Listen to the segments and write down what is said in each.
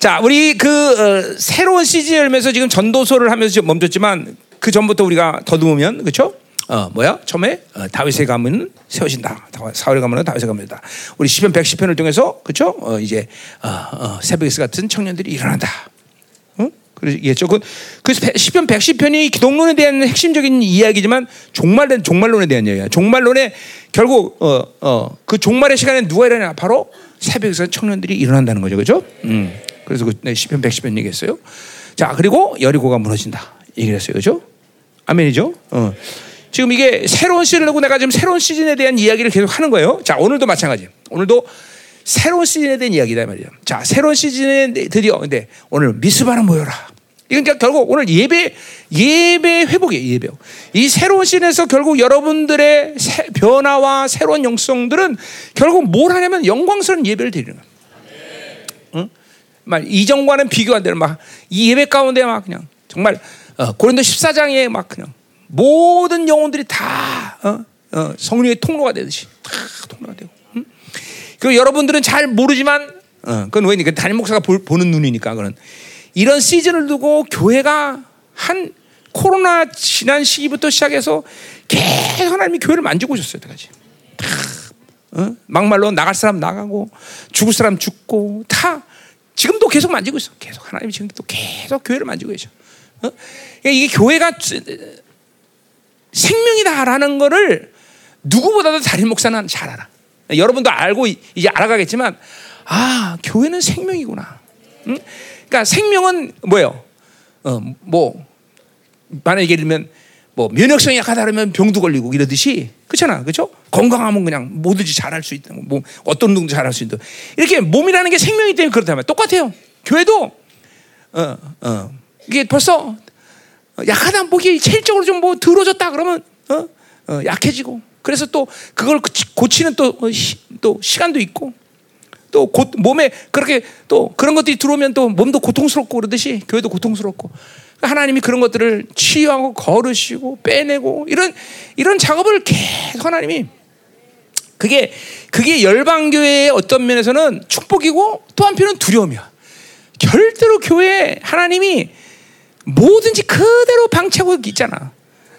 자, 우리 그 어, 새로운 시즌 열면서 지금 전도서를 하면서 좀 멈췄지만 그 전부터 우리가 더듬으면 그렇죠? 어 뭐야? 처음에 어, 다윗의 가문은 세워진다. 사울의 가문은 다윗의 가문이다. 우리 시편 110편을 통해서 그렇죠? 어, 이제 어, 어, 새벽에서 같은 청년들이 일어난다. 응? 이해했죠. 그, 그 시편 110편이 기독론에 대한 핵심적인 이야기지만 종말된 종말론에 대한 이야기야. 종말론에 결국 어, 어, 그 종말의 시간에 누가 일어나냐? 바로 새벽에서 청년들이 일어난다는 거죠. 그죠? 음. 그래서 그 네, 시편 110편 얘기했어요. 자, 그리고 여리고가 무너진다. 얘기를 했어요. 그죠? 아멘이죠? 어. 지금 이게 새로운 시즌이고 내가 지금 새로운 시즌에 대한 이야기를 계속 하는 거예요. 자, 오늘도 마찬가지. 오늘도 새로운 시즌에 대한 이야기다 이 말이에요. 자, 새로운 시즌에 드디어 근데 오늘 미스바는 모여라. 그러니까 결국 오늘 예배 예배 회복이에요. 예배. 이 새로운 시즌에서 결국 여러분들의 새- 변화와 새로운 영성들은 결국 뭘 하냐면 영광스러운 예배를 드리는 거예요. 응? 말 이전과는 비교 안 되는 막 이 예배 가운데 막 그냥 정말 어, 고린도 14장에 막 그냥 모든 영혼들이 다 어, 어, 성령의 통로가 되듯이 다 통로가 되고. 응? 그 여러분들은 잘 모르지만 어, 그건 왜니 그 담임 목사가 볼- 보는 눈이니까 그는 이런 시즌을 두고 교회가 한 코로나 지난 시기부터 시작해서 계속 하나님이 교회를 만지고 오셨어요, 여태까지. 어? 막말로 나갈 사람 나가고 죽을 사람 죽고 다 지금도 계속 만지고 있어. 계속 하나님이 지금도 계속 교회를 만지고 계셔. 어? 그러니까 이게 교회가 생명이다라는 거를 누구보다도 다린 목사는 잘 알아. 여러분도 알고 이- 이제 알아가겠지만 아 교회는 생명이구나. 응? 그러니까 생명은 뭐예요? 어, 뭐 만약 예를 들면 뭐 면역성이 약하다 그러면 병도 걸리고 이러듯이 그렇잖아, 그렇죠? 건강하면 그냥 뭐든지 잘할 수 있다, 뭐 어떤 운동도 잘할 수 있다. 이렇게 몸이라는 게 생명이기 때문에 그렇다면 똑같아요. 교회도 어, 어, 이게 벌써 약하다 보기 체질적으로 좀 뭐 들어졌다 그러면 어? 어, 약해지고 그래서 또 그걸 고치는 또, 어, 시, 또 시간도 있고 또 고, 몸에 그렇게 또 그런 것들이 들어오면 또 몸도 고통스럽고 그러듯이 교회도 고통스럽고 하나님이 그런 것들을 치유하고 거르시고 빼내고 이런 이런 작업을 계속 하나님이 그게 그게 열방 교회의 어떤 면에서는 축복이고 또 한편은 두려움이야. 절대로 교회 하나님이 뭐든지 그대로 방치하고 있잖아.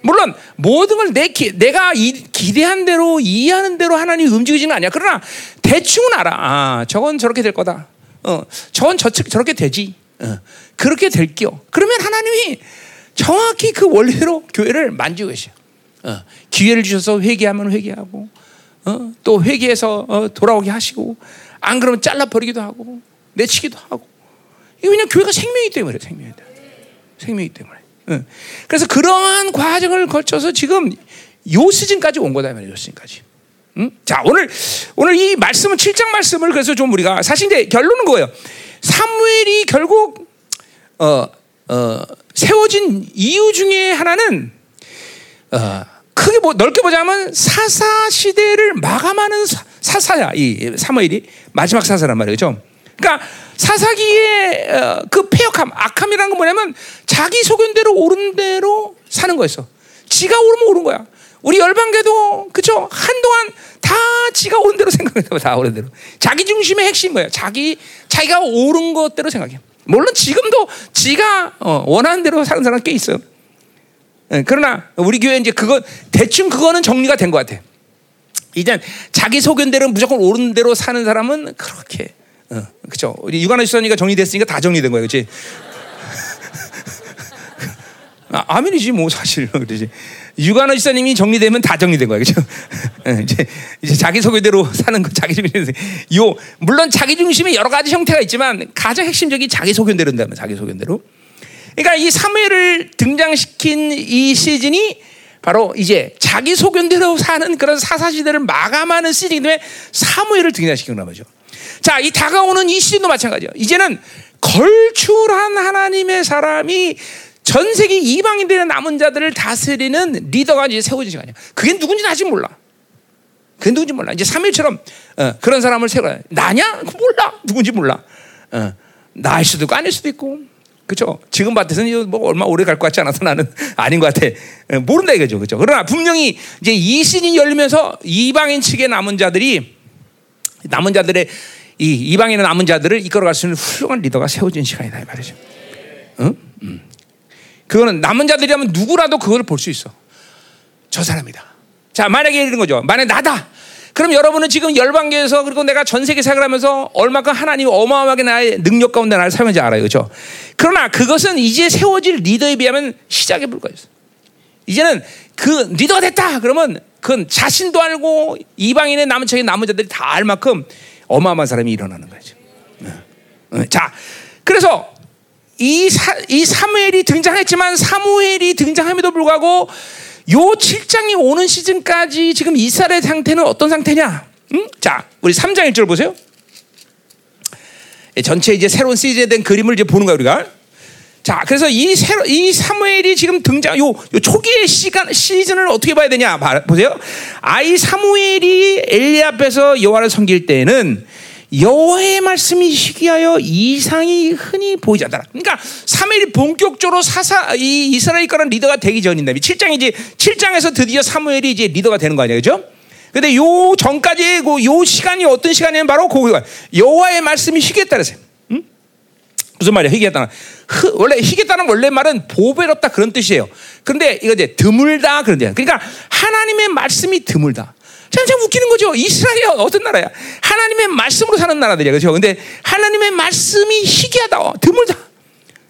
물론 모든 걸 내 내가 이, 기대한 대로 이해하는 대로 하나님이 움직이지는 않냐. 그러나 대충은 알아. 아, 저건 저렇게 될 거다. 어, 저건 저, 저렇게 되지. 어, 그렇게 될게요. 그러면 하나님이 정확히 그 원리대로 교회를 만지고 계셔. 어, 기회를 주셔서 회개하면 회개하고, 어, 또 회개해서 어, 돌아오게 하시고, 안 그러면 잘라버리기도 하고, 내치기도 하고. 이게 그냥 교회가 생명이기 때문에 그래, 때문에. 생명이기 때문에. 응. 그래서 그러한 과정을 거쳐서 지금 요 시즌까지 온 거다 말이에요. 요 시즌까지. 응? 자 오늘 오늘 이 말씀은 7장 말씀을 그래서 좀 우리가 사실 이제 결론은 거예요. 사무엘이 결국 어, 어, 세워진 이유 중에 하나는 어, 크게 뭐 넓게 보자면 사사 시대를 마감하는 사, 사사야 이 사무엘이 마지막 사사란 말이죠. 그러니까 사사기의 어, 그 폐역함, 악함이라는 건 뭐냐면 자기 소견대로 옳은 대로 사는 거였어. 지가 옳으면 옳은 거야. 우리 열방계도 그죠? 한동안 다 지가 옳은 대로 생각해요. 다 옳은 대로. 자기 중심의 핵심 뭐야? 자기 자기가 옳은 것대로 생각해. 물론 지금도 지가 어, 원하는 대로 사는 사람 꽤 있어요. 예, 그러나 우리 교회 이제 그거 대충 그거는 정리가 된 것 같아. 이제 자기 소견대로 무조건 옳은 대로 사는 사람은 그렇게 어, 그죠? 우리 유관아 주사님가 정리됐으니까 다 정리된 거예요, 그렇지? 아, 아멘이지 뭐 사실 그러지. 유관아 지사님이 정리되면 다 정리된 거예요, 그렇죠? 이제 이제 자기 소개대로 사는 거, 자기 중심. 요 물론 자기 중심에 여러 가지 형태가 있지만 가장 핵심적인 자기 소견대로인다면 자기 소견대로. 그러니까 이 사무엘을 등장시킨 이 시즌이 바로 이제 자기 소견대로 사는 그런 사사 시대를 마감하는 시즌이기 때문에 사무엘을 등장시킨 거죠. 자, 이 다가오는 이 시즌도 마찬가지예요. 이제는 걸출한 하나님의 사람이 전 세계 이방인들의 남은 자들을 다스리는 리더가 이제 세워질 시간이야. 그게 누군지는 아직 몰라. 그게 누군지 몰라. 이제 3일처럼 어, 그런 사람을 세워야 나냐? 몰라. 누군지 몰라. 어, 나일 수도 있고 아닐 수도 있고. 그렇죠? 지금 밭에서는 뭐 얼마 오래 갈 것 같지 않아서 나는 아닌 것 같아. 어, 모른다 이거죠. 그렇죠? 그러나 분명히 이제 이 시즌이 열리면서 이방인 측의 남은 자들이 남은 자들의 이 있는 남은 자들을 이끌어갈 수 있는 훌륭한 리더가 세워진 시간이다 이 말이죠. 응? 음. 그거는 남은 자들이라면 누구라도 그걸 볼 수 있어. 저 사람이다. 자, 만약에 이런 거죠. 만약 나다. 그럼 여러분은 지금 열방계에서 그리고 내가 전 세계 생활 하면서 얼마큼 하나님이 어마어마하게 나의 능력 가운데 나를 사용하는지 알아요. 그죠? 그러나 그것은 이제 세워질 리더에 비하면 시작에 불과했어. 이제는 그 리더가 됐다. 그러면 그건 자신도 알고 이방인의 남은 척의 남은 자들이 다 알 만큼 어마어마한 사람이 일어나는 거죠. 자, 그래서 이, 사, 이 사무엘이 등장했지만 사무엘이 등장함에도 불구하고 요 7장이 오는 시즌까지 지금 이스라엘 상태는 어떤 상태냐? 응? 자, 우리 3장 1절 보세요. 전체 이제 새로운 시즌에 대한 그림을 이제 보는 거야, 우리가. 자, 그래서 이 새로, 이 사무엘이 지금 등장, 요, 요 초기의 시간, 시즌을 어떻게 봐야 되냐? 보세요. 아이 사무엘이 엘리 앞에서 여호와를 섬길 때는 여호와의 말씀이 희귀하여 이상이 흔히 보이지 않더라. 그러니까 사무엘이 본격적으로 사사 이 이스라엘 거란 리더가 되기 전인데 7장이지 7장에서 드디어 사무엘이 이제 리더가 되는 거 아니야, 그죠? 근데 요 전까지 요 시간이 어떤 시간이냐면 바로 그 여호와의 말씀이 희귀했다 그랬어요. 응? 무슨 말이야? 희귀했다는 원래 희귀했다는 원래 말은 보배롭다 그런 뜻이에요. 그런데 이거 이제 드물다 그런 데야. 그러니까 하나님의 말씀이 드물다. 참, 참 웃기는 거죠. 이스라엘이 어떤 나라야? 하나님의 말씀으로 사는 나라들이야. 그렇죠? 근데 하나님의 말씀이 희귀하다. 드물다.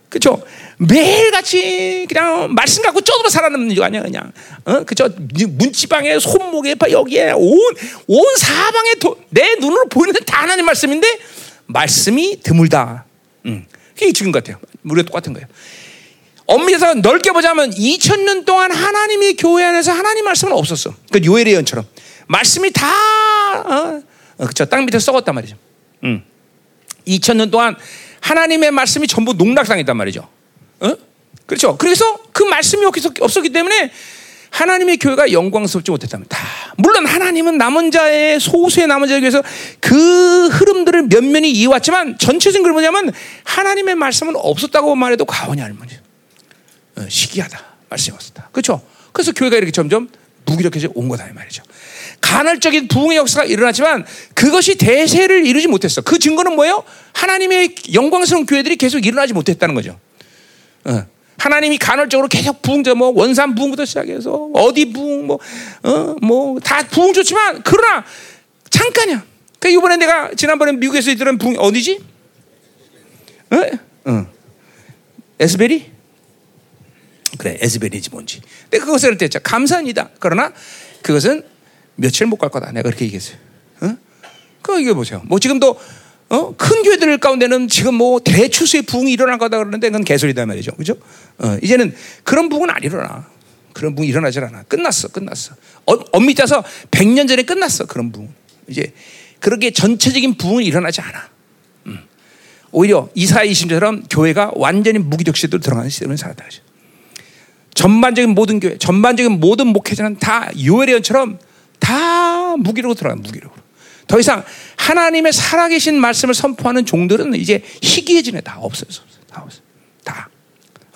그렇죠? 매일같이 그냥 말씀 갖고 쪼들어 살아남는 거 아니야, 그냥. 어? 그죠? 문지방에, 손목에, 여기에, 온, 온 사방에 도, 내 눈으로 보이는 다 하나님 말씀인데, 말씀이 드물다. 음. 그게 지금 같아요. 우리가 똑같은 거예요. 엄밀해서 넓게 보자면 2000년 동안 하나님의 교회 안에서 하나님 말씀은 없었어. 그 요엘 예언처럼. 말씀이 다, 어? 어, 그쵸. 땅 밑에 썩었단 말이죠. 음. 2000년 동안 하나님의 말씀이 전부 농락당했단 말이죠. 어? 그렇죠. 그래서 그 말씀이 없었기 때문에 하나님의 교회가 영광스럽지 못했답니다. 물론 하나님은 남은 자의 소수의 남은 자에 위해서 그 흐름들을 면면히 이해왔지만 전체적인 걸 뭐냐면 하나님의 말씀은 없었다고 말해도 과언이 아닌 거죠. 어, 시기하다. 말씀이 없었다. 그렇죠. 그래서 교회가 이렇게 점점 무기력해져 온 거다 이 말이죠. 간헐적인 부흥의 역사가 일어났지만 그것이 대세를 이루지 못했어. 그 증거는 뭐예요? 하나님의 영광스러운 교회들이 계속 일어나지 못했다는 거죠. 어. 하나님이 간헐적으로 계속 부흥자 뭐 원산 부흥부터 시작해서 어디 부흥 뭐어뭐다 부흥 좋지만 그러나 잠깐이야. 그 이번에 내가 지난번에 미국에서 들은 부흥 어디지? 어? 어. 에스베리? 그래 에스베리지 뭔지. 내가 그것을 때자 감사합니다. 그러나 그것은 며칠 못 갈 거다. 내가 그렇게 얘기했어요. 어? 그 이게 보세요. 뭐 지금도 어? 큰 교회들 가운데는 지금 뭐 대추수의 부흥이 일어날 거다 그러는데 그건 개소리다 말이죠. 그죠? 어, 이제는 그런 부흥은 안 일어나. 그런 부흥이 일어나질 않아. 끝났어. 끝났어. 어, 엄밀히 따서 100년 전에 끝났어. 그런 부흥. 이제 그렇게 전체적인 부흥이 일어나지 않아. 음. 오히려 이사야 20절처럼 교회가 완전히 무기력시대로 들어가는 시대로 살았다. 전반적인 모든 교회, 전반적인 모든 목회자는 다 요엘의언처럼 다 무기로 들어가 무기로. 더 이상 하나님의 살아계신 말씀을 선포하는 종들은 이제 희귀해지네 다 없어요. 다 없어. 다.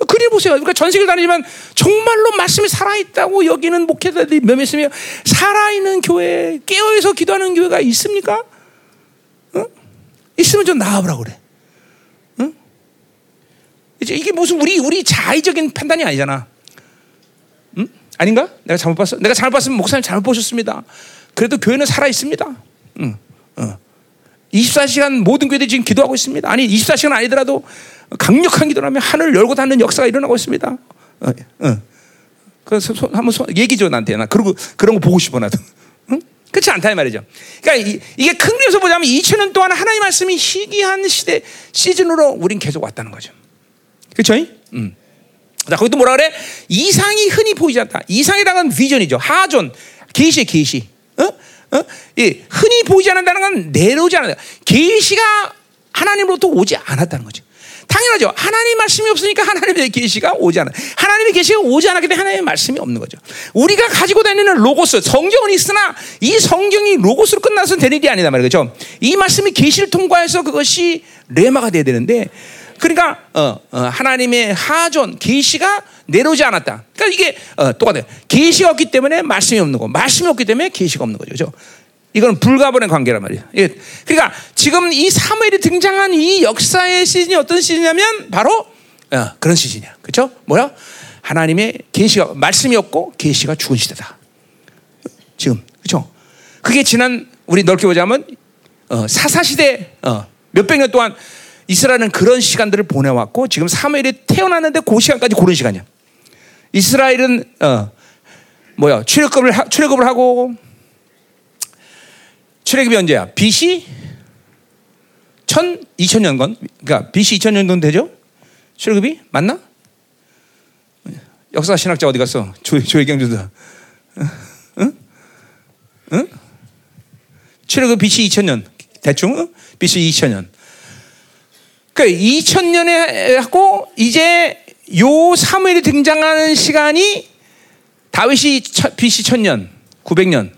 그리 보세요. 그러니까 전 세계를 다니지만 정말로 말씀이 살아있다고 여기는 목회자들이 몇 있으며 살아있는 교회, 깨어있어 기도하는 교회가 있습니까? 어? 있으면 좀 나와보라 그래. 어? 이제 이게 무슨 우리 우리 자의적인 판단이 아니잖아. 응? 아닌가? 내가 잘못 봤어? 내가 잘못 봤으면 목사님 잘못 보셨습니다. 그래도 교회는 살아 있습니다. 응, 어. 24시간 모든 교회들이 지금 기도하고 있습니다. 아니 24시간 아니더라도 강력한 기도를 하면 하늘 열고 닫는 역사가 일어나고 있습니다. 어, 어. 그래서 소, 한번 소, 얘기 줘 나한테 나 그러고 그런 거 보고 싶어 나도. 응? 그렇지 않다 이 말이죠. 그러니까 이, 게큰 그림에서 보자면 2000년 동안 하나님 말씀이 희귀한 시대 시즌으로 우린 계속 왔다는 거죠. 그렇죠? 음. 자, 거기도 뭐라 그래? 이상이 흔히 보이지 않다. 이상이라는 비전이죠. 하존, 계시, 계시. 어? 어? 예, 흔히 보이지 않는다는 건 내려오지 않는다. 계시가 하나님으로부터 오지 않았다는 거죠. 당연하죠. 하나님 말씀이 없으니까 하나님의 계시가 오지 않아. 하나님의 계시가 오지 않았기 때문에 하나님의 말씀이 없는 거죠. 우리가 가지고 다니는 로고스, 성경은 있으나 이 성경이 로고스로 끝나서는 되는 일이 아니다 말이죠. 이 말씀이 계시를 통과해서 그것이 레마가 돼야 되는데 그러니까 어, 어, 하나님의 하존 계시가 내려오지 않았다. 그러니까 이게 어, 똑같아요. 계시가 없기 때문에 말씀이 없는 거, 말씀이 없기 때문에 계시가 없는 거죠. 그렇죠? 이건 불가분의 관계란 말이에요. 예. 그러니까 지금 이 사무엘이 등장한 이 역사의 시즌이 어떤 시즌이냐면 바로 어, 그런 시즌이야. 그렇죠? 뭐야? 하나님의 계시가 말씀이 없고 계시가 죽은 시대다. 지금 그렇죠? 그게 지난 우리 넓게 보자면 어, 사사 시대 어, 몇백 년 동안 이스라엘은 그런 시간들을 보내왔고 지금 사무엘이 태어났는데 그 시간까지 고른 시간이야. 이스라엘은 어, 뭐야 출애굽을 하, 출애굽을 하고 출애굽이 언제야? BC 1000 2000년건 그러니까 BC 2000년건 되죠? 출애굽이 맞나? 역사 신학자 어디 갔어? 조 조혜경 주다. 응? 응? 출애굽 BC 2000년 대충 응? BC 2000년. 그러니까 2000년에 하고 이제 요 사무엘이 등장하는 시간이 다윗이 BC 1000년, 900년,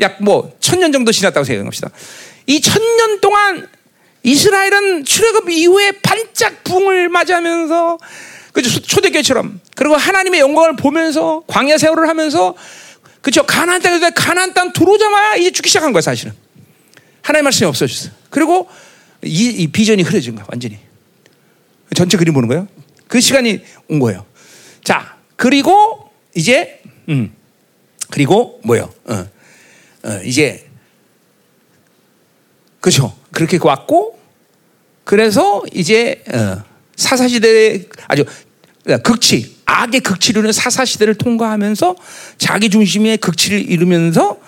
약 뭐 1000년 정도 지났다고 생각합시다. 이 1000년 동안 이스라엘은 출애굽 이후에 반짝 붕을 맞이하면서 그죠 초대교회처럼 그리고 하나님의 영광을 보면서 광야 세월을 하면서 그죠 가나안 땅에 가나안 땅 들어오자마자 이제 죽기 시작한 거야 사실은 하나님 말씀이 없어졌어. 그리고 이, 이 비전이 흐려진 거야 완전히 전체 그림 보는 거예요. 그 시간이 온 거예요. 자 그리고 이제 음 그리고 뭐요? 어, 어, 이제 그렇죠. 그렇게 왔고 그래서 이제 어, 사사 시대 아주 극치 악의 극치로는 사사 시대를 통과하면서 자기 중심의 극치를 이루면서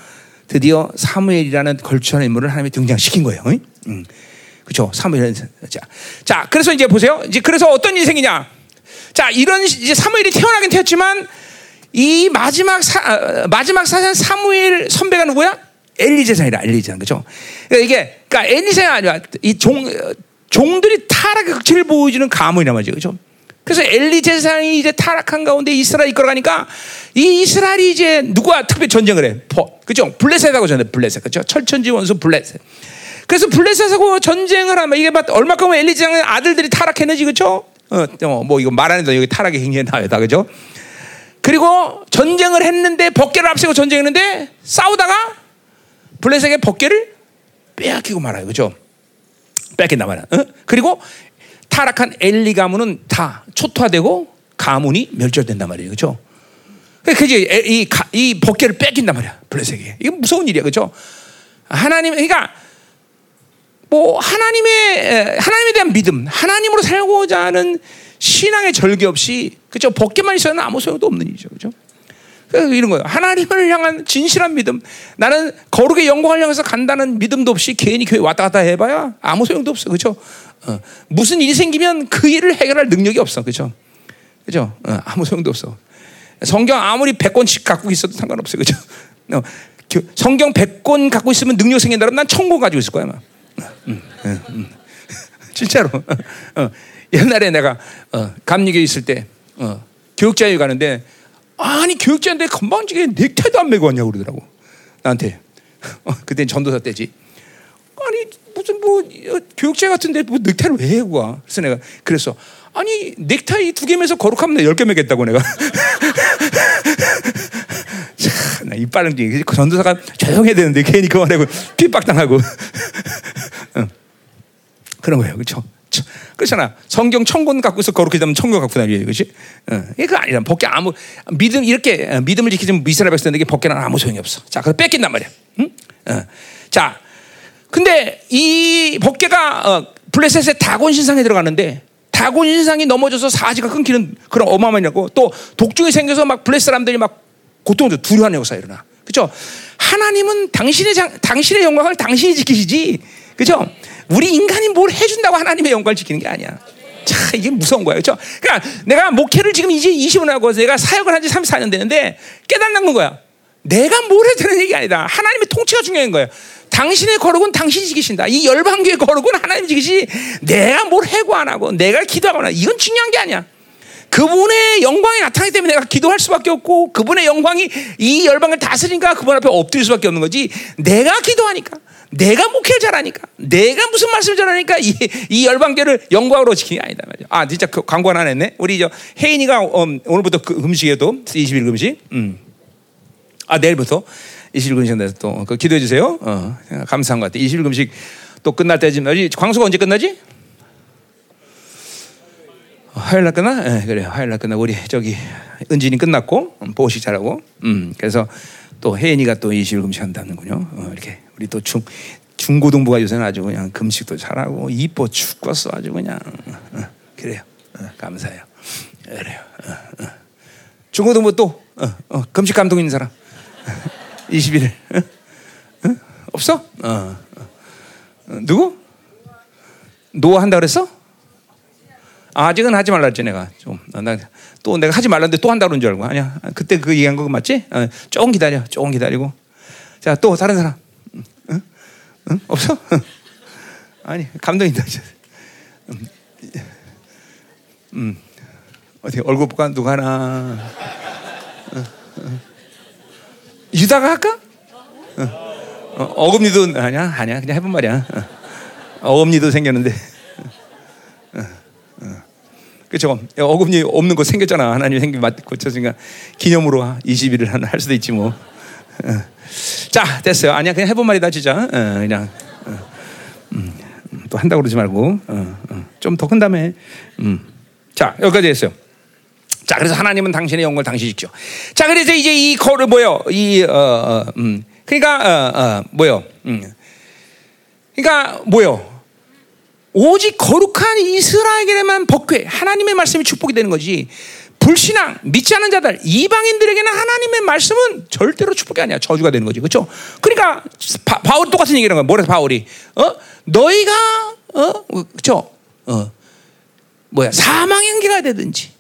드디어 사무엘이라는 걸출한 인물을 하나님이 등장시킨 거예요. 응? 그렇죠. 사무엘은 자, 자, 그래서 이제 보세요. 이제 그래서 어떤 일이 생기냐? 자, 이런 이제 사무엘이 태어나긴 태었지만 이 마지막 사, 어, 마지막 사장 사무엘 선배가 누구야? 엘리제상이라 엘리제상 그죠? 그러니까 이게 그러니까 엘리제상 아니야 이종 종들이 타락의 극치를 보여주는 가문이란 말이죠, 그죠? 그래서 엘리제상이 이제 타락한 가운데 이스라엘 이끌어가니까 이 이스라엘이 이제 누구와 특별히 전쟁을 해, 그죠? 블레셋하고 전쟁, 블레셋 그죠? 철천지 원수 블레셋. 그래서 블레셋하고 전쟁을 하면 이게 얼마큼 엘리제상의 아들들이 타락했는지 그죠? 어, 어, 뭐 이거 말하는데 여기 타락의 행위에 나와다 그죠? 그리고 전쟁을 했는데 벗개를 앞세고 전쟁했는데 싸우다가 블레셋에게 벗개를 빼앗기고 말아요. 그죠? 뺏긴단 말이야. 어? 그리고 타락한 엘리 가문은 다 초토화되고 가문이 멸절된단 말이에요. 그죠? 그지 이, 이 벗개를 뺏긴단 말이야. 블레셋에게. 이게 무서운 일이야. 그죠? 하나님, 그러니까 뭐 하나님의 하나님에 대한 믿음, 하나님으로 살고자 하는 신앙의 절개 없이 그죠 벗개만 있어는 아무 소용도 없는 일이죠, 그죠? 이런 거예요. 하나님을 향한 진실한 믿음. 나는 거룩의 영광을 향해서 간다는 믿음도 없이 괜히 교회 왔다 갔다 해봐야 아무 소용도 없어, 그죠? 어, 무슨 일이 생기면 그 일을 해결할 능력이 없어, 그죠? 그죠? 어, 아무 소용도 없어. 성경 아무리 100권씩 갖고 있어도 상관없어, 그죠? 어, 성경 100권 갖고 있으면 능력 생긴다면 난 천권 가지고 있을 거야, 음. 진짜로. 어, 옛날에 내가 어, 감리교에 있을 때 어, 교육자회 가는데 아니 교육자인데 건방지게 넥타이도 안 메고 왔냐고 그러더라고 나한테. 어, 그때 전도사 때지. 아니 무슨 뭐 어, 교육자 같은데 뭐 넥타이를 왜 해고 와? 그래서 내가 그래서 아니 넥타이 두 개 매서 거룩하면 열개 매겠다고 내가 참, 이빨은 전도사가 조용해야 되는데 괜히 그만하고 핍박당하고 어. 그런 거예요 그렇죠 그렇잖아. 성경 천권 갖고 있어 거룩히 되면 천권 갖고 다니지, 그렇지? 어, 이거 아니라 벗게 아무 믿음 이렇게 어, 믿음을 지키지 이스라엘 백성에게 벗게는 아무 소용이 없어. 자, 그래 뺏긴단 말이야. 응? 어. 자, 근데 이 벗게가 어, 블레셋의 다곤 신상에 들어가는데 다곤 신상이 넘어져서 사지가 끊기는 그런 어마어마한 일고 또 독중이 생겨서 막 블레셋 사람들이 막 고통을 두려워하는 역사 일어나. 그렇죠? 하나님은 당신의 장, 당신의 영광을 당신이 지키시지. 그렇죠? 우리 인간이 뭘 해준다고 하나님의 영광을 지키는 게 아니야. 참 이게 무서운 거예요. 그렇죠? 그러니까 내가 목회를 지금 이제 20년 하고 내가 사역을 한 지 34년 되는데 깨달는 거야. 내가 뭘 해야 되는 얘기 아니다. 하나님의 통치가 중요한 거예요. 당신의 거룩은 당신이 지키신다. 이 열방교의 거룩은 하나님 지키시. 내가 뭘 해고 안 하고 내가 기도하거나 이건 중요한 게 아니야. 그분의 영광이 나타나기 때문에 내가 기도할 수밖에 없고 그분의 영광이 이 열방을 다스리니까 그분 앞에 엎드릴 수밖에 없는 거지. 내가 기도하니까. 내가 목회를 잘하니까, 내가 무슨 말씀을 잘하니까 이, 이 열방계를 영광으로 지키는 게 아니다 말이야. 아, 진짜 그 광고 하나 했네. 우리 저 혜인이가 음, 오늘부터 그 음식에도 20일 금식. 음. 아, 내일부터. 20일 금식한다서 또그 기도해 주세요. 어, 감사한 것 같아. 20일 금식 또 끝날 때쯤 광수가 언제 끝나지? 화요일 날 끝나? 예, 그래 화요일 날 끝나. 우리 저기 은진이 끝났고 음, 보호식 잘하고. 음, 그래서 또 혜인이가 또 20일 금식한다는군요. 어, 이렇게 우리 또 중 중고등부가 요새는 아주 그냥 금식도 잘하고 이뻐 죽겠어 아주 그냥. 어, 그래요. 어, 감사해요. 그래요. 어, 어. 중고등부 또 어, 어, 금식 감독 있는 사람 21일 어? 어? 없어? 누구? 노 한다 그랬어? 아직은 하지 말라 했지 내가 좀 나 또 내가 하지 말랐는데 또 한다 그런 줄 알고 아니야 그때 그 얘기한 거 맞지? 어, 조금 기다려 조금 기다리고 자 또 다른 사람 응? 응? 없어? 아니 감동이다 음, 음. 어디 얼굴 볼까 누가 하나 어, 어. 유다가 할까? 어, 어 금니도 아니야 아니야 그냥 해본 말이야 어. 금니도 생겼는데 그렇죠. 어금니 없는 거 생겼잖아. 하나님 생기 고쳤으니까 기념으로 20일을 할 수도 있지 뭐. 어. 자 됐어요. 아니야 그냥 해본 말이다 진짜. 어, 그냥 어, 음, 또 한다고 그러지 말고 어, 어. 좀더 큰 다음에. 음. 자 여기까지 했어요. 자 그래서 하나님은 당신의 영광을 당신 지켜. 자 그래서 이제 이 거를 뭐요? 이 어, 어, 음. 그러니까 뭐요? 음. 그러니까 뭐요? 오직 거룩한 이스라엘에게만 복회 하나님의 말씀이 축복이 되는 거지. 불신앙 믿지 않는 자들 이방인들에게는 하나님의 말씀은 절대로 축복이 아니야. 저주가 되는 거지. 그렇죠? 그러니까 바, 바울 똑같은 얘기를 하는 거야. 뭐래 바울이? 어? 너희가 어? 그렇죠 어. 뭐야? 사망의 향기가 되든지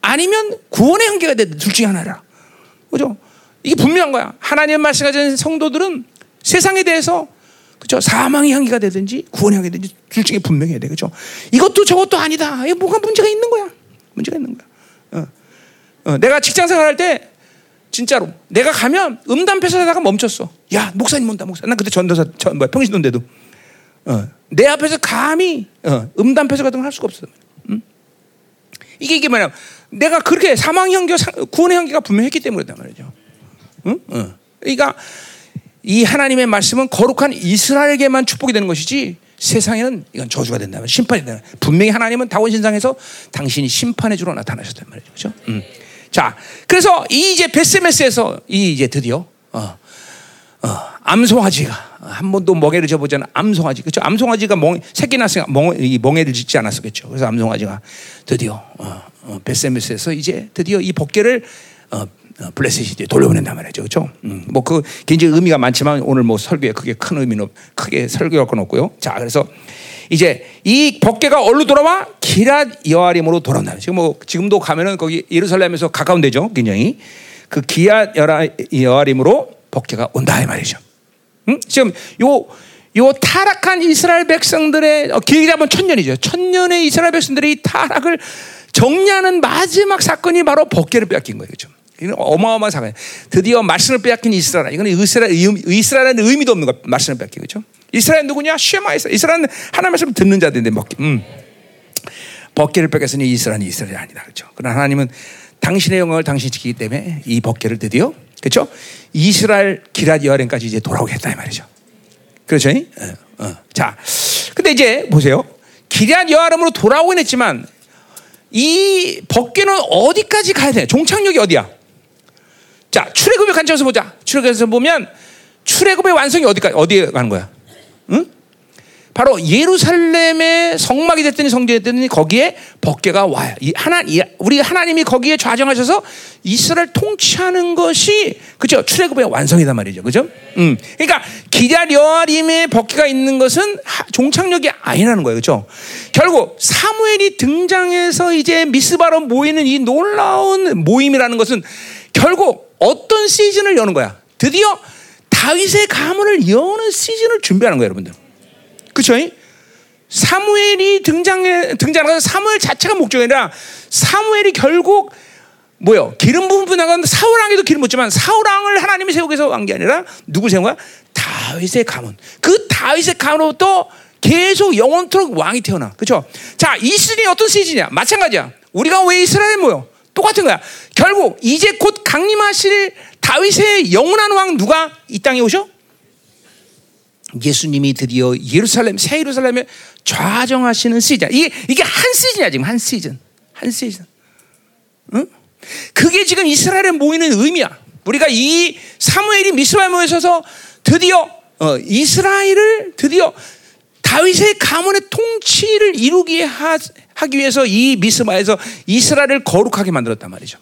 아니면 구원의 향기가 되든 둘 중에 하나라. 그죠? 이게 분명한 거야. 하나님의 말씀 가진 성도들은 세상에 대해서 그죠? 사망의 향기가 되든지 구원의 향기가 되든지 둘 중에 분명해야 돼. 그죠? 이것도 저것도 아니다. 이게 뭐가 문제가 있는 거야. 문제가 있는 거야. 어. 어, 내가 직장 생활할 때 진짜로 내가 가면 음담패서다가 멈췄어. 야 목사님 온다 목사. 난 그때 전도사 전, 뭐야 평신도인데도 어, 내 앞에서 감히 어, 음담패서 같은 걸 할 수가 없어. 응? 이게 이게 뭐냐? 내가 그렇게 사망 향기, 구원의 향기가 분명했기 때문이란 말이죠. 응? 어. 그러니까 이 하나님의 말씀은 거룩한 이스라엘에게만 축복이 되는 것이지 세상에는 이건 저주가 된다면 심판이 된다. 분명히 하나님은 다원신상에서 당신이 심판의 주로 나타나셨단 말이죠. 그렇죠? 음. 자, 그래서 이 이제 베스메스에서 이 이제 드디어 어, 어, 암송아지가 한 번도 멍에를 져보잖아. 암송아지. 그렇죠? 암송아지가 멍, 새끼 낳았으니까 멍, 이 멍에를 짓지 않았었겠죠. 그래서 암송아지가 드디어 어, 어, 베스메스에서 이제 드디어 이 법계를 어, 블레셋이 돌려보낸단 말이죠. 그렇죠? 음, 뭐그 굉장히 의미가 많지만 오늘 뭐 설교에 크게 큰 의미는 크게 설교할 건 없고요. 자, 그래서 이제 이 법계가 얼로 돌아와 기랏 여아림으로 돌아온다. 지금 뭐 지금도 가면은 거기 예루살렘에서 가까운 데죠. 굉장히 그 기랏 여아림으로 법계가 온다 이 말이죠. 음? 지금 요요 타락한 이스라엘 백성들의 어, 길게 하면 천년이죠. 천년의 이스라엘 백성들이 타락을 정리하는 마지막 사건이 바로 법계를 빼앗긴 거예요. 그렇죠? 이건 어마어마한 사건. 드디어 말씀을 빼앗긴 이스라엘. 이건 이스라엘, 이스라엘은 의미도 없는 거. 말씀을 빼앗기 그죠? 이스라엘 누구냐? 쉐마 이스라엘. 이스라엘은 하나님 말씀 듣는 자들인데 먹기. 음. 벗개를 뺏겼으니 이스라엘은 이스라엘이 아니다. 그죠? 그러나 하나님은 당신의 영광을 당신이 지키기 때문에 이 벗개를 드디어 그렇죠? 이스라엘 기랏 여아까지 이제 돌아오겠다 이 말이죠. 그렇죠? 어, 어. 자, 근데 이제 보세요. 기랏 여아름으로 돌아오긴 했지만 이 벗개는 어디까지 가야 돼? 종착역이 어디야? 자, 출애굽의 관점에서 보자. 출애굽에서 보면 출애굽의 완성이 어디까지 어디에 가는 거야? 응? 바로 예루살렘의 성막이 됐더니 성전이 됐더니 거기에 법궤가 와요. 이 하나 우리 하나님이 거기에 좌정하셔서 이스라엘 통치하는 것이 그죠 출애굽의 완성이단 말이죠, 그죠? 음, 그러니까 기랴 여아림의 법궤가 있는 것은 종착역이 아니라는 거예요, 그죠? 결국 사무엘이 등장해서 이제 미스바로 모이는 이 놀라운 모임이라는 것은 결국 어떤 시즌을 여는 거야? 드디어 다윗의 가문을 여는 시즌을 준비하는 거예요, 여러분들. 그쵸? 사무엘이 등장해, 등장하는 사무엘 자체가 목적이 아니라 사무엘이 결국 뭐요? 기름 부분 분하고 사울왕에도 기름 붓지만 사울왕을 하나님이 세우기 위해서 한 게 아니라 누구 세운 거야? 다윗의 가문. 그 다윗의 가문으로부터 계속 영원토록 왕이 태어나. 그죠? 자, 이 시즌이 어떤 시즌이야? 마찬가지야. 우리가 왜 이스라엘에 모여? 똑같은 거야. 결국 이제 곧 강림하실 다윗의 영원한 왕 누가 이 땅에 오셔? 예수님이 드디어 예루살렘 새 예루살렘에 좌정하시는 시즌. 이게 이게 한 시즌이야 지금 한 시즌, 한 시즌. 응? 그게 지금 이스라엘에 모이는 의미야. 우리가 이 사무엘이 미스바에 모여서 드디어 어, 이스라엘을 드디어 다윗의 가문의 통치를 이루기 하, 기 위해서 이 미스바에서 이스라엘을 거룩하게 만들었단 말이죠.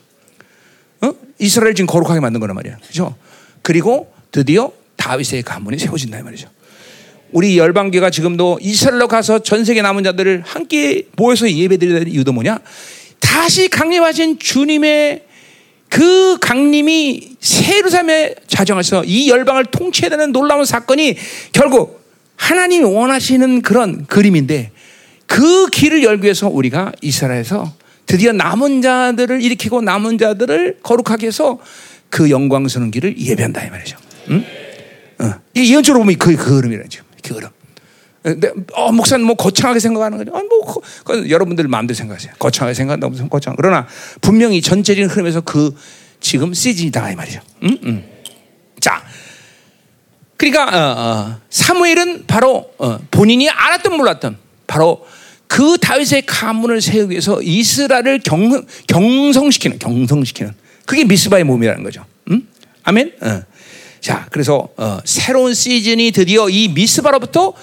어? 이스라엘 지금 거룩하게 만든 거란 말이야. 그죠? 그리고 드디어 다윗의 가문이 세워진다 말이죠. 우리 열방계가 지금도 이스라엘로 가서 전 세계 남은 자들을 함께 모여서 예배드리는 이유도 뭐냐? 다시 강림하신 주님의 그 강림이 세루삼에 자정해서 이 열방을 통치해야 되는 놀라운 사건이 결국 하나님이 원하시는 그런 그림인데 그 길을 열기 위해서 우리가 이스라엘에서 드디어 남은 자들을 일으키고 남은 자들을 거룩하게 해서 그 영광스러운 길을 예배한다 이 말이죠. 응? 어. 이 예언적으로 보면 그, 그 흐름이라 지금 그 흐름. 어, 목사님 뭐 거창하게 생각하는 거죠. 아, 뭐 거, 그, 여러분들 마음대로 생각하세요. 거창하게 생각한다 무슨 거창. 그러나 분명히 전체적인 흐름에서 그 지금 시즌이다 이 말이죠. 음? 음. 자, 그러니까 어, 어, 사무엘은 바로 어, 본인이 알았던 몰랐던 바로 그 다윗의 가문을 세우기 위해서 이스라엘을 경, 경성시키는 경성시키는 그게 미스바의 몸이라는 거죠. 음? 아멘. 어. 자, 그래서 어, 새로운 시즌이 드디어 이 미스바로부터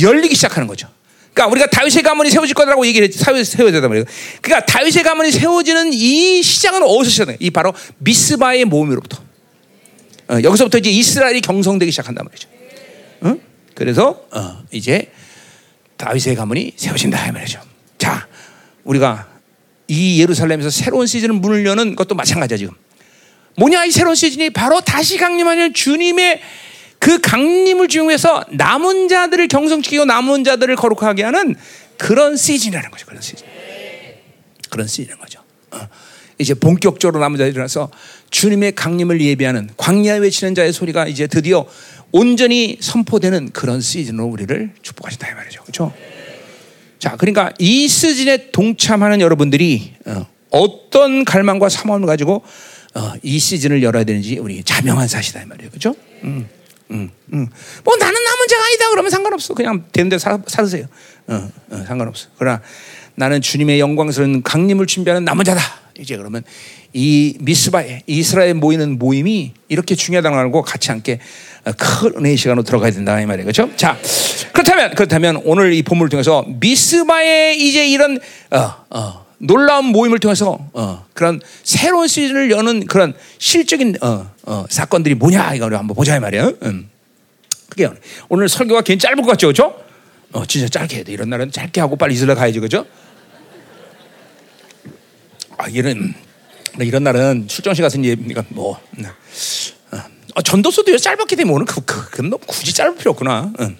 열리기 시작하는 거죠. 그러니까 우리가 다윗의 가문이 세워질 거라고 얘기를 했지. 세워졌단 말이에요. 그러니까 다윗의 가문이 세워지는 이 시작은 어디서 시작해요? 이 바로 미스바의 모임으로부터. 어, 여기서부터 이제 이스라엘이 경성되기 시작한단 말이죠. 어? 그래서 어, 이제 다윗의 가문이 세워진다 이 말이죠. 자, 우리가 이 예루살렘에서 새로운 시즌을 문을 여는 것도 마찬가지야 지금. 뭐냐 이 새로운 시즌이 바로 다시 강림하는 주님의 그 강림을 중요해서 남은 자들을 경성시키고 남은 자들을 거룩하게 하는 그런 시즌이라는 거죠. 그런 시즌. 그런 시즌인 거죠. 어. 이제 본격적으로 남은 자들이 일어나서 주님의 강림을 예비하는 광야에 외치는 자의 소리가 이제 드디어 온전히 선포되는 그런 시즌으로 우리를 축복하신다 이 말이죠. 그렇죠? 자, 그러니까 이 시즌에 동참하는 여러분들이 어, 떤 갈망과 사모함을 가지고 어, 이 시즌을 열어야 되는지 우리 자명한 사실이다 이 말이에요. 그렇죠? 음. 음, 음. 뭐 나는 남은 자가 아니다 그러면 상관없어. 그냥 되는 대로 살, 살으세요. 어, 어, 상관없어. 그러나 나는 주님의 영광스러운 강림을 준비하는 남은 자다. 이제 그러면 이 미스바에 이스라엘 모이는 모임이 이렇게 중요하다는 알고 같이 함께 큰 은혜의 시간으로 들어가야 된다 이 말이에요. 그렇죠? 자, 그렇다면 그렇다면 오늘 이 본문을 통해서 미스바의 이제 이런 어, 어, 놀라운 모임을 통해서 어, 그런 새로운 시즌을 여는 그런 실적인 어, 어, 사건들이 뭐냐 이거를 한번 보자 이 말이에요. 음. 그게 오늘 설교가 괜히 짧을 것 같죠, 그렇죠? 어, 진짜 짧게 해야 돼. 이런 날은 짧게 하고 빨리 이슬라 가야지, 그죠? 아, 이런 이런 날은 출정식 같은 예니까 뭐 네. 어, 전도서도 짧게 되면 오늘 그, 그, 그, 너 굳이 짧을 필요 없구나. 응.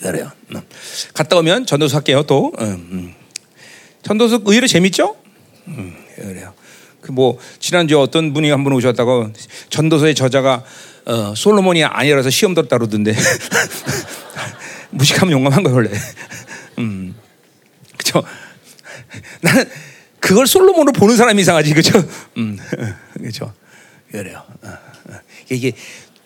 그래요. 응. 갔다 오면 전도서 할게요 또. 응. 음. 전도서 의외로 재밌죠? 음, 그래요. 그 뭐 지난주 어떤 분이 한 분 오셨다고 전도서의 저자가 어, 솔로몬이 아니라서 시험 들었다 그러던데 무식하면 용감한 거예요 원래. 음, 그죠? 나는 그걸 솔로몬으로 보는 사람이 이상하지, 그죠? 음, 그죠? 그래요. 어, 어. 이게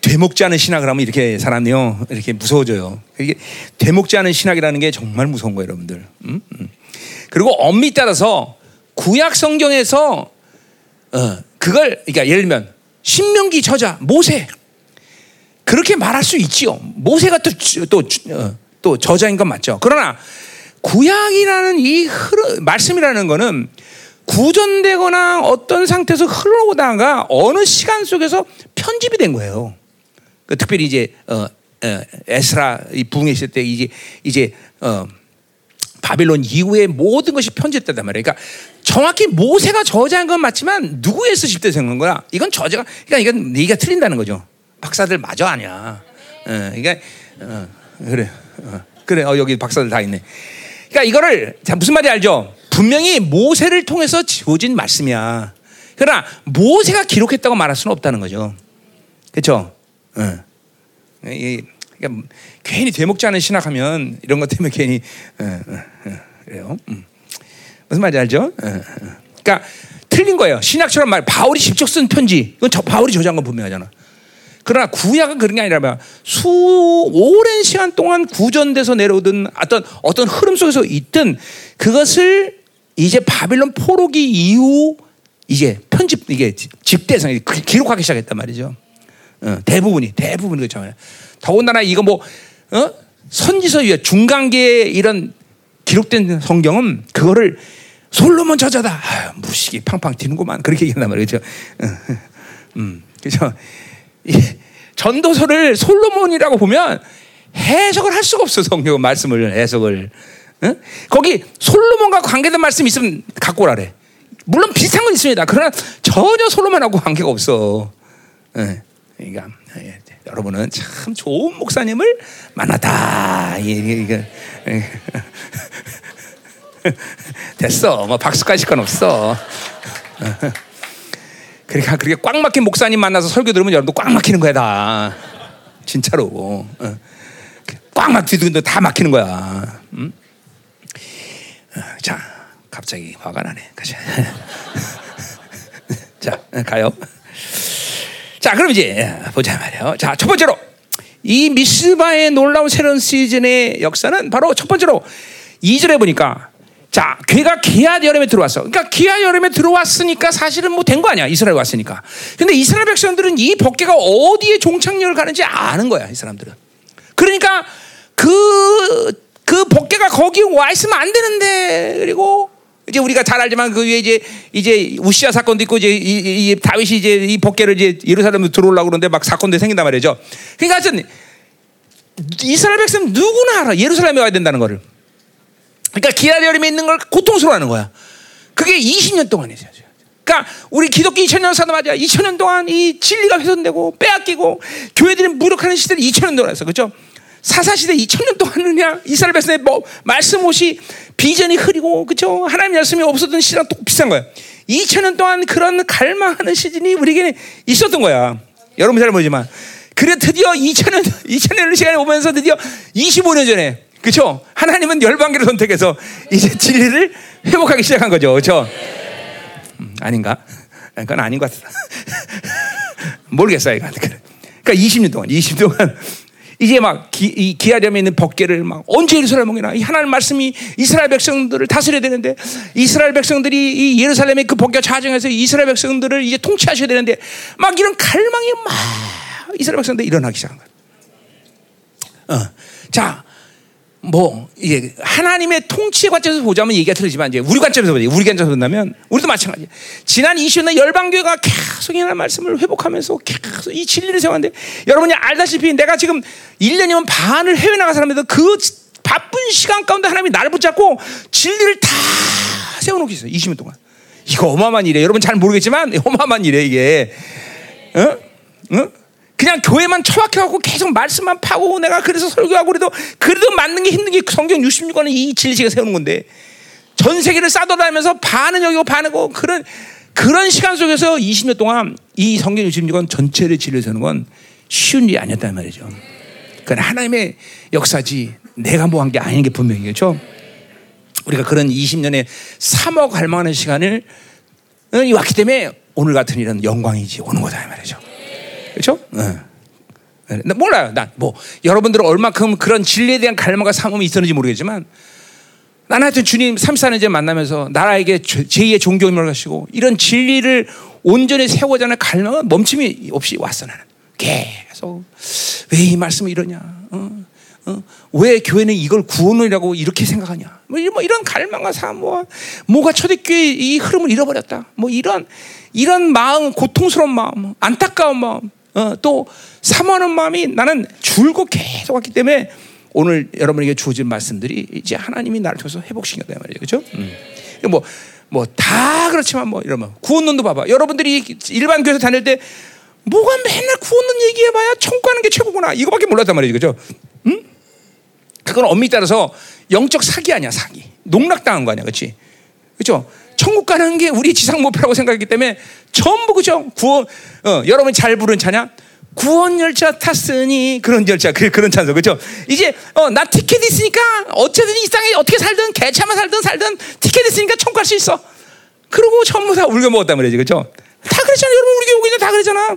되먹지 않은 신학을 하면 이렇게 사람이요 이렇게 무서워져요. 이게 되먹지 않은 신학이라는 게 정말 무서운 거예요, 여러분들. 음? 음. 그리고 엄밀히 따라서 구약 성경에서 어, 그걸 그러니까 예를 들면 신명기 저자 모세 그렇게 말할 수 있지요. 모세가 또또 어, 또 저자인 건 맞죠. 그러나 구약이라는 이 흐르, 말씀이라는 거는 구전되거나 어떤 상태에서 흘러오다가 어느 시간 속에서 편집이 된 거예요. 그 특별히 이제 어, 어, 에스라 이 부흥에 있을 때 이제 이제 어, 바빌론 이후에 모든 것이 편집됐단 말이에요. 그러니까 정확히 모세가 저자한 건 맞지만 때 생각한 거야? 이건 저자가 그러니까 이건 네가 틀린다는 거죠. 박사들 맞아 아니야. 어, 그러니까 어, 그래 어, 그래 어, 여기 박사들 다 있네. 그러니까 이거를 자 무슨 말이 알죠? 분명히 모세를 통해서 지어진 말씀이야. 그러나 모세가 기록했다고 말할 수는 없다는 거죠. 그렇죠? 어. 이, 그러니까 괜히 되먹지 않은 신학하면 이런 것 때문에 괜히 어, 그래요. 음. 무슨 말인지 알죠? 그러니까 틀린 거예요. 신약처럼 말 바울이 직접 쓴 편지. 이건 저 바울이 저장한 건 분명하잖아. 그러나 구약은 그런 게 아니라 수 오랜 시간 동안 구전돼서 내려오던 어떤 어떤 흐름 속에서 있던 그것을 이제 바빌론 포로기 이후 이제 편집 이게 집대성 기록하기 시작했단 말이죠. 어, 대부분이 대부분이 그렇죠. 더군다나 이거 뭐 어? 선지서 위에 중간계에 이런 기록된 성경은 그거를 솔로몬 저자다. 아유, 무식이 팡팡 튀는구만. 그렇게 얘기한단 말이죠. 음, 그죠. 전도서를 솔로몬이라고 보면 해석을 할 수가 없어 성경 말씀을 해석을. 응? 거기 솔로몬과 관계된 말씀 있으면 갖고 오라래. 물론 비슷한 건 있습니다. 그러나 전혀 솔로몬하고 관계가 없어. 예. 그러니까 예. 여러분은 참 좋은 목사님을 만났다. 이게, 됐어. 뭐 박수까지 건 없어. 그러니까 그렇게 꽉 막힌 목사님 만나서 설교 들으면 여러분도 꽉 막히는 거야 다. 진짜로. 꽉 막히도 다 막히는 거야. 응? 자, 갑자기 화가 나네. 자, 가요. 자, 그럼 이제 보자 말이에요. 자, 첫 번째로 이 미스바의 놀라운 새로운 시즌의 역사는 바로 첫 번째로 2절에 보니까 자, 괴가 기아 여름에 들어왔어. 그러니까 기아 여름에 들어왔으니까 사실은 뭐 된 거 아니야. 이스라엘 왔으니까. 근데 이스라엘 백성들은 이 법계가 어디에 종착역을 가는지 아는 거야. 이 사람들은. 그러니까 그, 그 법계가 거기 와 있으면 안 되는데. 그리고 이제 우리가 잘 알지만 그 위에 이제 이제 우시아 사건도 있고 이제 이, 이, 이 다윗이 이제 이 법계를 이제 예루살렘으로 들어오려고 그러는데 막 사건도 생긴단 말이죠. 그러니까 하여튼 이스라엘 백성 누구나 알아. 예루살렘에 와야 된다는 거를. 그러니까 기다림에 있는 걸 고통스러워하는 거야. 그게 20년 동안이죠. 그러니까 우리 기독교 2000년 사도 맞아. 2000년 동안 이 진리가 훼손되고 빼앗기고 교회들이 무력하는 시대를 2000년 동안 했어. 그렇죠? 사사 시대 2000년 동안은 그냥 이스라엘 백성의 뭐 말씀 없이 비전이 흐리고 그렇죠? 하나님 말씀이 없었던 시대랑 똑 비슷한 거야. 2000년 동안 그런 갈망하는 시즌이 우리에게 있었던 거야. 여러분 잘 모르지만 그래 드디어 2000년 2000년 시간이 오면서 드디어 25년 전에 그렇죠? 하나님은 열방기를 선택해서 이제 진리를 회복하기 시작한 거죠. 그렇죠? 음, 아닌가? 그건 아닌 것 같아. 모르겠어요. 그러니까 20년 동안, 20년 동안 이제 막 기, 이 기아렴에 있는 법계를 막 언제 예루살렘 오기나 이 하나님 말씀이 이스라엘 백성들을 다스려야 되는데 이스라엘 백성들이 이 예루살렘의 그 법계 자정에서 이스라엘 백성들을 이제 통치하셔야 되는데 막 이런 갈망이 막 이스라엘 백성들 일어나기 시작한 거야. 어. 자, 뭐 이게 하나님의 통치의 관점에서 보자면 얘기가 틀리지만 이제 우리 관점에서 보자. 우리 관점에서 본다면 우리도 마찬가지. 지난 20년 열방 교회가 계속 하나님 말씀을 회복하면서 계속 이 진리를 세웠는데 여러분이 알다시피 내가 지금 1년이면 반을 해외 나간 사람인데 그 바쁜 시간 가운데 하나님이 나를 붙잡고 진리를 다 세워놓고 있어요. 20년 동안. 이거 어마어마한 일이에요. 여러분 잘 모르겠지만 어마어마한 일이에요 이게. 어? 어? 그냥 교회만 처박혀갖고 계속 말씀만 파고 내가 그래서 설교하고 그래도 그래도 맞는 게 힘든 게 성경 66권은 이 진리시가 세우는 건데 전 세계를 싸돌아다니면서 반은 여기고 반은 고 그런 그런 시간 속에서 20년 동안 이 성경 66권 전체를 진리를 세우는 건 쉬운 일이 아니었단 말이죠. 그건 하나님의 역사지 내가 뭐 한 게 아닌 게 분명이겠죠. 우리가 그런 20년의 3억 갈망하는 시간을 왔기 때문에 오늘 같은 일은 영광이지 오는 거다 말이죠. 그렇죠? 네. 몰라요. 난 뭐 여러분들은 얼마큼 그런 진리에 대한 갈망과 상음이 있었는지 모르겠지만 나는 하여튼 주님 34년째 만나면서 나라에게 제2의 종교임을 가시고 이런 진리를 온전히 세워자 하는 갈망은 멈춤이 없이 왔어 나는 계속 왜 이 말씀을 이러냐 어? 어? 왜 교회는 이걸 구원이라고 이렇게 생각하냐 뭐, 뭐 이런 갈망과 사모와 뭐가 초대교회 이 흐름을 잃어버렸다 뭐 이런 이런 마음 고통스러운 마음 안타까운 마음 어, 또 사모하는 마음이 나는 줄고 계속 왔기 때문에 오늘 여러분에게 주어진 말씀들이 이제 하나님이 나를 통해서 회복시켰다 말이에요. 그죠? 음. 뭐, 뭐, 다 그렇지만 뭐, 이러면 구원론도 봐봐. 여러분들이 일반 교회에서 다닐 때 뭐가 맨날 구원론 얘기해봐야 천국하는 게 최고구나. 이거밖에 몰랐단 말이죠. 그죠? 음? 그건 엄밀히 따라서 영적 사기 아니야, 사기. 농락당한 거 아니야. 그치? 그죠? 천국 가는 게 우리 지상 목표라고 생각했기 때문에 전부 그죠? 구원, 어, 여러분 잘 부른 차냐? 구원 열차 탔으니 그런 열차 그, 그런 찬송 그죠? 이제 어, 나 티켓 있으니까 어쨌든 이 땅에 어떻게 살든 개차만 살든 살든 티켓 있으니까 천국 갈 수 있어. 그리고 전부 다 울겨 먹었단 말이지, 그렇죠? 다 그랬잖아, 여러분 우리 교회 다 그랬잖아.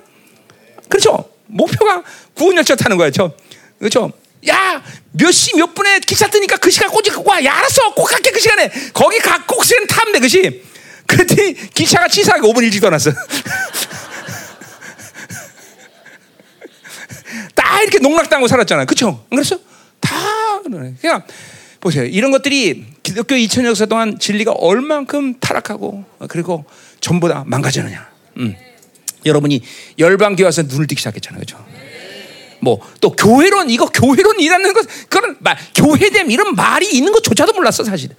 그렇죠? 목표가 구원 열차 타는 거였죠, 그렇죠? 야, 몇 시 몇 분에 기차 뜨니까 그 시간 꼬지 와, 야, 알았어, 꼭 갈게 그 시간에 거기 가꼭 시간 타면 돼, 그렇지? 그랬더니 기차가 치사하게 5분 일찍 떠났어. 다 이렇게 농락당하고 살았잖아요. 그쵸? 안 그랬어? 다, 그냥, 보세요. 이런 것들이 기독교 2000년 역사 동안 진리가 얼만큼 타락하고, 그리고 전부 다 망가지느냐. 음. 여러분이 열방교 와서 눈을 뜨기 시작했잖아요. 그죠? 뭐, 또 교회론, 이거 교회론이라는 것, 그런 말, 교회됨, 이런 말이 있는 것조차도 몰랐어, 사실.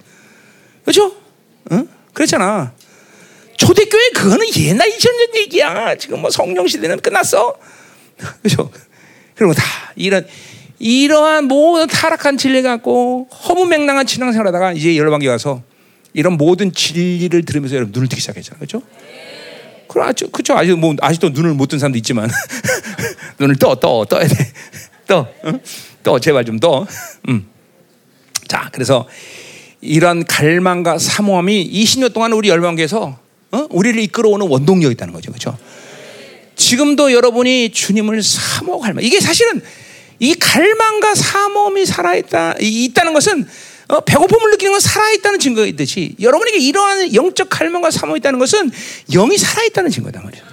그죠? 응? 그렇잖아. 초대교회 그거는 옛날 2000년 얘기야. 지금 뭐 성령 시대는 끝났어. 그죠? 그리고 다 이런 이러한 모든 타락한 진리 갖고 허무맹랑한 신앙생활하다가 이제 열방에 와서 이런 모든 진리를 들으면서 여러분 눈을 뜨기 시작했잖아요, 그렇죠? 그렇죠, 그렇죠. 아직 뭐 아직도 눈을 못 뜬 사람도 있지만 눈을 떠, 떠, 떠야 돼, 떠, 응? 떠, 제발 좀 떠. 음. 자, 그래서 이런 갈망과 사모함이 20년 동안 우리 열방계에서 어? 우리를 이끌어오는 원동력이 있다는 거죠, 그렇죠? 지금도 여러분이 주님을 사모 갈망. 이게 사실은 이 갈망과 사모함이 살아있다, 있다는 것은 어, 배고픔을 느끼는 건 살아있다는 증거이듯이 여러분에게 이러한 영적 갈망과 사모이 있다는 것은 영이 살아있다는 증거다 말이죠.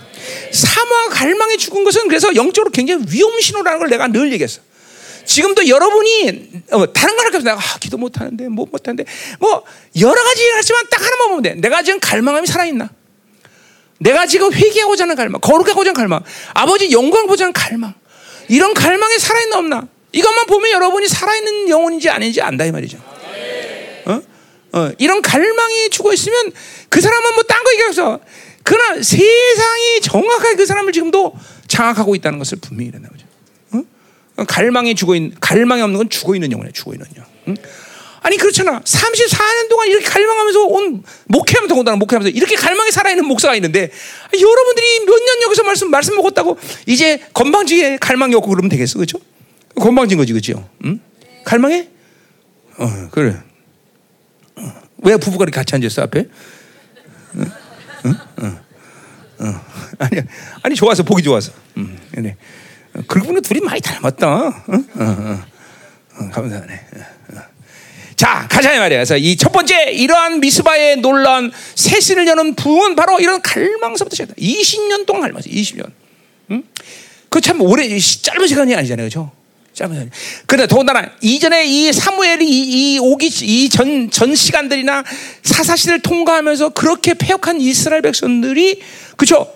사모와 갈망이 죽은 것은 그래서 영적으로 굉장히 위험 신호라는 걸 내가 늘 얘기했어. 지금도 여러분이 어, 다른 걸 할까 내가 아, 기도 못 하는데 뭐못 하는데 뭐 여러 가지 하지만 딱 하나만 보면 돼. 내가 지금 갈망함이 살아있나? 내가 지금 회개하고자 하는 갈망, 거룩하고자 하는 갈망, 아버지 영광 보자 하는 갈망, 이런 갈망이 살아있나 없나? 이것만 보면 여러분이 살아있는 영혼인지 아닌지 안다 이 말이죠. 어? 어, 이런 갈망이 죽어 있으면 그 사람은 뭐 딴 거 얘기해서 그러나 세상이 정확하게 그 사람을 지금도 장악하고 있다는 것을 분명히 이런다 죠 어? 갈망이 죽어 있는 갈망이 없는 건 죽어 있는 영혼이야, 죽어 있는 영. 응? 아니 그렇잖아. 34년 동안 이렇게 갈망하면서 온 목회하면서 온다는 목회하면서 이렇게 갈망이 살아있는 목사가 있는데 여러분들이 몇 년 여기서 말씀 말씀 먹었다고 이제 건방지게 갈망이 없고 그러면 되겠어, 그렇죠? 건방진 거지, 그렇죠? 응? 갈망해? 어, 그래. 어. 왜 부부가 이렇게 같이 앉았어 앞에? 응? 응? 응? 어. 아니, 아니 좋아서 보기 좋아서. 음, 네. 그리고 둘이 많이 닮았다. 응? 어, 어, 어. 감사하네. 자, 가자 말이야. 그래서 이 첫 번째 이러한 미스바의 놀라운 새신을 여는 부은 바로 이런 갈망서부터 시작다. 20년 동안 갈망 20년. 응? 그 참 오래 짧은 시간이 아니잖아요, 그렇죠? 근데 더군다나 이전에 이 사무엘이 이, 이 오기 이전전 시간들이나 사사시를 통과하면서 그렇게 폐역한 이스라엘 백성들이 그죠?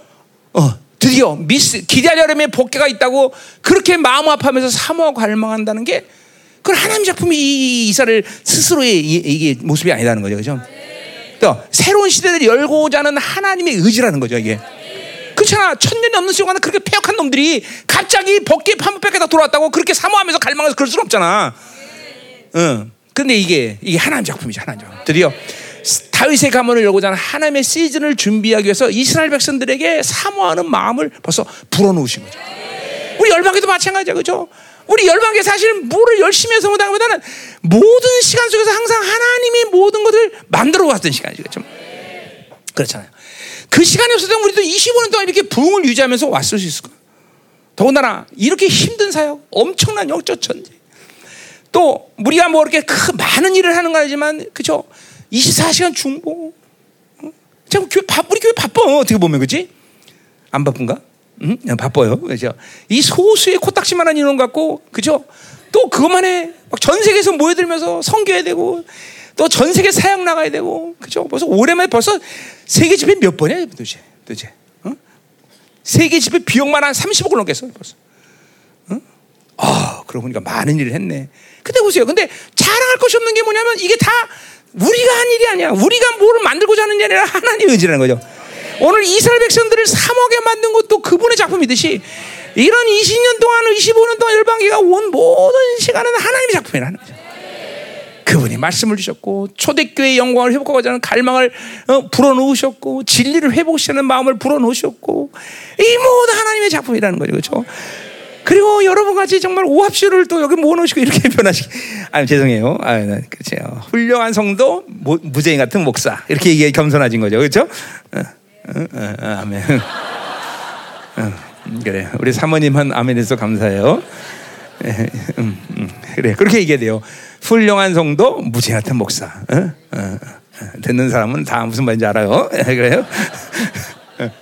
어, 드디어 미스 기다려름의 복귀가 있다고 그렇게 마음 아파하면서 사모하고 갈망한다는 게 그건 하나님 작품이 이 이스라엘 스스로의 이게 모습이 아니라는 거죠. 그죠? 또 새로운 시대를 열고자 하는 하나님의 의지라는 거죠, 이게. 그렇잖아. 천년이 넘는 시간에 그렇게 폐역한 놈들이 갑자기 벗기 판문백에다 돌아왔다고 그렇게 사모하면서 갈망해서 그럴 수는 없잖아. 응. 근데 이게, 이게 하나님 작품이죠, 하나님 작품. 드디어 다윗의 가문을 열고자 하는 하나님의 시즌을 준비하기 위해서 이스라엘 백성들에게 사모하는 마음을 벌써 불어넣으신 거죠. 우리 열방에도 마찬가지죠, 그죠? 우리 열방계 사실 뭐를 열심히 해서 못하기보다는 모든 시간 속에서 항상 하나님이 모든 것을 만들어 왔던 시간이죠. 그렇잖아요. 그 시간이 없었다면 우리도 25년 동안 이렇게 부흥을 유지하면서 왔을 수 있을 거예요. 더군다나 이렇게 힘든 사역, 엄청난 영적 전쟁. 또 우리가 뭐 이렇게 큰 많은 일을 하는 거 아니지만 그죠? 24시간 중보. 어? 참 교회 바 우리 교회 바빠 어떻게 보면 그지? 안 바쁜가? 응? 바빠요. 그죠? 이 소수의 코딱지만한 인원 갖고, 그죠? 또 그것만에 전 세계에서 모여들면서 섬겨야 되고, 또 전 세계 사역 나가야 되고, 그죠? 벌써 올해만 벌써 세계 집회 몇 번이야, 도대체? 도대체? 어? 세계 집회 비용만 한 30억을 넘겠어, 벌써. 어? 아, 그러고 보니까 많은 일을 했네. 근데 보세요. 근데 자랑할 것이 없는 게 뭐냐면 이게 다 우리가 한 일이 아니야. 우리가 뭐를 만들고자 하는 게 아니라 하나님의 의지라는 거죠. 오늘 이스라엘 백성들을 사먹게 만든 것도 그분의 작품이듯이 이런 20년 동안, 25년 동안 열방기가 온 모든 시간은 하나님의 작품이라는 거죠. 그분이 말씀을 주셨고 초대교회의 영광을 회복하고자 하는 갈망을 어, 불어넣으셨고 진리를 회복시키는 마음을 불어넣으셨고 이 모든 하나님의 작품이라는 거죠. 그렇죠? 그리고 여러분 같이 정말 오합시를 또 여기 모아놓으시고 이렇게 변화시키. 아 죄송해요. 아, 그렇죠. 훌륭한 성도, 무, 무죄인 같은 목사 이렇게 이게 겸손해진 거죠, 그렇죠? 어, 어, 어, 아멘. 그래, 우리 사모님 한 아멘해서 감사해요. 음, 음, 그래, 그렇게 얘기해야 돼요. 훌륭한 성도, 무죄인 같은 목사. 듣는 사람은 다 무슨 말인지 알아요. 그래요?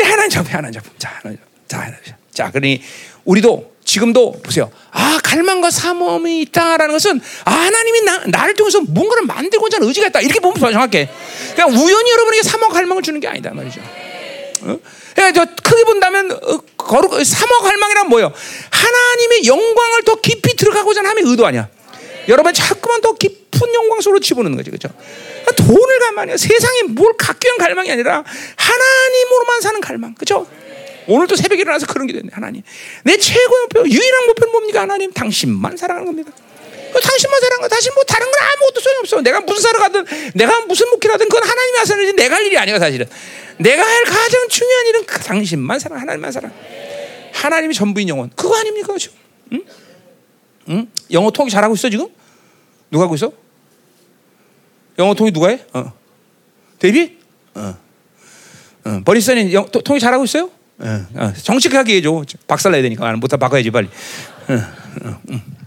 하나님 작품, 하나님 작품. 자, 하나님 작품. 자, 하나님 작품. 자, 그러니 우리도 지금도 보세요. 아, 갈망과 사모함이 있다라는 것은 아, 하나님이 나, 나를 통해서 뭔가를 만들고자 하는 의지가 있다. 이렇게 보면 정확해. 그냥 우연히 여러분에게 사모와 갈망을 주는 게 아니다 말이죠. 어? 그러니까 저 크게 본다면 어, 거룩 사모와 갈망이란 뭐예요? 하나님의 영광을 더 깊이 들어가고자 하는 의도 아니야. 여러분 자꾸만 더 깊은 영광 속으로 집어넣는 거지, 그렇죠? 돈을 갈망이야. 세상에 뭘 갖기 위한 갈망이 아니라 하나님으로만 사는 갈망, 그렇죠? 오늘도 새벽에 일어나서 그런 게 됐네. 하나님. 내 최고의 목표, 유일한 목표는 뭡니까? 하나님. 당신만 사랑하는 겁니다. 당신만 사랑하는 거. 다시 뭐 다른 건 아무것도 소용없어. 내가 무슨 사를 가든, 내가 무슨 목회를 하든 그건 하나님이 하시는 내가 할 일이 아니야, 사실은. 내가 할 가장 중요한 일은 그 당신만 사랑, 하나님만 사랑. 하나님이 전부인 영혼. 그거 아닙니까? 그렇죠? 응? 응? 영어 통역 잘하고 있어, 지금? 누가 하고 있어? 영어 통역 누가 해? 어. 데이비? 어. 어. 버리스는 통역 잘하고 있어요? 어, 어, 정직하게 해줘. 박살 나야 되니까. 못하 바꿔야지 빨리. 어, 어, 음.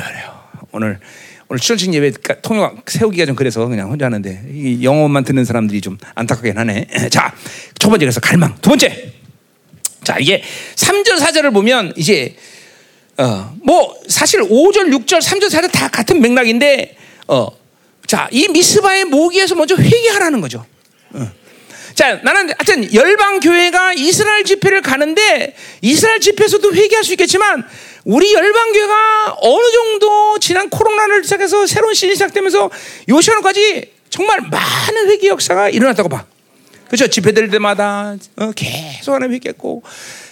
그래요. 오늘 오늘 출신 예배 통역 세우기가 좀 그래서 그냥 혼자 하는데 이 영어만 듣는 사람들이 좀 안타깝긴 하네. 자, 첫 번째 그래서 갈망. 두 번째. 자, 이게 3절 4절을 보면 이제 어, 뭐 사실 5절 6절 3절 4절 다 같은 맥락인데 어, 자, 이 미스바의 모기에서 먼저 회개하라는 거죠. 어. 자, 나는 하여튼 열방 교회가 이스라엘 집회를 가는데 이스라엘 집회에서도 회개할 수 있겠지만 우리 열방 교회가 어느 정도 지난 코로나를 시작해서 새로운 시즌이 시작되면서 요 시간까지 정말 많은 회개 역사가 일어났다고 봐. 그렇죠? 집회될 때마다 어, 계속 하는 회개했고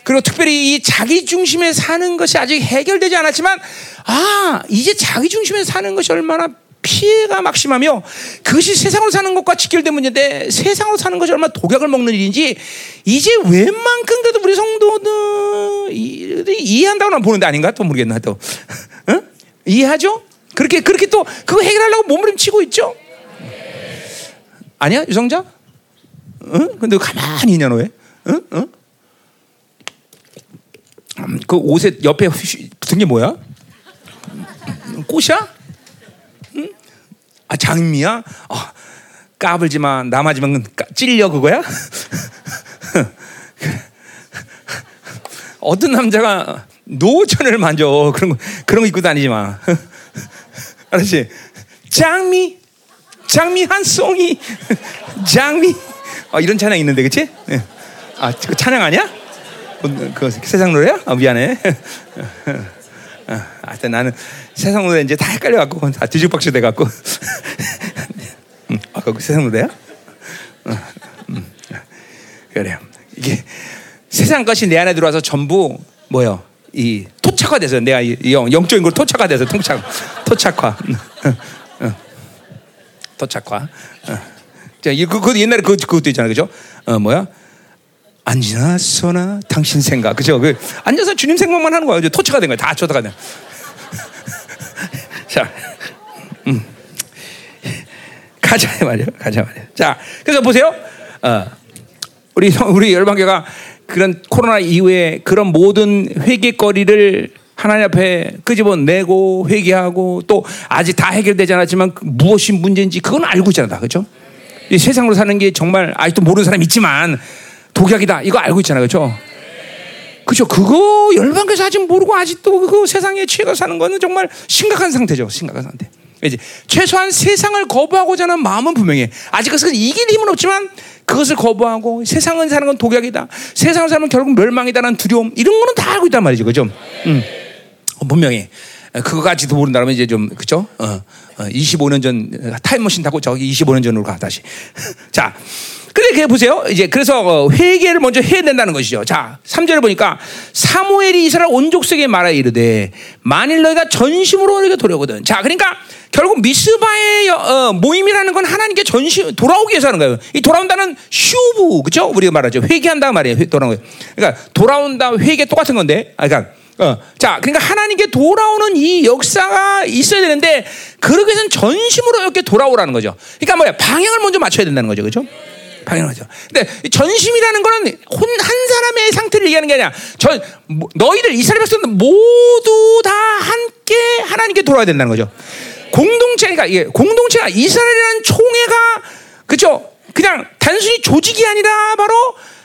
그리고 특별히 이 자기 중심에 사는 것이 아직 해결되지 않았지만 아 이제 자기 중심에 사는 것이 얼마나 피해가 막심하며 그것이 세상으로 사는 것과 직결된 문제인데 세상으로 사는 것이 얼마나 독약을 먹는 일인지 이제 웬만큼 그래도 우리 성도들 이해한다고는 보는데 아닌가 또 모르겠나 또 어? 이해하죠? 그렇게 그렇게 또 그거 해결하려고 몸부림치고 있죠? 아니야 유성자? 응? 어? 근데 가만히 있냐 너 왜? 응? 응? 음, 그 옷에 옆에 붙은 게 뭐야? 꽃이야? 아 장미야? 어, 까불지마 남아지면 찔려 그거야? 어떤 남자가 노천을 만져 그런 거 그런 거 입고 다니지 마. 알았지? 장미, 장미 한 송이, 장미. 아, 이런 찬양 있는데 그치? 네. 아, 그 찬양 아니야? 그, 그 세상 노래야? 아, 미안해. 아, 하여튼 나는 세상 노래 이제 다 헷갈려갖고 다 뒤죽박죽 돼갖고 음, 아까 그 세상 노래야? 음, 음. 그래요. 이게 세상 것이 내 안에 들어와서 전부 뭐요? 이 토착화돼서 내가 영, 영적인 걸 토착화돼서 통착, 토착화, 토착화. 자, 그, 그 옛날에 그, 그것도 있잖아, 그죠? 어, 뭐야? 앉으나 서나 당신 생각 그죠? 그 앉아서 주님 생각만 하는 거야. 토치가 된 거야. 다 쳐다가 된. 자, 음. 가자 말이야. 가자 말이야. 자, 그래서 보세요. 어, 우리 우리 열방교가 그런 코로나 이후에 그런 모든 회개거리를 하나님 앞에 끄집어 내고 회개하고 또 아직 다 해결되지 않았지만 그 무엇이 문제인지 그건 알고 있잖아, 그렇죠? 이 세상으로 사는 게 정말 아직도 모르는 사람 있지만 독약이다. 이거 알고 있잖아요. 그렇죠? 그죠? 그거 열방교에서 아직 모르고 아직도 그 세상에 취해가 사는 거는 정말 심각한 상태죠. 심각한 상태. 이제 최소한 세상을 거부하고자 하는 마음은 분명해. 아직 그것을 이길 힘은 없지만 그것을 거부하고 세상을 사는 건 독약이다. 세상을 사는 건 결국 멸망이다라는 두려움 이런 거는 다 알고 있단 말이죠. 그죠? 음. 어, 분명히. 그거까지도 모른다면 이제 좀 그죠? 어, 어, 25년 전 타임머신 타고 저기 25년 전으로 가 다시. 자, 근데 그 보세요. 이제 그래서 어, 회개를 먼저 해야 된다는 것이죠. 자, 3절을 보니까 사무엘이 이스라엘 온 족속에 말하 이르되 만일 너희가 전심으로 너희가 돌아오거든. 자, 그러니까 결국 미스바의 어, 모임이라는 건 하나님께 전시 돌아오기 위해서 하는 거예요. 이 돌아온다는 슈브 그죠? 우리가 말하죠. 회개한다 말이에요. 돌아온 거. 그러니까 돌아온다 회개 똑같은 건데. 아, 그러니까 어, 자, 그러니까 하나님께 돌아오는 이 역사가 있어야 되는데 그러기 위해서는 전심으로 이렇게 돌아오라는 거죠. 그러니까 뭐야 방향을 먼저 맞춰야 된다는 거죠, 그죠? 방향하죠. 근데 전심이라는 거는 한 사람의 상태를 얘기하는 게 아니라 전 뭐, 너희들 이스라엘 백성들 모두 다 함께 하나님께 돌아야 된다는 거죠. 공동체가 이게 공동체가 이스라엘이라는 총회가 그죠? 그냥 단순히 조직이 아니라 바로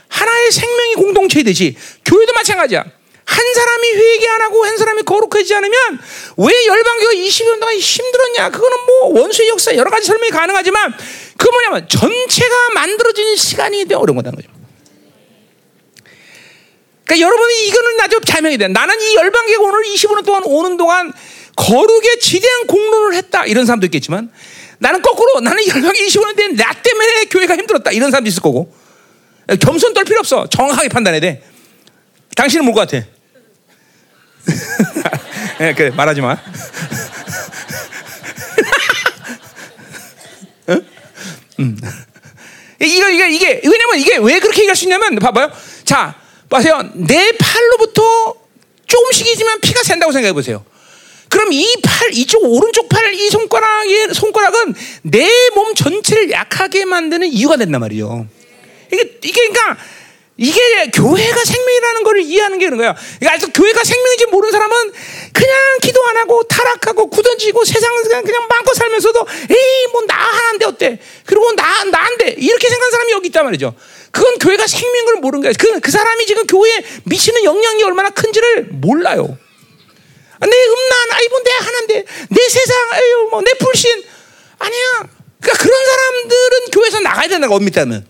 하나의 생명이 공동체이듯이 교회도 마찬가지야. 한 사람이 회개 안 하고 한 사람이 거룩하지 않으면 왜 열방교가 20년 동안 힘들었냐? 그거는 뭐 원수의 역사 여러 가지 설명이 가능하지만 그 뭐냐면 전체가 만들어진 시간이 되게 어려운 거다는 거죠. 그러니까 여러분이 이거는 나도 자명이 돼. 나는 이 열방교가 오늘 25년 동안 오는 동안 거룩에 지대한 공로를 했다. 이런 사람도 있겠지만 나는 거꾸로 나는 열방교 25년 된 나 때문에 교회가 힘들었다. 이런 사람도 있을 거고. 겸손 떨 필요 없어. 정확하게 판단해야 돼. 당신은 뭘 것 같아? 네, 그래 말하지 마. 음. 이거 이게 이게 왜냐면 이게 왜 그렇게 얘기할 수 있냐면 봐봐요. 자, 보세요. 내 팔로부터 조금씩이지만 피가 샌다고 생각해 보세요. 그럼 이 팔, 이쪽 오른쪽 팔, 이 손가락의 손가락은 내 몸 전체를 약하게 만드는 이유가 된단 말이죠. 이게 이게 그러니까 이게 교회가 생명이라는 걸 이해하는 게 그런 거야. 그러니까 교회가 생명인지 모르는 사람은 그냥 기도 안 하고 타락하고 굳어지고 세상을 그냥, 그냥 마음껏 살면서도 에이 뭐 나 하나인데 어때? 그리고 나 나인데 이렇게 생각하는 사람이 여기 있단 말이죠. 그건 교회가 생명인 걸 모르는 거야. 그, 그 사람이 지금 교회에 미치는 영향이 얼마나 큰지를 몰라요. 내 음란, 아이고 내 하나인데 내 세상, 아유 뭐내 불신 아니야. 그러니까 그런 사람들은 교회에서 나가야 된다는 거 엄밀하면.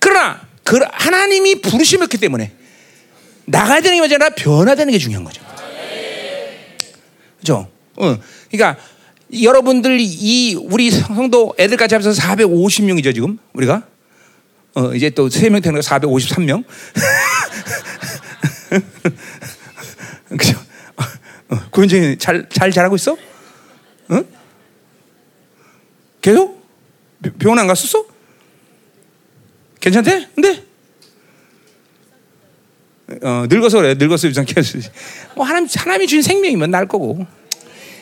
그러나 그 하나님이 부르심했기 때문에 나가야 되는 게 아니라 변화되는 게 중요한 거죠. 그죠? 어. 그러니까 여러분들 이 우리 성도 애들까지 합해서 450명이죠 지금 우리가 어, 이제 또 3명 되는 거 453명. 그죠? 어, 고현정이 잘, 잘 잘하고 있어? 응? 계속? 병원 안 갔었어? 괜찮대? 근데? 어, 늙어서 그래. 늙어서 유산케 뭐 하나님, 하나님이 주신 생명이면 날 거고.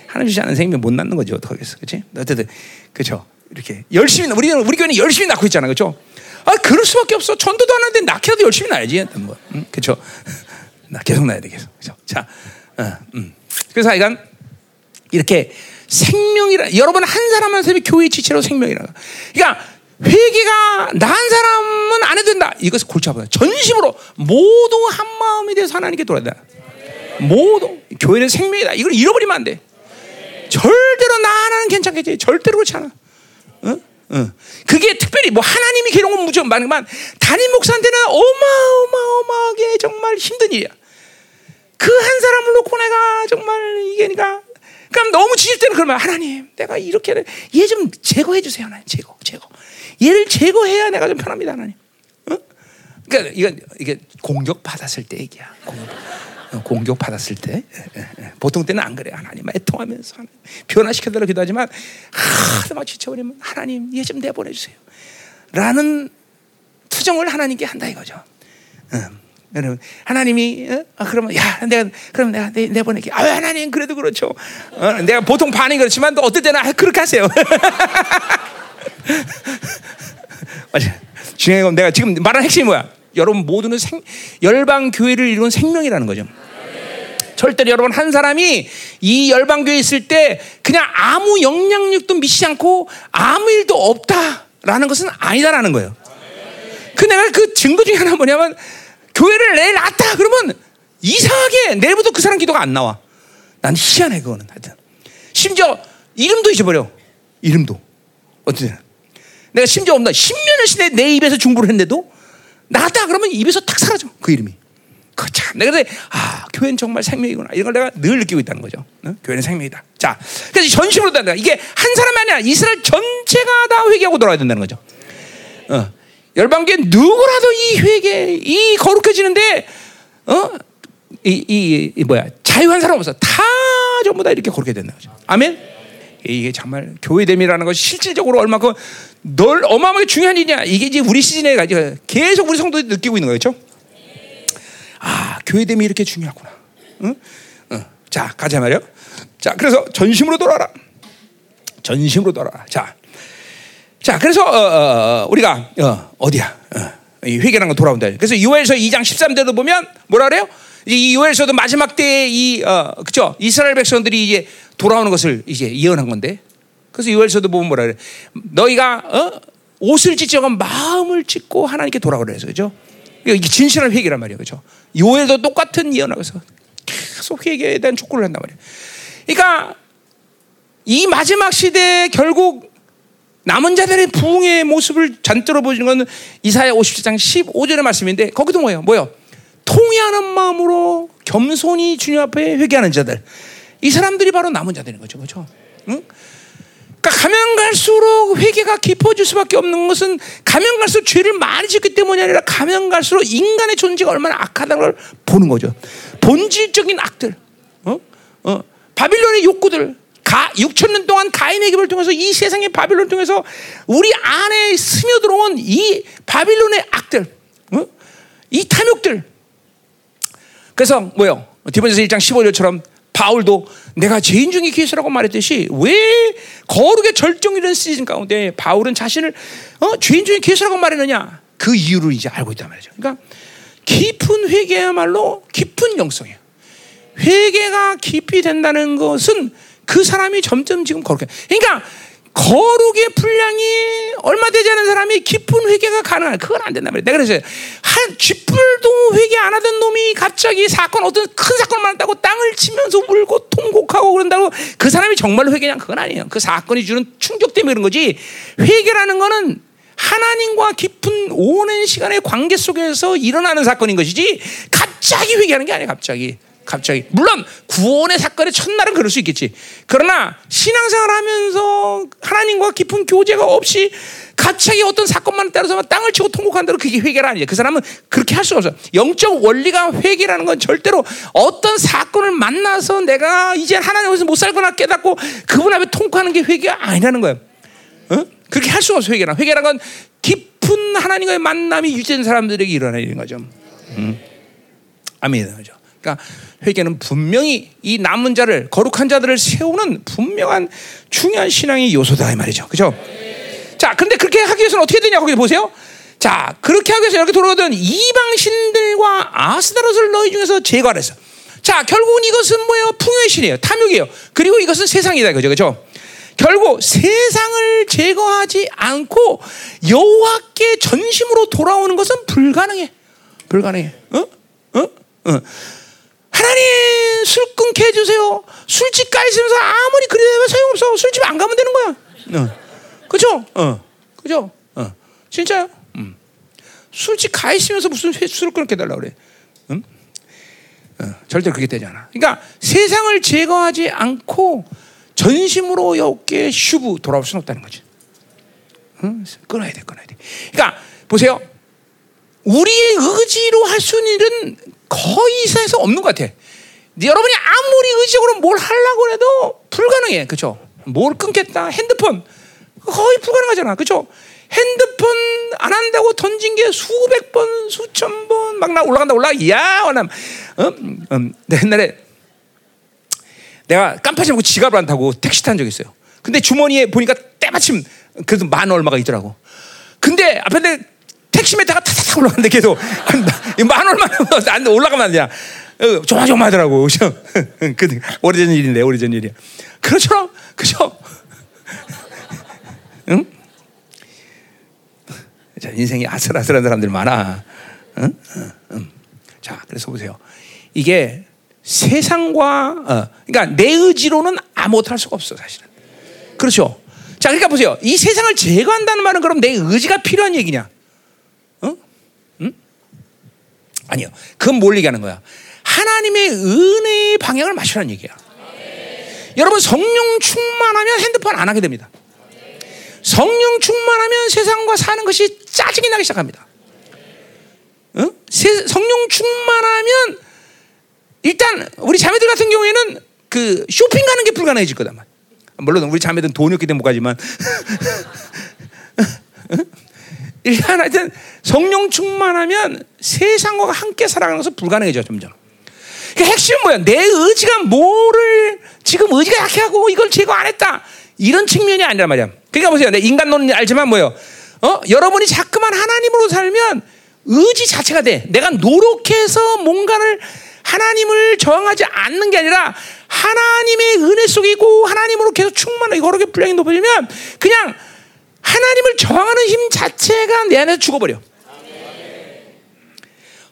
하나님 주지 않은 생명 못 낳는 거지. 어떡하겠어. 그치? 어쨌든, 그죠. 이렇게. 열심히, 우리, 우리 교회는 열심히 낳고 있잖아. 그죠? 아, 그럴 수밖에 없어. 전도도 안 하는데 낳기라도 열심히 낳아야지. 뭐. 응? 그죠? 나 계속 낳아야 돼. 계속. 그죠? 자, 어, 음. 그래서 하여간, 이렇게 생명이라, 여러분 한 사람 한 사람이 교회 지체로 생명이라. 그러니까, 회개가 나한 사람은 안 해도 된다. 이것을 골치 아파요. 전심으로 모두 한 마음이 돼서 하나님께 돌아야 돼. 모두 교회는 생명이다. 이걸 잃어버리면 안 돼. 절대로 나 하나는 괜찮겠지. 절대로 그렇지 않아. 어? 어. 그게 특별히 뭐 하나님이 괴로운 무조건 많지만 담임 목사한테는 어마어마어마하게 정말 힘든 일이야. 그 한 사람을 놓고 내가 정말 이게 그러니까 그럼 너무 지칠 때는 그러면 하나님 내가 이렇게 얘좀 제거해 주세요 하나님 제거 제거 얘를 제거해야 내가 좀 편합니다, 하나님. 어? 그러니까 이건 이게 공격 받았을 때 얘기야. 공격, 공격 받았을 때 보통 때는 안 그래. 하나님 애통하면서 하나님, 변화시켜달라 기도하지만 하도 막 지쳐버리면 하나님 얘 좀 내보내 주세요. 라는 투정을 하나님께 한다 이거죠. 여러분 하나님이 어? 아, 그러면 야 내가 그럼 내가 내, 내보낼게. 아 하나님 그래도 그렇죠. 어, 내가 보통 반이 그렇지만 또 어떨 때는 아, 그렇게 하세요. 맞아. 중요한 건 내가 지금 말한 핵심이 뭐야? 여러분 모두는 생, 열방 교회를 이룬 생명이라는 거죠. 절대로 여러분 한 사람이 이 열방 교회에 있을 때 그냥 아무 영향력도 미치지 않고 아무 일도 없다라는 것은 아니다라는 거예요. 그 내가 그 증거 중에 하나 뭐냐면 교회를 내일 놨다 그러면 이상하게 내일부터 그 사람 기도가 안 나와. 난 희한해 그거는 하여튼. 심지어 이름도 잊어버려. 이름도. 어쨌든 내가 심지어 없나 10년을 시내 내 입에서 중보를 했는데도 나갔다 그러면 입에서 탁 사라져 그 이름이. 그 참, 내가 그래, 아, 교회는 정말 생명이구나. 이걸 내가 늘 느끼고 있다는 거죠. 어? 교회는 생명이다. 자, 그래서 전심으로 된다. 이게 한 사람이 아니라 이스라엘 전체가 다 회개하고 돌아야 된다는 거죠. 어. 열방계 누구라도 이 회개, 이 거룩해지는데, 어? 이, 이, 이, 뭐야, 자유한 사람 없어. 다 전부 다 이렇게 거룩해 된다는 거죠. 아멘? 이게 정말 교회됨이라는 것이 실질적으로 얼마큼 널 어마어마하게 중요한 일이냐. 이게 이제 우리 시즌에 계속 우리 성도들이 느끼고 있는 거죠. 아, 교회됨이 이렇게 중요하구나. 응? 응. 자, 가자 말이요. 자, 그래서 전심으로 돌아라. 전심으로 돌아라. 자, 자, 그래서 어, 어, 어 우리가 어, 디야 어, 회개라는 거 돌아온다. 그래서 요엘서 2장 13절도 보면 뭐라 그래요? 이 요엘서도 마지막 때에 이 어, 그죠? 이스라엘 백성들이 이제 돌아오는 것을 이제 예언한 건데. 그래서 요엘서도 보면 뭐라 그래? 너희가 어? 옷을 찢어가 마음을 찢고 하나님께 돌아오라 해서 그죠? 이게 진실한 회개란 말이에요. 그죠? 요엘도 똑같은 예언하고서 계속 회개에 대한 촉구를 한단 말이에요. 그러니까 이 마지막 시대에 결국 남은 자들의 부흥의 모습을 잔뜩 보여주는 것은 이사야 57장 15절의 말씀인데 거기도 뭐예요? 뭐예요? 통회하는 마음으로 겸손히 주님 앞에 회개하는 자들. 이 사람들이 바로 남은 자들인 거죠. 그렇죠? 응? 그러니까 가면 갈수록 회개가 깊어질 수밖에 없는 것은 가면 갈수록 죄를 많이 짓기 때문이 아니라 가면 갈수록 인간의 존재가 얼마나 악하다는 걸 보는 거죠. 본질적인 악들, 어? 어. 바빌론의 욕구들, 가, 6천 년 동안 가인의 기을 통해서 이 세상의 바빌론 통해서 우리 안에 스며들어온 이 바빌론의 악들, 어? 이 탐욕들. 그래서 뭐요? 디모데서 1장 15절처럼 바울도 내가 죄인 중에 기수라고 말했듯이 왜 거룩의 절정 이런 시즌 가운데 바울은 자신을 어? 죄인 중에 기수라고 말했느냐? 그 이유를 이제 알고 있단 말이죠. 그러니까 깊은 회개야말로 깊은 영성이에요. 회개가 깊이 된다는 것은 그 사람이 점점 지금 거룩해. 그러니까 거룩의 분량이 얼마 되지 않은 사람이 깊은 회개가 가능한 그건 안 된단 말이야. 내가 그래서 한 쥐뿔도 회개 안 하던 놈이 갑자기 사건 어떤 큰 사건을 만났다고 땅을 치면서 울고 통곡하고 그런다고 그 사람이 정말로 회개냐 그건 아니에요. 그 사건이 주는 충격 때문에 그런 거지. 회개라는 거는 하나님과 깊은 오랜 시간의 관계 속에서 일어나는 사건인 것이지 갑자기 회개하는 게 아니야 갑자기. 갑자기 물론 구원의 사건의 첫날은 그럴 수 있겠지. 그러나 신앙생활 하면서 하나님과 깊은 교제가 없이 갑자기 어떤 사건만 따라서 땅을 치고 통곡한다고 그게 회개가 아니야. 그 사람은 그렇게 할 수가 없어. 영적 원리가 회개라는 건 절대로 어떤 사건을 만나서 내가 이제 하나님께서 못 살거나 깨닫고 그분 앞에 통곡하는 게 회개가 아니라는 거예요. 어? 그렇게 할 수가 없어 회개란. 회개란 건 깊은 하나님과의 만남이 유지된 사람들에게 일어나는 거죠. 음. 아멘. 그죠. 그러니까 회개는 분명히 이 남은 자를 거룩한 자들을 세우는 분명한 중요한 신앙의 요소다 이 말이죠. 그죠? 자, 근데 그렇게 하기 위해서는 어떻게 되냐 거기 보세요. 자, 그렇게 하기 위해서 이렇게 돌아오던 이방 신들과 아스다롯을 너희 중에서 제거하라 했어. 자, 결국은 이것은 뭐예요? 풍요의 신이에요. 탐욕이에요. 그리고 이것은 세상이다. 그죠? 그죠? 결국 세상을 제거하지 않고 여호와께 전심으로 돌아오는 것은 불가능해. 불가능해. 어? 어? 어. 하나님 술 끊게 해주세요. 술집 가 있으면서 아무리 그래도 소용없어. 술집 안 가면 되는 거야. 어. 그죠? 어. 그죠? 어. 진짜요? 음. 술집 가 있으면서 무슨 술을 끊게 달라 그래? 음? 어. 절대 그렇게 되지 않아. 그러니까 세상을 제거하지 않고 전심으로 여기에 슈브 돌아올 수는 없다는 거지. 응? 끊어야 돼, 끊어야 돼. 그러니까 보세요. 우리의 의지로 할 수 있는 일은 거의 이 세상에서 없는 것 같아. 여러분이 아무리 의식으로 뭘 하려고 해도 불가능해. 그죠? 뭘 끊겠다. 핸드폰. 거의 불가능하잖아. 그죠? 핸드폰 안 한다고 던진 게 수백 번, 수천 번 막 나 올라간다 올라. 야, 원함. 음, 음, 옛날에 내가 깜빡이 먹고 지갑을 안 타고 택시 탄적 있어요. 근데 주머니에 보니까 때마침 그래도 만 얼마가 있더라고. 근데 앞에 택시 메타가 타타타 올라가는데 계속 만 얼마 안 올라가면 안 되냐. 어, 조마조마하더라고. 그 오래전 일인데 오래전 일이야. 그렇죠, 그죠? 응? 자, 인생이 아슬아슬한 사람들 많아. 응? 응, 응. 자, 그래서 보세요. 이게 세상과 어, 그러니까 내 의지로는 아무것도 할 수가 없어 사실은. 그렇죠. 자, 그러니까 보세요. 이 세상을 제거한다는 말은 그럼 내 의지가 필요한 얘기냐? 아니요. 그건 뭘 얘기하는 거야? 하나님의 은혜의 방향을 마시라는 얘기야. 여러분 성령 충만하면 핸드폰 안 하게 됩니다. 성령 충만하면 세상과 사는 것이 짜증이 나기 시작합니다. 어? 성령 충만하면 일단 우리 자매들 같은 경우에는 그 쇼핑 가는 게 불가능해질 거다. 물론 우리 자매들은 돈이 없기 때문에 못 가지만. 일단 하여튼 성령 충만하면 세상과 함께 살아가는 것은 불가능해져 점점. 그 핵심은 뭐야? 내 의지가 뭐를 지금 의지가 약해하고 이걸 제거 안 했다. 이런 측면이 아니란 말이야. 그러니까 보세요. 내 인간론은 알지만 뭐예요? 어? 여러분이 자꾸만 하나님으로 살면 의지 자체가 돼. 내가 노력해서 뭔가를 하나님을 저항하지 않는 게 아니라 하나님의 은혜 속에 있고 하나님으로 계속 충만하게 거룩의 분량이 높아지면 그냥 하나님을 저항하는 힘 자체가 내 안에서 죽어버려.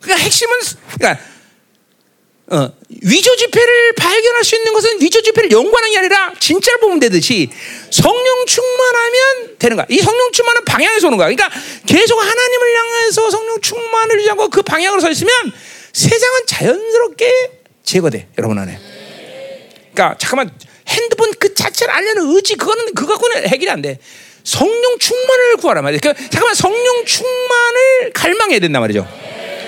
그러니까 핵심은 그러니까 어, 위조 지폐를 발견할 수 있는 것은 위조 지폐를 연구하는 게 아니라 진짜를 보면 되듯이 성령 충만하면 되는 거야. 이 성령 충만은 방향에서 오는 거야. 그러니까 계속 하나님을 향해서 성령 충만을 유지하고 그 방향으로 서 있으면 세상은 자연스럽게 제거돼. 여러분 안에. 그러니까 잠깐만 핸드폰 그 자체를 알려는 의지 그거는 그거 갖고는 해결이 안 돼. 성령 충만을 구하라 말이야. 그러니까 잠깐만 성령 충만을 갈망해야 된단 말이죠.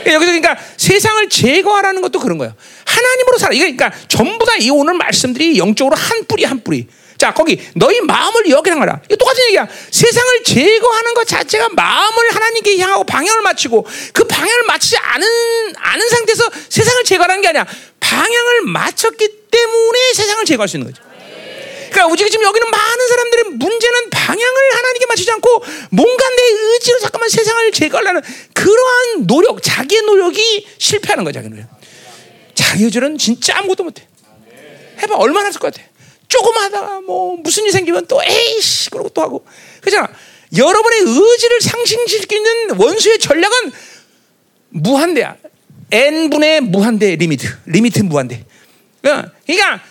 여기서 그러니까 세상을 제거하라는 것도 그런 거예요. 하나님으로 살아. 그러니까 전부 다 이 오늘 말씀들이 영적으로 한 뿌리 한 뿌리. 자 거기 너희 마음을 여기랑 하라. 이거 똑같은 얘기야. 세상을 제거하는 것 자체가 마음을 하나님께 향하고 방향을 맞추고 그 방향을 맞추지 않은 않은 상태에서 세상을 제거하는 게 아니야. 방향을 맞췄기 때문에 세상을 제거할 수 있는 거죠. 그러니까 오직 지금 여기는 많은 사람들의 문제는 방향을 하나님께 맞추지 않고 뭔가 내 의지로 잠깐만 세상을 제거하려는 그러한 노력, 자기의 노력이 실패하는 거야, 자기 노력. 자기 의지는 진짜 아무것도 못해. 해봐, 얼마나 할것 같아. 조금 하다가 뭐 무슨 일 생기면 또 에이씨 그러고 또 하고 그잖아. 여러분의 의지를 상실시키는 원수의 전략은 무한대야. n 분의 무한대 limit, limit 무한대. 그러니까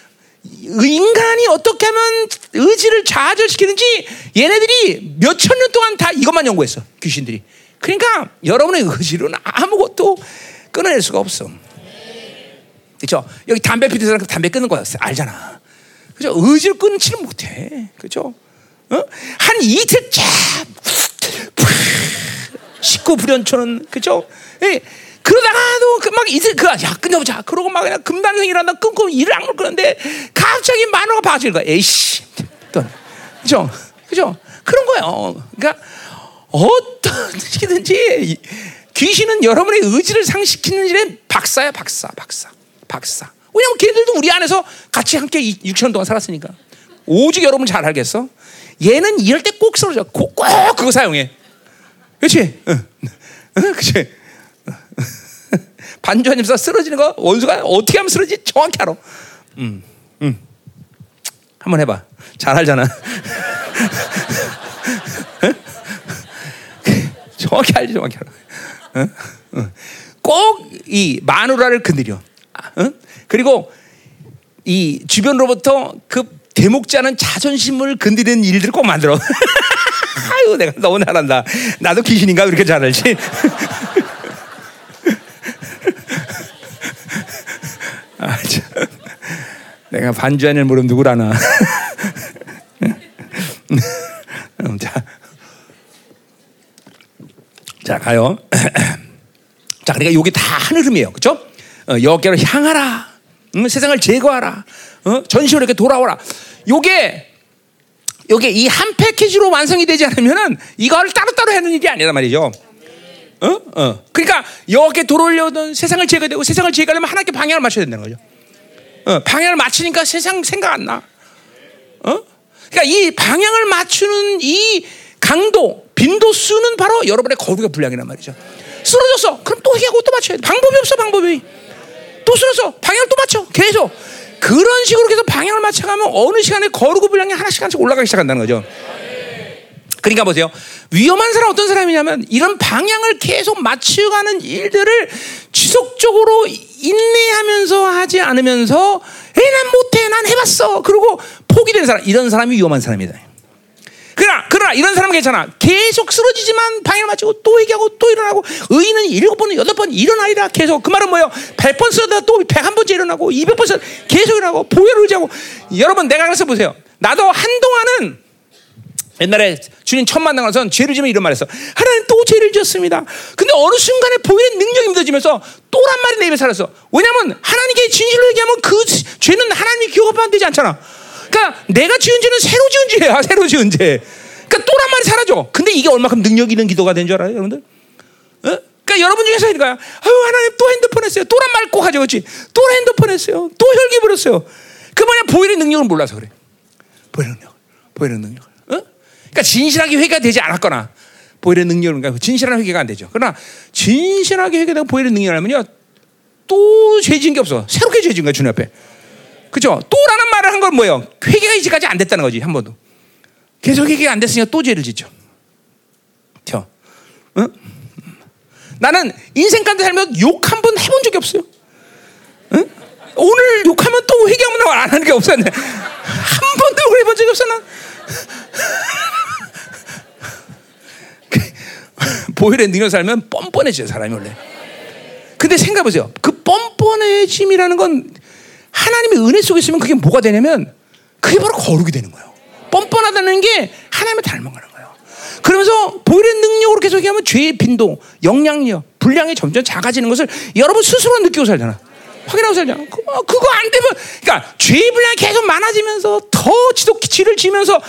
인간이 어떻게 하면 의지를 좌절시키는지 얘네들이 몇 천 년 동안 다 이것만 연구했어. 귀신들이. 그러니까 여러분의 의지로는 아무것도 끊어낼 수가 없어. 그렇죠? 여기 담배 피우는 사람 담배 끊는 거 알잖아. 그죠? 의지를 끊지는 못해. 그죠? 어? 한 이틀 쫙, 식구 불연초는, 그죠? 예. 그러다가도 그막 이틀 그, 야, 끊어보자. 그러고 막 그냥 금단생이란다 끊고 일을 안 끊는데 갑자기 만화가 봐지는 거야. 에이씨. 또, 그죠? 그죠? 그런 거예요. 그러니까 어떻게든지 귀신은 여러분의 의지를 상시키는 일에 박사야, 박사, 박사, 박사. 왜냐면 걔들도 우리 안에서 같이 함께 6천 동안 살았으니까. 오직 여러분 잘 알겠어? 얘는 이럴 때 꼭 쓰러져. 꼭, 꼭 그거 사용해. 그렇지? 응. 응, 그렇지? 반주하면서 쓰러지는 거 원수가 어떻게 하면 쓰러지 정확히 알아. 음, 음. 한번 해봐. 잘 알잖아. 정확히 알지, 정확히 알아. 꼭 이 마누라를 건드려. 그리고 이 주변으로부터 그 대목지 않은 자존심을 건드리는 일들을 꼭 만들어. 아유, 내가 너무 잘한다. 나도 귀신인가? 그렇게 잘 알지? 아, 참. 내가 반주하는 물음 누구라나. 음, 자, 자 가요. 자, 그러니까 이게 다 하늘음이에요, 그렇죠? 어, 여호와께로 향하라. 응? 세상을 제거하라. 어? 전시로 이렇게 돌아오라. 요게 요게 이 한 패키지로 완성이 되지 않으면은 이거를 따로따로 하는 일이 아니란 말이죠. 어? 어. 그러니까 여호와께 돌아오려던 세상을 제거되고 세상을 제거하려면 하나님께 방향을 맞춰야 된다는 거죠. 어, 방향을 맞추니까 세상 생각 안 나. 어? 그러니까 이 방향을 맞추는 이 강도, 빈도 수는 바로 여러분의 거룩의 분량이란 말이죠. 쓰러졌어. 그럼 또 회개하고 또 맞춰야 돼. 방법이 없어, 방법이. 또 쓰러져. 방향을 또 맞춰. 계속. 그런 식으로 계속 방향을 맞춰가면 어느 시간에 거룩의 분량이 하나씩 하나씩 올라가기 시작한다는 거죠. 그러니까 보세요. 위험한 사람 어떤 사람이냐면 이런 방향을 계속 맞추가는 일들을 지속적으로 인내하면서 하지 않으면서 에이 난 못해 난 해봤어 그리고 포기된 사람 이런 사람이 위험한 사람이다. 그러나 그러나 이런 사람은 괜찮아. 계속 쓰러지지만 방향을 맞추고 또 얘기하고 또 일어나고 의인은 일곱 번 여덟 번 일어나리라 계속 그 말은 뭐예요? 백 번 쓰다 또 백 한 번째 일어나고 이백 번 쓰다 계속 일어나고 보혈을 의지하고 여러분 내가 그래서 보세요. 나도 한동안은 옛날에 주님 첫 만나고선 죄를 지면 이런 말했어. 하나님 또 죄를 지었습니다. 근데 어느 순간에 보이는 능력이 믿어지면서 또란 말이 내 입에 살았어. 왜냐하면 하나님께 진실로 얘기하면 그 죄는 하나님이 기억하면 안 되지 않잖아. 그러니까 내가 지은 죄는 새로 지은 죄야, 새로 지은 죄. 그러니까 또란 말이 사라져. 근데 이게 얼마큼 능력 있는 기도가 된 줄 알아요, 여러분들? 어? 그러니까 여러분 중에서 그러니까 아유 하나님 또 핸드폰 했어요. 또란 말 꼭 하죠, 그렇지? 또 핸드폰 했어요. 또 혈기 부렸어요. 그 뭐냐 보일의 능력을 몰라서 그래. 보일의 능력, 보일의 능력. 어? 그러니까 진실하게 회개가 되지 않았거나 능력을 그러니까 진실한 회개가 안 되죠. 그러나 진실하게 회개되고 보일의 능력을 하면요 또 죄진 게 없어. 새롭게 죄진 거야 주님 앞에. 그죠? 또라는 말을 한 건 뭐예요? 회개가 이제까지 안 됐다는 거지 한 번도. 계속 회개가 안 됐으니까 또 죄를 짓죠. 저, 응? 나는 인생 가운데 살면 욕 한 번 해본 적이 없어요. 응? 오늘 욕하면 또 회개하면 안 하는 게 없었네. 한 번도 욕을 해본 적이 난. 보혈의 능력 살면 뻔뻔해져요 사람이 원래. 근데 생각해보세요. 그 뻔뻔해짐이라는 건 하나님의 은혜 속에 있으면 그게 뭐가 되냐면 그게 바로 거룩이 되는 거예요. 뻔뻔하다는 게 하나님을 닮아가는 거예요. 그러면서 보혈의 능력으로 계속 하면 죄의 빈도, 영향력, 분량이 점점 작아지는 것을 여러분 스스로 느끼고 살잖아. 확인하고 살잖아. 그거, 그거 안 되면, 그러니까 죄의 분량이 계속 많아지면서 더 지독 지를 지면서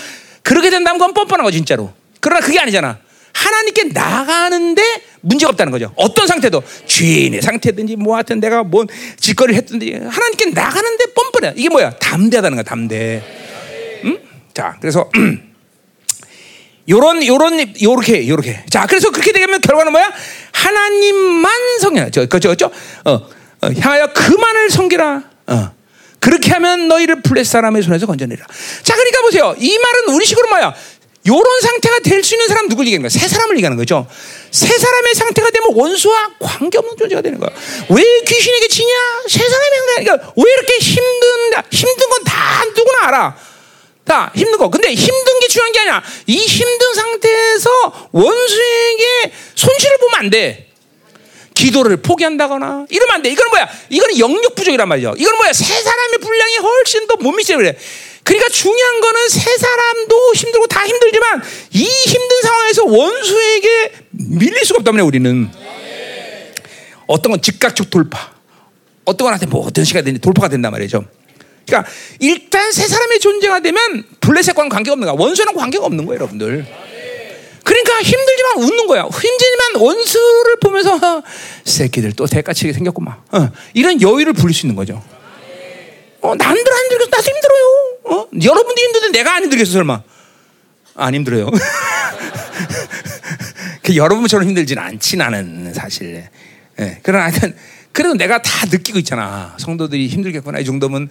그렇게 된다면 그건 뻔뻔한 거 진짜로. 그러나 그게 아니잖아. 하나님께 나가는데 문제가 없다는 거죠. 어떤 상태도 죄인의 상태든지 뭐 하여튼 내가 뭔 짓거리를 했든지 하나님께 나가는데 뻔뻔해. 이게 뭐야? 담대하다는 거야. 담대. 응? 자, 그래서 요런 요런 요렇게 요렇게. 자, 그래서 그렇게 되면 결과는 뭐야? 하나님만 성령. 저 그죠 그죠? 어, 어 향하여 그만을 섬기라. 어. 그렇게 하면 너희를 블레스 사람의 손에서 건져내라. 자, 그러니까 보세요. 이 말은 우리 식으로 뭐야? 요런 상태가 될 수 있는 사람 누굴 얘기하는 거야? 새 사람을 얘기하는 거죠. 새 사람의 상태가 되면 원수와 관계없는 존재가 되는 거야. 왜 귀신에게 지냐? 새 사람의 상태가 그러니까 왜 이렇게 힘든가? 힘든 건 다 누구나 알아. 다 힘든 거. 근데 힘든 게 중요한 게 아니야. 이 힘든 상태에서 원수에게 손실을 보면 안 돼. 기도를 포기한다거나 이러면 안 돼. 이건 뭐야? 이거는 영역 부족이란 말이죠. 이건 뭐야? 새 사람의 분량이 훨씬 더 못 미치려 그래. 그러니까 중요한 거는 새 사람도 힘들고 다 힘들지만 이 힘든 상황에서 원수에게 밀릴 수가 없다면 우리는 어떤 건 즉각적 돌파, 어떤 건한테 뭐 어떤 시간이 되니 돌파가 된단 말이죠. 그러니까 일단 새 사람의 존재가 되면 블레셋과는 관계가 없는 거야. 원수랑 관계가 없는 거예요, 여러분들. 그러니까 힘들지만 웃는 거야. 힘들지만 원수를 보면서 새끼들 또 대가치게 생겼구만. 어, 이런 여유를 부릴 수 있는 거죠. 어, 남들 안 힘들겠어. 나도 힘들어요. 어? 여러분도 힘든데 내가 안 힘들겠어, 설마. 안 힘들어요. 그 여러분처럼 힘들진 않지, 나는 사실. 예, 그러나 하여튼, 그래도 내가 다 느끼고 있잖아. 성도들이 힘들겠구나. 이 정도면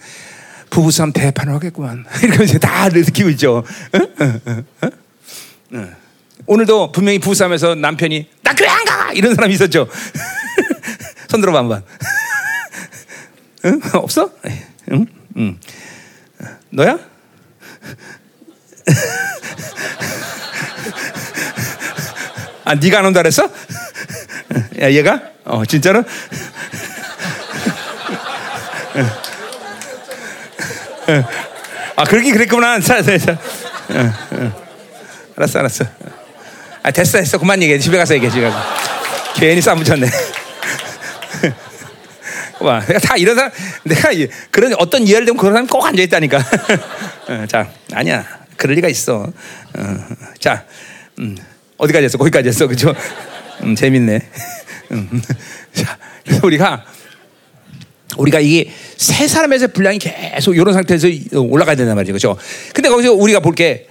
부부싸움 대판을 하겠구만. 이러면서 다 느끼고 있죠. 오늘도 분명히 부부싸움에서 남편이 나 교회 안 가! 이런 사람이 있었죠. 손 들어봐 한번. 응? 없어? 응? 응. 너야? 아, 네가 안 온다 그랬어? 야, 얘가? 어, 진짜로? 아, 그러긴 그랬구나. 자, 자, 자. 알았어, 알았어. 아, 됐어, 됐어. 그만 얘기해. 집에 가서 얘기해, 집에. 괜히 싸움 붙였네. 와, 내가 다 이런 사람, 내가 그런 어떤 이해를 되면 그런 사람 꼭 앉아 있다니까. 어, 자, 아니야. 그럴 리가 있어. 어, 자, 음, 어디까지 했어? 거기까지 했어. 그죠? 음, 재밌네. 음, 자, 그래서 우리가, 우리가 이게 세 사람에서 분량이 계속 이런 상태에서 올라가야 된단 말이죠. 그죠? 근데 거기서 우리가 볼게,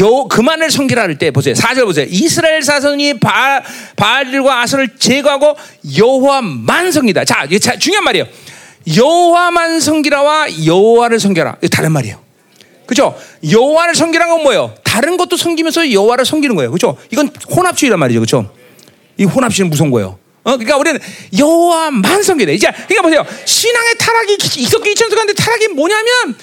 요 그만을 섬기라 할 때 보세요. 4절 보세요. 이스라엘 사선이 바, 바알과 아설을 제거하고 여호와만 섬기다. 자, 자 중요한 말이에요. 여호와만 섬기라와 여호와를 섬겨라. 이거 다른 말이에요. 그죠? 여호와를 섬기라는 건 뭐예요? 다른 것도 섬기면서 여호와를 섬기는 거예요. 그죠? 이건 혼합주의란 말이죠. 그죠? 이 혼합주의는 무서운 거예요. 어? 그러니까 우리는 여호와만 돼. 이제 그러니까 보세요. 신앙의 타락이 이석기 이천수가는데 타락이 뭐냐면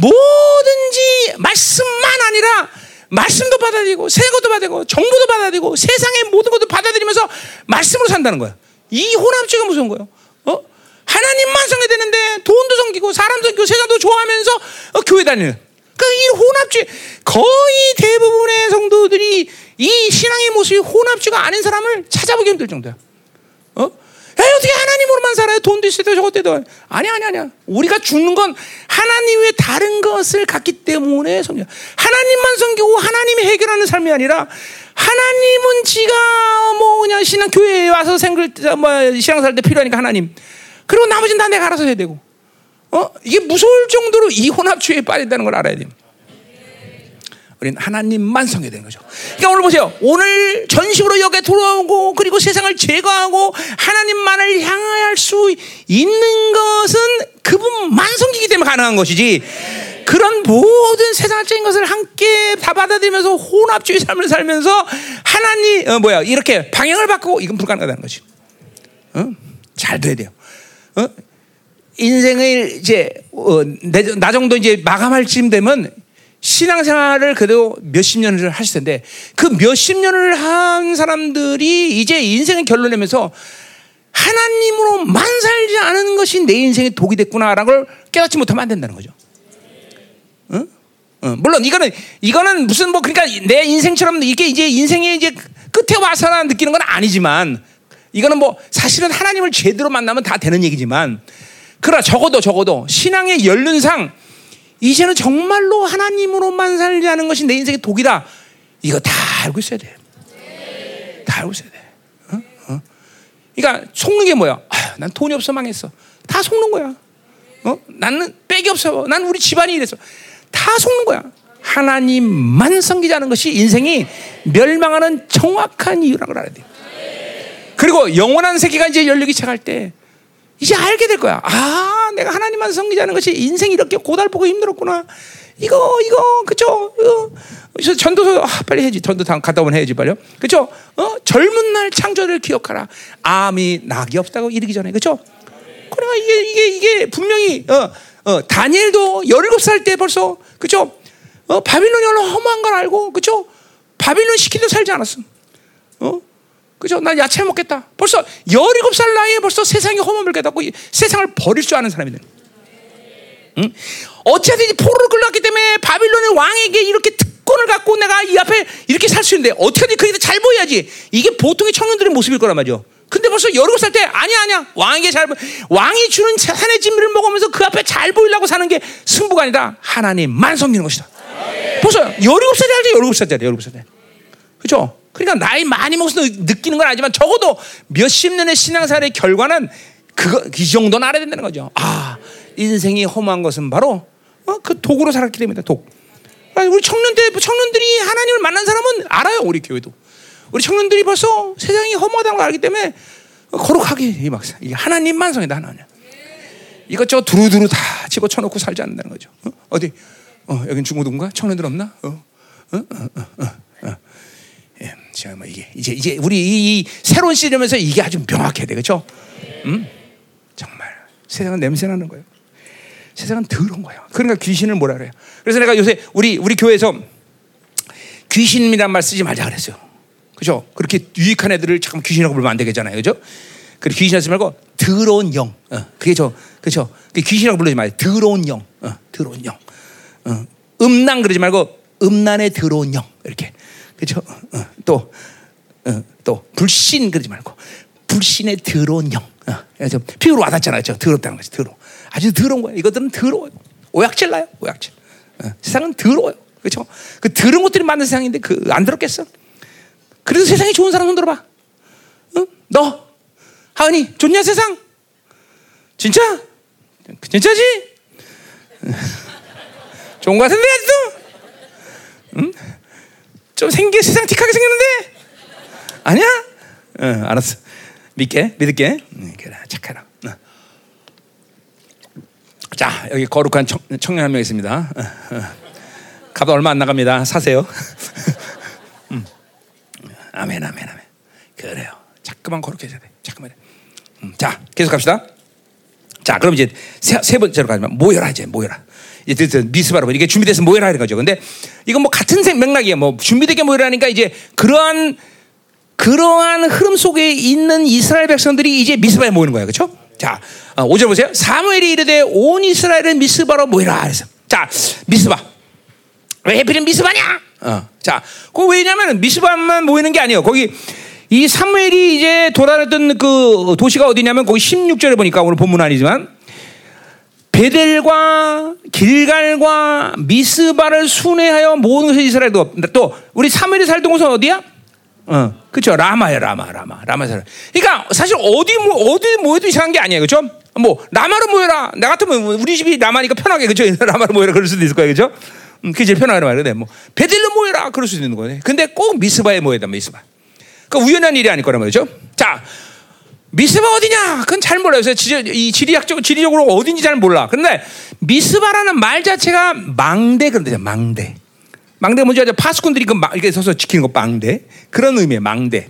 뭐든지 말씀만 아니라 말씀도 받아들이고 새 것도 받아들이고 정보도 받아들이고 세상의 모든 것도 받아들이면서 말씀으로 산다는 거야. 이 혼합주의가 무서운 거예요. 어? 하나님만 섬겨야 되는데 돈도 섬기고 사람 섬기고 세상도 좋아하면서 어, 교회 다니는. 그러니까 이 혼합주의 거의 대부분의 성도들이 이 신앙의 모습이 혼합주의가 아닌 사람을 찾아보기 힘들 정도야. 어? 야, 어떻게 하나님으로만 살아요? 돈도 있어도 저것도 있어도. 아니야, 아니야, 아니야. 우리가 죽는 건 하나님 외에 다른 것을 갖기 때문에 섬겨. 하나님만 섬기고 하나님이 해결하는 삶이 아니라 하나님은 지가 뭐 그냥 신앙 교회에 와서 생글 뭐 신앙 살 때 필요하니까 하나님. 그리고 나머지는 다 내가 알아서 해야 되고. 어? 이게 무서울 정도로 이 혼합주의에 빠진다는 걸 알아야 돼요. 우리는 하나님만 섬겨야 되는 거죠. 그러니까 오늘 보세요. 오늘 전식으로 여기에 돌아오고 그리고 세상을 제거하고 하나님만을 향할 수 있는 것은 그분만 섬기기 때문에 가능한 것이지. 그런 모든 세상적인 것을 함께 다 받아들이면서 혼합주의 삶을 살면서 하나님 어, 뭐야 이렇게 방향을 바꾸고 이건 불가능하다는 거지. 어? 잘 돼야 돼요. 어? 인생을 이제 어, 나 정도 이제 마감할 쯤 되면 신앙생활을 그래도 몇십 년을 하실 텐데 그 몇십 년을 한 사람들이 이제 인생의 결론 내면서 하나님으로만 살지 않은 것이 내 인생의 독이 됐구나라는 걸 깨닫지 못하면 안 된다는 거죠. 어? 어, 물론 이거는 이거는 무슨 뭐 그러니까 내 인생처럼 이게 이제 인생의 이제 끝에 와서나 느끼는 건 아니지만 이거는 뭐 사실은 하나님을 제대로 만나면 다 되는 얘기지만 그러나 적어도 적어도 신앙의 연륜상 이제는 정말로 하나님으로만 살자는 것이 내 인생의 독이다. 이거 다 알고 있어야 돼. 다 알고 있어야 돼. 어? 어? 그러니까 속는 게 뭐야? 아, 난 돈이 없어 망했어. 다 속는 거야. 어? 나는 백이 없어. 난 우리 집안이 이래서 다 속는 거야. 하나님만 섬기자는 것이 인생이 멸망하는 정확한 이유라는 걸 알아야 돼. 그리고 영원한 세계가 이제 열리기 시작할 때 이제 알게 될 거야. 아, 내가 하나님만 섬기자는 것이 인생이 이렇게 고달프고 힘들었구나. 이거, 이거, 그쵸? 이거. 전도서, 아, 빨리 해야지. 전도 갔다 오면 해야지, 빨리요. 그쵸? 어? 젊은 날 창조를 기억하라. 암이 낙이 없다고 이르기 전에, 그쵸? 그러니까 이게, 이게, 이게 분명히, 어, 어, 다니엘도 17살 때 벌써, 그쵸? 어, 바빌론이 얼마나 험한 걸 알고, 그쵸? 바빌론 시키도 살지 않았어. 어? 그죠? 난 야채 먹겠다. 벌써 17살 나이에 벌써 세상이 허물을 깨닫고 세상을 버릴 줄 아는 사람이네. 응? 어찌하든지 포로를 끌려왔기 때문에 바빌론의 왕에게 이렇게 특권을 갖고 내가 이 앞에 이렇게 살 수 있는데 어떻게든 그게 잘 보여야지. 이게 보통의 청년들의 모습일 거란 말이죠. 근데 벌써 17살 때 아니야 아니야 왕에게 잘 왕이 주는 산의 진미를 먹으면서 그 앞에 잘 보이려고 사는 게 승부가 아니라 하나님만 섬기는 것이다. 벌써 17살짜리 알죠? 17살짜리 17살짜리. 그죠? 그러니까 나이 많이 먹어서 느끼는 건 아니지만 적어도 몇십 년의 신앙생활의 결과는 그거 이 정도는 알아야 된다는 거죠. 아 인생이 험한 것은 바로 어, 그 독으로 살았기 때문이다. 독. 우리 청년 때 청년들이 하나님을 만난 사람은 알아요. 우리 교회도. 우리 청년들이 벌써 세상이 험하다는 걸 알기 때문에 거룩하게 이 막사 이게 하나님만 성이다 하나님. 이것저것 두루두루 다 집어 쳐놓고 살지 않는다는 거죠. 어? 디 어, 여긴 중고등가 청년들 없나? 어? 어? 어? 어? 어? 예, 뭐 이게 이제 이제 우리 이, 이 새로운 시점에서 이게 아주 명확해야 돼, 그렇죠? 음? 정말 세상은 냄새 나는 거예요. 세상은 더러운 거예요. 그러니까 귀신을 뭐라 그래요? 그래서 내가 요새 우리 우리 교회에서 귀신이란 말 쓰지 말자 그랬어요. 그죠? 그렇게 유익한 애들을 잠깐 귀신이라고 부르면 안 되겠잖아요. 그죠? 그 귀신 하지 말고 더러운 영. 어, 그게 저 그죠? 그 귀신이라고 부르지 말고 더러운 영. 어, 더러운 영. 어, 음란 그러지 말고 음란의 더러운 영. 이렇게. 그죠? 어, 또, 어, 또, 불신 그러지 말고, 불신의 더러운 영. 어, 피부로 와닿잖아요. 저 더럽다는 거지, 더러워. 아주 더러운 거예요. 이것들은 더러워요. 오약질 나요, 오약질. 어, 세상은 더러워요. 그렇죠? 그 더러운 것들이 많은 세상인데 그 안 더럽겠어? 그래서 세상이 좋은 사람 손 들어봐. 응? 너 하은이 좋냐 세상? 진짜? 진짜지? 좋은 거 같은데 아직도? 응? 좀 생기 세상 틱하게 생겼는데 아니야? 응, 알았어. 믿게 믿을게. 응, 그래 착해라. 응. 자 여기 거룩한 청, 청년 한 명 있습니다. 값 얼마 안 나갑니다. 사세요. 음. 아멘 아멘 아멘. 그래요. 자꾸만 거룩해져야 돼. 자꾸만. 음, 자 계속 갑시다. 자 그럼 이제 세, 세 번째로 가면 모여라 이제 모여라. 이제 미스바로 이게 준비돼서 모여라 이런 거죠. 근데 이건 뭐 같은 맥락이에요. 뭐 준비되게 모여라니까 이제 그러한 그러한 흐름 속에 있는 이스라엘 백성들이 이제 미스바에 모이는 거예요. 그렇죠? 자, 5절 어, 보세요. 사무엘이 이르되 온 이스라엘은 미스바로 모이라 그래서 자, 미스바. 왜 해필은 미스바냐? 어. 자, 그 왜냐면 미스바만 모이는 게 아니에요. 거기 이 사무엘이 이제 돌아다녔던 그 도시가 어디냐면 거기 16절에 보니까 오늘 본문 아니지만 베델과 길갈과 미스바를 순회하여 모든 것을 이스라엘 도 또 우리 사무엘이 살던 곳은 어디야? 어, 그렇죠. 라마야 라마 라마 라마 살. 그러니까 사실 어디 뭐 어디 모여도 이상한 게 아니에요, 그렇죠? 뭐 라마로 모여라. 나 같으면 우리 집이 라마니까 편하게 그렇죠. 라마로 모여라 그럴 수도 있을 거예요, 그렇죠? 음, 그게 제일 편하게 말이야. 뭐 베델로 모여라 그럴 수도 있는 거네. 근데 꼭 미스바에 모여다 미스바. 그 우연한 일이 아닐 거란 말이죠. 자, 미스바 어디냐? 그건 잘 몰라요. 그래서 이 지리학적 지리적으로 어딘지 잘 몰라. 그런데 미스바라는 말 자체가 망대 그런데 망대. 망대 뭔지 알죠? 파수꾼들이 그 이렇게 서서 지키는 거 망대. 그런 의미의 망대.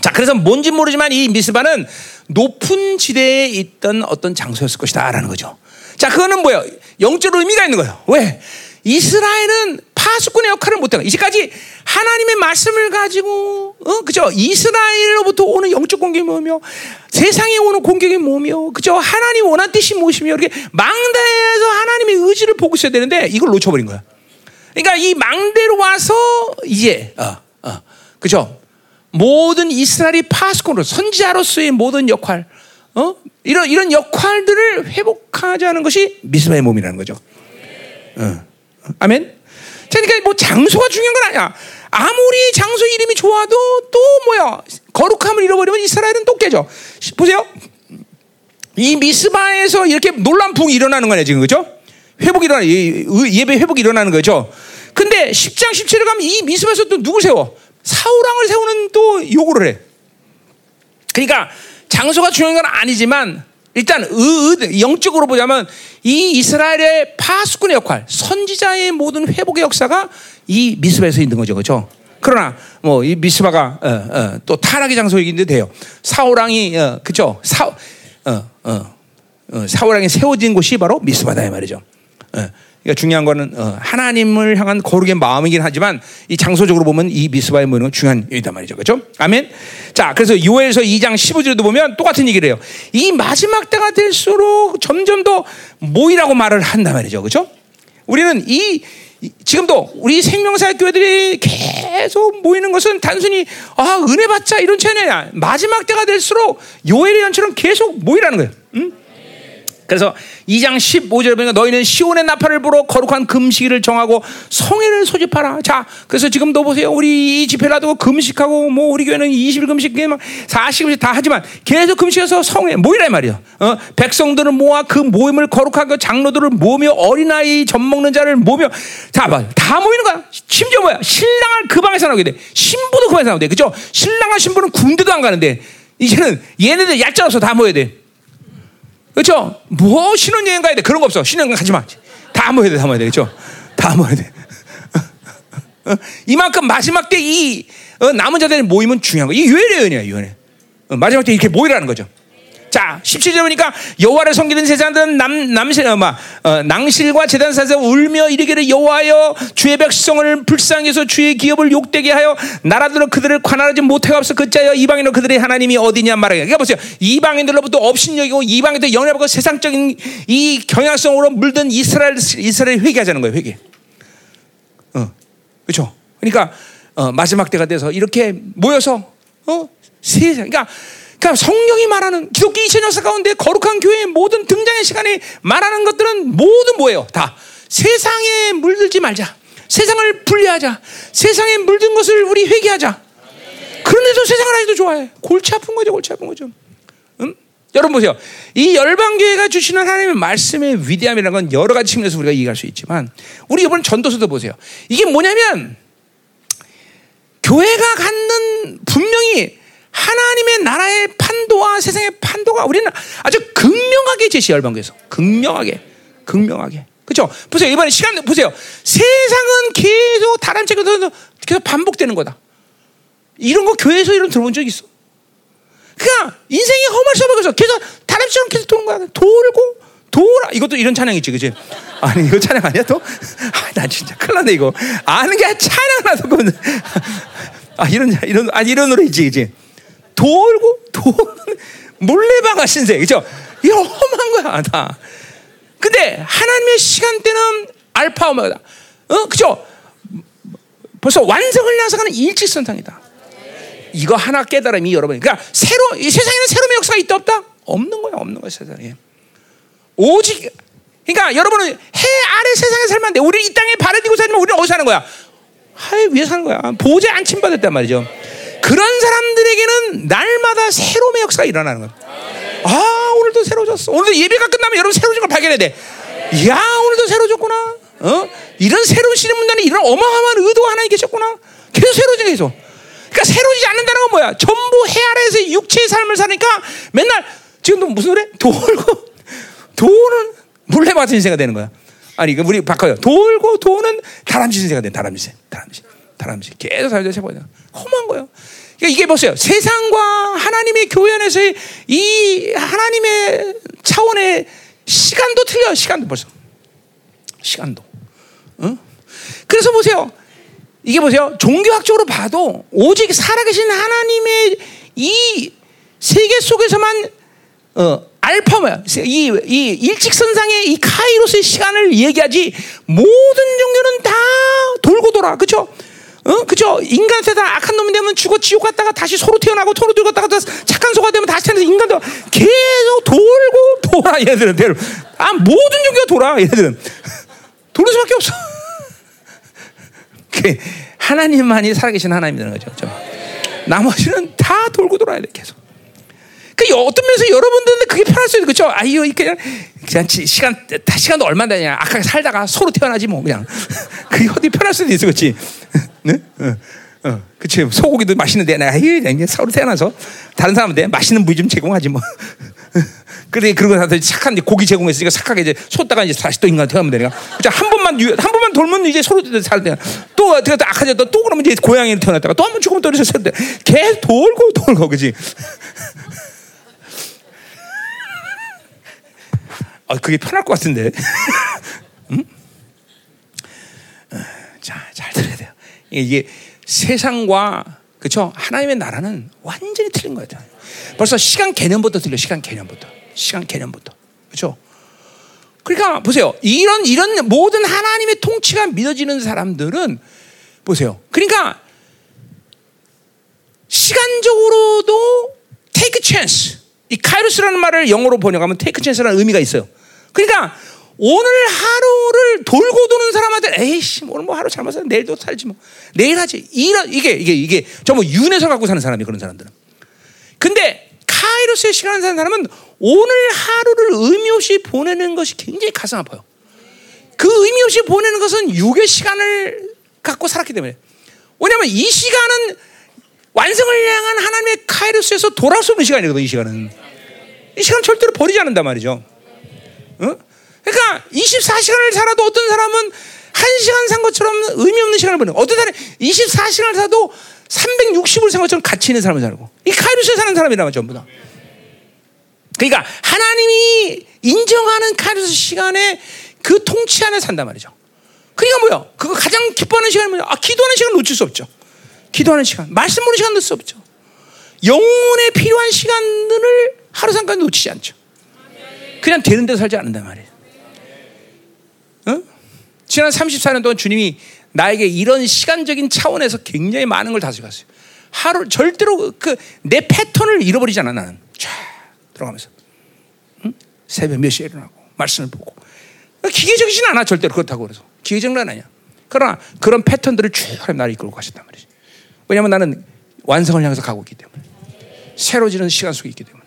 자, 그래서 뭔지 모르지만 이 미스바는 높은 지대에 있던 어떤 장소였을 것이다라는 거죠. 자, 그거는 뭐예요? 영적 의미가 있는 거예요. 왜? 이스라엘은 파수꾼의 역할을 못해요. 이제까지 하나님의 말씀을 가지고, 어, 그죠? 이스라엘로부터 오는 영적 공격이 뭐며, 세상에 오는 공격이 뭐며, 그죠? 하나님 원한 뜻이 무엇이며, 이렇게 망대에서 하나님의 의지를 보고 있어야 되는데, 이걸 놓쳐버린 거야. 그러니까 이 망대로 와서, 이제, 어, 어, 그죠? 모든 이스라엘이 파수꾼으로, 선지자로서의 모든 역할, 어? 이런, 이런 역할들을 회복하자는 것이 미스바의 몸이라는 거죠. 어. 아멘. 그러니까 뭐 장소가 중요한 건 아니야. 아무리 장소 이름이 좋아도 또 뭐야 거룩함을 잃어버리면 이스라엘은 또 깨져. 보세요. 이 미스바에서 이렇게 놀란 붕이 일어나는 거냐 지금 그죠? 회복이 일어나 예배 회복이 일어나는 거죠. 근데 10장 17에 가면 이 미스바에서 또 누구 세워? 사우랑을 세우는 또 요구를 해. 그러니까 장소가 중요한 건 아니지만 일단 의, 영적으로 보자면 이 이스라엘의 파수꾼의 역할, 선지자의 모든 회복의 역사가 이 미스바에서 있는 거죠, 그렇죠? 그러나 뭐 이 미스바가 어, 어, 또 타락의 장소이긴도 돼요. 사우랑이 어, 그죠? 사 어, 어, 어, 사우랑이 세워진 곳이 바로 미스바다 이 말이죠. 어. 그러니까 중요한 거는 어, 하나님을 향한 거룩의 마음이긴 하지만 이 장소적으로 보면 이 미스바에 모이는 건 중요한 일이단 말이죠. 그렇죠? 아멘. 자, 그래서 요엘서 2장 15절에도 보면 똑같은 얘기를 해요. 이 마지막 때가 될수록 점점 더 모이라고 말을 한단 말이죠. 그렇죠? 우리는 이 지금도 우리 생명사 교회들이 계속 모이는 것은 단순히 아 은혜 받자 이런 차이 아니야. 마지막 때가 될수록 요엘의 연처럼 계속 모이라는 거예요. 응? 그래서 2장 15절에 보니까 너희는 시온의 나팔을 불어 거룩한 금식일을 정하고 성회를 소집하라. 자, 그래서 지금도 보세요. 우리 이 집회라도 금식하고 뭐 우리 교회는 20일 금식, 막 40일씩 다 하지만 계속 금식해서 성회 모이라 말이야. 어? 백성들을 모아 그 모임을 거룩하게 장로들을 모으며 어린아이 젖 먹는 자를 모으며 자, 다 모이는 거야. 심지어 뭐야? 신랑을 그 방에서 나오게 돼. 신부도 그 방에서 나오게 돼. 그죠? 신랑과 신부는 군대도 안 가는데 이제는 얘네들 얄짤없어 다 모여야 돼. 그렇죠? 뭐 신혼여행 가야 돼? 그런 거 없어. 신혼여행 가지 마 다 모여야 돼 다 모여야 돼. 그렇죠? 다 모여야 돼. 어? 이만큼 마지막 때이 어, 남은 자들의 모임은 중요한 거 이 유연의 연이야 유연의 어, 마지막 때 이렇게 모이라는 거죠 자, 17절 보니까 여호와를 섬기는 제사장들은 남, 남실, 어, 막, 어, 낭실과 제단사에서 울며 이르기를 여호와여 주의 백성을 불쌍해서 주의 기업을 욕되게 하여 나라들로 그들을 관할하지 못해가없어 그자여 이방인으로 그들의 하나님이 어디냐 말하게. 그러니까 보세요. 이방인들로부터 업신여기고 이방인들 영향하고 세상적인 이 경향성으로 물든 이스라엘, 이스라엘 회개하자는 거예요, 회개. 어, 그렇죠. 그러니까 어, 마지막 때가 돼서 이렇게 모여서 어, 세상, 그러니까 그러니까 성령이 말하는 기독교 2000 역사 가운데 거룩한 교회의 모든 등장의 시간에 말하는 것들은 모두 뭐예요? 다 세상에 물들지 말자. 세상을 분리하자. 세상에 물든 것을 우리 회개하자. 그런데도 세상을 아직도 좋아해. 골치 아픈 거죠, 골치 아픈 거죠. 응? 여러분 보세요. 이 열방교회가 주시는 하나님의 말씀의 위대함이라는 건 여러 가지 측면에서 우리가 이해할 수 있지만, 우리 이번 전도서도 보세요. 이게 뭐냐면, 교회가 갖는 분명히 하나님의 나라의 판도와 세상의 판도가 우리는 아주 극명하게 제시 열방교에서 극명하게 극명하게 그렇죠? 보세요 이번에 시간 보세요 세상은 계속 다른 책에서 계속 반복되는 거다. 이런 거 교회에서 이런 들어본 적 있어? 그냥 인생이 험할 수 없어서 계속 다람쥐처럼 계속 도는 거야. 돌고 돌아 이것도 이런 찬양 있지, 그지? 아니 이거 찬양 아니야 또? 아, 나 진짜 큰일 났네 이거 아는 게 찬양 나서 아 이런 이런 아 이런 노래지, 그지? 돌고 돌 몰래방아 신세 그죠? 이거 험한 거야 다. 근데 하나님의 시간대는 알파 오메가다. 어 그죠? 벌써 완성을 향해서 가는 일직선상이다. 이거 하나 깨달음이 여러분. 그러니까 새로 이 세상에는 새로운 역사가 있다 없다? 없는 거야, 없는 거야 세상에. 오직 그러니까 여러분은 해 아래 세상에 살면 돼. 우리 이 땅에 발을 디고 살면 우리는 어디 사는 거야? 하에 위에 사는 거야. 보좌에 안침 받았단 말이죠. 그런 사람들에게는 날마다 새로움의 역사가 일어나는 거야. 아 오늘도 새로워졌어. 오늘도 예배가 끝나면 여러분 새로워진 걸 발견해야 돼. 야 오늘도 새로워졌구나. 어? 이런 새로운 신의 문단에 이런 어마어마한 의도가 하나님 계셨구나. 계속 새로워져 계속. 그러니까 새로워지지 않는다는 건 뭐야? 전부 해 아래에서 육체의 삶을 사니까 맨날 지금도 무슨 소리? 돌고 도는 물레 맞은 인생가 되는 거야. 아니, 그 우리 바꿔요. 돌고 도는 다람쥐 인생가 돼. 다람쥐, 다람쥐, 다람쥐. 계속 살자 해봐야 험한 거예요. 그러니까 이게 보세요. 세상과 하나님의 교회 안에서의 이 하나님의 차원의 시간도 틀려. 시간도 벌써. 시간도. 응? 그래서 보세요. 이게 보세요. 종교학적으로 봐도 오직 살아계신 하나님의 이 세계 속에서만 어, 알파 뭐야? 이, 이 일직선상의 이 카이로스의 시간을 얘기하지 모든 종교는 다 돌고 돌아. 그쵸? 어? 그죠? 인간 세상 악한 놈이 되면 죽어 지옥 갔다가 다시 소로 태어나고 토로 들어갔다가 착한 소가 되면 다시 태어나서 인간도 계속 돌고 돌아 얘들은 대로 아 모든 종교가 돌아 얘들은 돌을 수밖에 없어. 하나님만이 살아계신 하나님이라는 거죠. 그렇죠? 나머지는 다 돌고 돌아야 돼 계속. 그 어떤 면에서 여러분들은 그게 편할 수 있어, 그렇죠? 아유, 그냥 그냥 시간 시간도 얼마 되냐? 아까 살다가 서로 태어나지 뭐 그냥 그게 어디 편할 수도 있어, 그렇지? 네? 어, 어, 그치. 소고기도 맛있는데, 내가 이게 서로 태어나서 다른 사람한테 맛있는 부위 좀 제공하지 뭐. 그래 그런 거 착한 고기 제공했으니까 착하게 이제 쏟다가 이제 다시 또 인간 태어나면 되니까. 한 번만 한 번만 돌면 이제 서로 살 때. 또 악하자 또, 또 그러면 이제 고양이를 태어났다가 또 한 번 죽으면 또 때. 계속 돌고 돌고 그지. 아, 그게 편할 것 같은데. 음? 자, 잘 들어야 돼요. 이게 세상과 그렇죠? 하나님의 나라는 완전히 틀린 거예요. 벌써 시간 개념부터 틀려. 시간 개념부터. 시간 개념부터. 그렇죠? 그러니까 보세요. 이런 이런 모든 하나님의 통치가 믿어지는 사람들은 보세요. 그러니까 시간적으로도 take chance. 이 카이로스라는 말을 영어로 번역하면 take chance라는 의미가 있어요. 그러니까 오늘 하루를 돌고 도는 사람한테 에이씨 오늘 뭐 하루 잘못 살 내일도 살지 뭐. 내일 하지. 이런 이게 이게 이게 전부 윤회서 갖고 사는 사람이 그런 사람들은. 근데 카이로스의 시간을 사는 사람은 오늘 하루를 의미 없이 보내는 것이 굉장히 가슴 아파요. 그 의미 없이 보내는 것은 육의 시간을 갖고 살았기 때문에. 왜냐하면 이 시간은 완성을 향한 하나님의 카이로스에서 돌아올 수 없는 시간이거든 이 시간은. 이 시간 절대로 버리지 않는단 말이죠. 어? 그러니까 24시간을 살아도 어떤 사람은 1시간 산 것처럼 의미 없는 시간을 보내고 어떤 사람은 24시간을 살아도 360을 산 것처럼 가치 있는 사람을 살고 이 카이루스에 사는 사람이란 말 전부 다. 그러니까 하나님이 인정하는 카이루스 시간에 그 통치 안에 산단 말이죠. 그러니까 뭐야? 그거 가장 기뻐하는 시간이 뭐야? 아, 기도하는 시간 놓칠 수 없죠. 기도하는 시간, 말씀 보는 시간 놓칠 수 없죠. 영혼에 필요한 시간들을 하루 잠깐 놓치지 않죠. 그냥 되는 데 살지 않는단 말이에요. 어? 지난 34년 동안 주님이 나에게 이런 시간적인 차원에서 굉장히 많은 걸 다스렸어요. 하루 절대로 그 내 패턴을 잃어버리지 않아 나는. 쫙 들어가면서 응? 새벽 몇 시에 일어나고 말씀을 보고 기계적이진 않아 절대로 그렇다고 그래서 기계적은 아니야. 그러나 그런 패턴들을 쭉 나를 이끌고 가셨단 말이지. 왜냐하면 나는 완성을 향해서 가고 있기 때문에 새로지는 시간 속에 있기 때문에.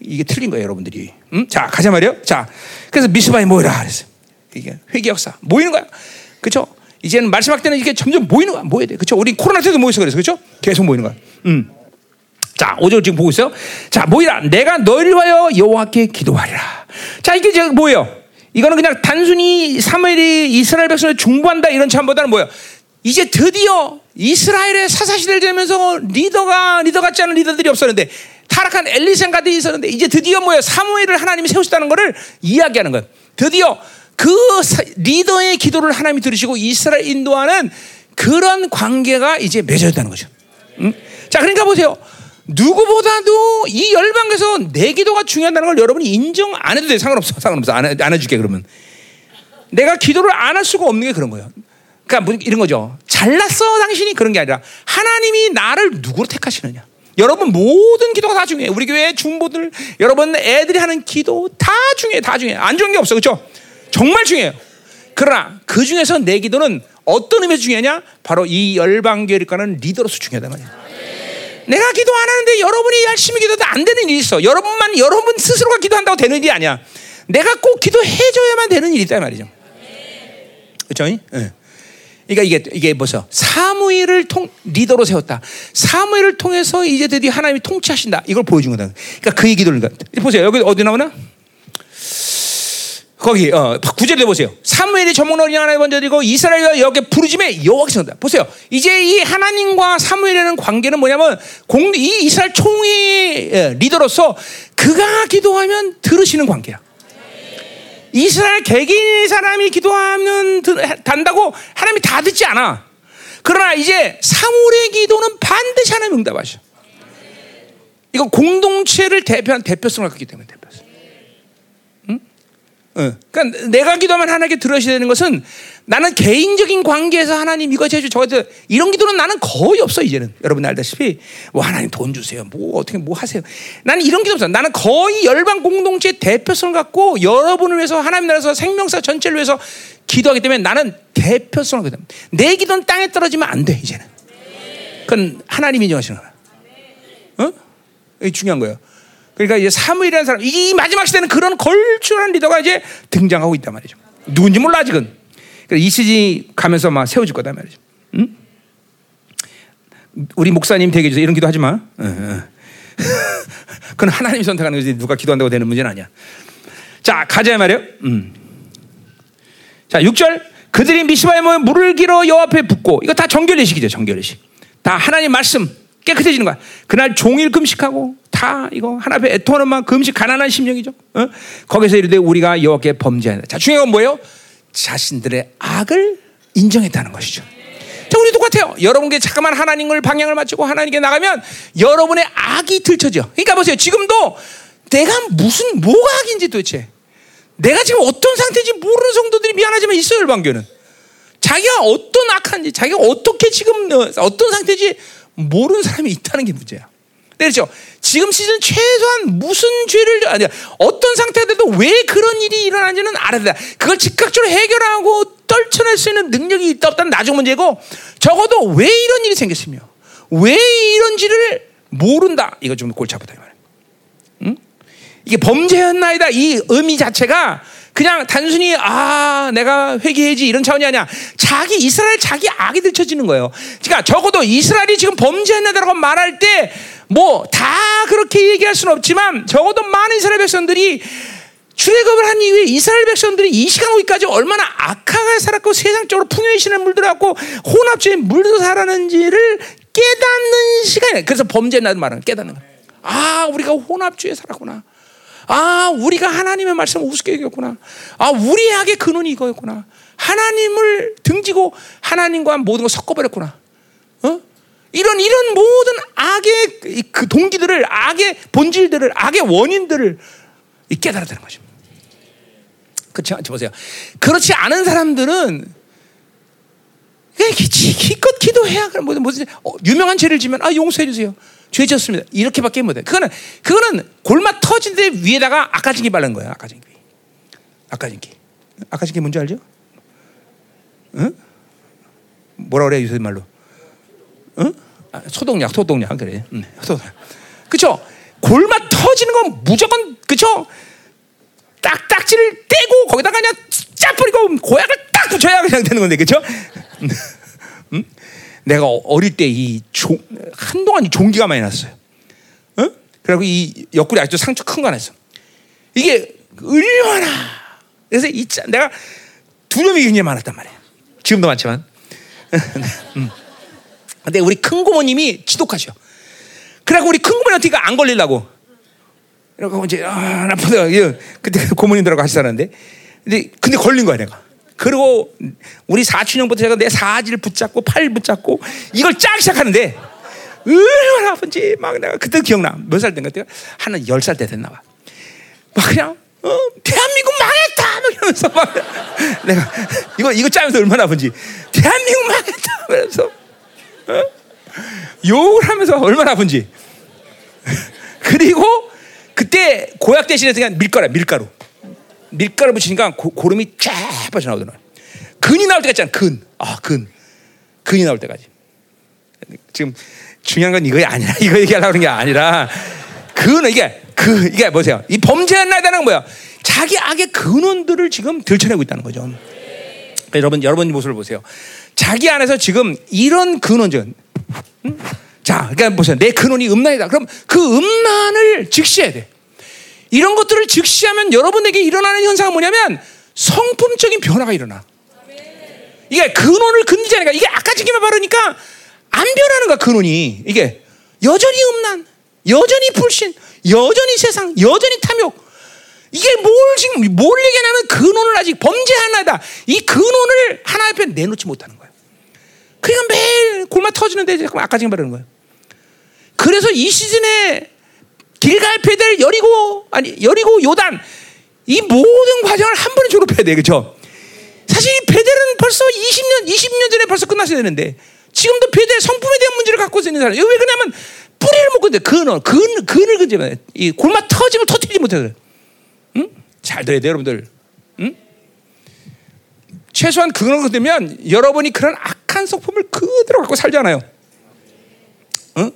이게 틀린 거예요, 여러분들이. 음? 자, 가자 말이요. 자, 그래서 미스바에 모이라 그랬어요. 이게 회개 역사 모이는 거야. 그렇죠? 이제는 말씀할 때는 이게 점점 모이는 거야. 모여야 돼. 그렇죠? 우리 코로나 때도 모여서 그래서 그렇죠? 계속 모이는 거야. 음. 자, 오절 지금 보고 있어요. 자, 모이라. 내가 너희를 위하여 여호와께 기도하리라. 자, 이게 지금 뭐예요? 이거는 그냥 단순히 사무엘이 이스라엘 백성을 중보한다 이런 참보다는 뭐예요? 이제 드디어 이스라엘의 사사시대를 지면서 리더가 리더 같지 않은 리더들이 없었는데 타락한 엘리센가들이 있었는데 이제 드디어 뭐예요? 사무엘을 하나님이 세우셨다는 것을 이야기하는 거예요. 드디어 그 리더의 기도를 하나님이 들으시고 이스라엘 인도하는 그런 관계가 이제 맺어졌다는 거죠. 응? 자, 그러니까 보세요. 누구보다도 이 열방에서 내 기도가 중요하다는 걸 여러분이 인정 안 해도 돼. 상관없어. 상관없어. 안, 해, 안 해줄게, 그러면. 내가 기도를 안 할 수가 없는 게 그런 거예요. 그러니까 뭐 이런 거죠. 잘났어 당신이 그런 게 아니라 하나님이 나를 누구로 택하시느냐. 여러분 모든 기도가 다 중요해. 우리 교회 중보들 여러분 애들이 하는 기도 다 중요해. 다 중요해. 안 중요한 게 없어. 그렇죠? 정말 중요해요. 그러나 그 중에서 내 기도는 어떤 의미에서 중요하냐? 바로 이 열방교회가는 리더로서 중요하단 말이야. 내가 기도 안 하는데 여러분이 열심히 기도도 안 되는 일이 있어. 여러분만 여러분 스스로가 기도한다고 되는 일이 아니야. 내가 꼭 기도해줘야만 되는 일이 있단 말이죠. 그렇죠? 네. 그러니까 이게 이게 뭐죠? 사무엘을 통 리더로 세웠다. 사무엘을 통해서 이제 드디어 하나님이 통치하신다. 이걸 보여준 거다. 그러니까 그 얘기를 그러니까 보세요. 여기 어디 나오나? 거기 어, 구절에 보세요. 사무엘이 전문 어린 하나님 먼저 드리고 이스라엘과 여기 부르짐에 여호와께서 다 보세요. 이제 이 하나님과 사무엘이라는 관계는 뭐냐면 공, 이 이스라엘 총회 리더로서 그가 기도하면 들으시는 관계야. 이스라엘 개개인 사람이 기도하면 단다고 하나님이 다 듣지 않아. 그러나 이제 사물의 기도는 반드시 하나님 응답하셔. 이거 공동체를 대표한 대표성을 갖기 때문에 대표성. 응? 응. 그러니까 내가 기도하면 하나님께 들으셔야 되는 것은 나는 개인적인 관계에서 하나님 이거 해주 저거 이런 기도는 나는 거의 없어 이제는. 여러분 알다시피. 뭐 하나님 돈 주세요. 뭐 어떻게 뭐 하세요. 나는 이런 기도 없어. 나는 거의 열방 공동체 대표성을 갖고 여러분을 위해서 하나님 나라에서 생명사 전체를 위해서 기도하기 때문에 나는 대표성을 갖거든 내 기도는 땅에 떨어지면 안 돼 이제는. 그건 하나님이 인정하시는 거야. 어? 이게 중요한 거예요. 그러니까 이제 사무이라는 사람 이 마지막 시대는 그런 걸출한 리더가 이제 등장하고 있단 말이죠. 누군지 몰라 아직은 이 시즌이 가면서 막 세워질 거다 말이죠. 응? 우리 목사님 되게 해주세요. 이런 기도 하지 마. 그건 하나님이 선택하는 거지. 누가 기도한다고 되는 문제는 아니야. 자, 가자 말이요. 음. 자, 6절. 그들이 미시바에 모여 물을 길어 여호 앞에 붓고 이거 다 정결례식이죠. 정결례식. 다 하나님 말씀 깨끗해지는 거야. 그날 종일 금식하고 다 이거 하나 앞에 애통하는 만 금식 가난한 심령이죠. 어? 거기서 이르되 우리가 여호와께 범죄한다. 자, 중요한 건 뭐예요? 자신들의 악을 인정했다는 것이죠. 자, 우리 똑같아요. 여러분께 잠깐만 하나님을 방향을 맞추고 하나님께 나가면 여러분의 악이 들춰져. 그러니까 보세요. 지금도 내가 무슨 뭐가 악인지 도대체 내가 지금 어떤 상태인지 모르는 성도들이 미안하지만 있어요, 열방교는. 자기가 어떤 악한지, 자기가 어떻게 지금 어, 어떤 상태인지 모르는 사람이 있다는 게 문제야. 네, 그렇죠. 지금 시즌 최소한 무슨 죄를 아니 어떤 상태가 돼도 왜 그런 일이 일어나는지는 알아야 돼. 그걸 즉각적으로 해결하고 떨쳐낼 수 있는 능력이 있다 없다는 나중 문제고 적어도 왜 이런 일이 생겼으며 왜 이런지를 모른다. 이거 좀 골치 아프다 이 말이야. 응? 이게 범죄였나이다. 이 의미 자체가 그냥 단순히 아 내가 회개해지 이런 차원이 아니야. 자기 이스라엘 자기 악이 들춰지는 거예요. 그러니까 적어도 이스라엘이 지금 범죄했나다라고 말할 때 뭐 다 그렇게 얘기할 수는 없지만 적어도 많은 이스라엘 백성들이 출애굽을 한 이후에 이스라엘 백성들이 이 시간 오기까지 얼마나 악하게 살았고 세상적으로 풍요의 신을 물들었고 혼합주의에 물들어 살았는지를 깨닫는 시간이에요. 그래서 범죄했나도 말은 깨닫는 거예요. 아 우리가 혼합주의에 살았구나. 아, 우리가 하나님의 말씀을 우습게 여겼구나. 아, 우리의 악의 근원이 이거였구나. 하나님을 등지고 하나님과 모든 걸 섞어버렸구나. 어? 이런 이런 모든 악의 그 동기들을 악의 본질들을 악의 원인들을 깨달아야 되는 거죠. 그렇지 보세요. 그렇지 않은 사람들은 그냥 기껏 기도해야 그럼 무슨 어, 유명한 죄를 지면 아 용서해 주세요. 죄 지었습니다. 이렇게밖에 못해. 그거는 그거는 골마 터진 데 위에다가 아까진기 바른 거야. 아까진기. 아까진기. 아까진기 뭔지 알죠? 응? 뭐라 그래 요새 말로? 응? 아, 소독약, 소독약 그래. 응, 소독약. 그쵸? 골마 터지는 건 무조건 그쵸? 딱딱지를 떼고 거기다가 그냥 짜뿌리고 고약을 딱 붙여야 그냥 되는 건데 그쵸? 응? 내가 어릴 때 이 한동안 이 종기가 많이 났어요. 어? 그리고 이 옆구리 아직도 상처 큰거 났어. 이게 얼마나 그래서 이 내가 두려움이 굉장히 많았단 말이야. 지금도 많지만. 음. 근데 우리 큰 고모님이 지독하셔. 그래갖고 우리 큰 고모님 어떻게 안 걸리려고. 그래갖고 이제 아, 나쁘다. 그때 고모님들하고 같이 살았는데, 근데 근데 걸린 거야 내가. 그리고 우리 사춘형부터 제가 내 사지를 붙잡고 팔 붙잡고 이걸 쫙 시작하는데 얼마나 아픈지 막 내가 그때 기억나. 몇살 때인가 때가 한열 살 때 됐나 봐. 막 그냥 어, 대한민국 망했다! 막 하면서 막 내가 이거 이거 짜면서 얼마나 아픈지. 대한민국 망했다! 그래서 어? 욕을 하면서 얼마나 아픈지. 그리고 그때 고약 대신에 그냥 밀가루 밀가루 밀가루 붙이니까 고, 고름이 쫙 빠져나오더라 근이 나올 때가 있잖아 근 아 근 근이 나올 때까지 지금 중요한 건 이거 아니라 이거 얘기하려고 하는 게 아니라 그는 이게 그 이게 보세요 이 범죄한 나다는 뭐야 자기 악의 근원들을 지금 들춰내고 있다는 거죠. 그러니까 여러분 여러분 모습을 보세요. 자기 안에서 지금 이런 근원적 음? 자, 그러니까 보세요. 내 근원이 음란이다. 그럼 그 음란을 직시해야 돼. 이런 것들을 직시하면 여러분에게 일어나는 현상은 뭐냐면 성품적인 변화가 일어나. 이게 근원을 근디지 않으니까 이게 아까지기만 바르니까 안 변하는 거야 근원이 이게 여전히 음란, 여전히 불신, 여전히 세상, 여전히 탐욕. 이게 뭘 지금 뭘 얘기하냐면 근원을 아직 범죄 하나다. 이 근원을 하나 앞에 내놓지 못하는 거예요. 그러니까 매일 골마 터지는데 아까 지금 말하는 거예요. 그래서 이 시즌에 길갈 페델 여리고 아니 여리고 요단 이 모든 과정을 한 번에 졸업해야 돼, 그렇죠? 사실 이 베델은 벌써 20년 20년 전에 벌써 끝났어야 되는데 지금도 베델 성품에 대한 문제를 갖고 있는 사람. 왜 그러냐면 뿌리를 못 건데 근원 근 근을 근지만 이 골마 터짐을 터뜨리지 못해. 응? 잘 들어야 돼, 여러분들. 응? 최소한 그런 것 되면 여러분이 그런 악한 성품을 그대로 갖고 살잖아요. 응?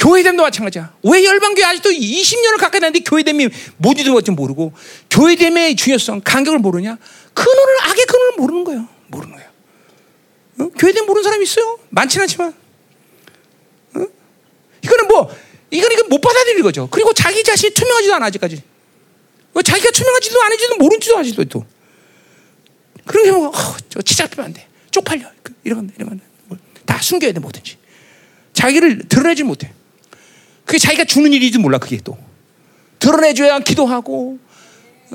교회됨도 마찬가지야. 왜 열방교회 아직도 20년을 가까이 다는데 교회됨이 뭔지도 뭔지 모르고 교회됨의 중요성, 간격을 모르냐? 근원을 악의 근원을 모르는 거예요. 모르는 거예요. 응? 교회됨 모르는 사람이 있어요. 많지는 않지만. 응? 이거는 뭐 이거는 이거 못 받아들이는 거죠. 그리고 자기 자신이 투명하지도 않아 아직까지. 자기가 투명하지도 않은지도 모른지도 아직도 또. 그런 게 뭐, 어, 저 치잡히면 안 돼. 쪽팔려. 이런 이런 다 숨겨야 돼 뭐든지. 자기를 드러내지 못해. 그게 자기가 주는 일인지 몰라 그게 또. 드러내줘야 기도하고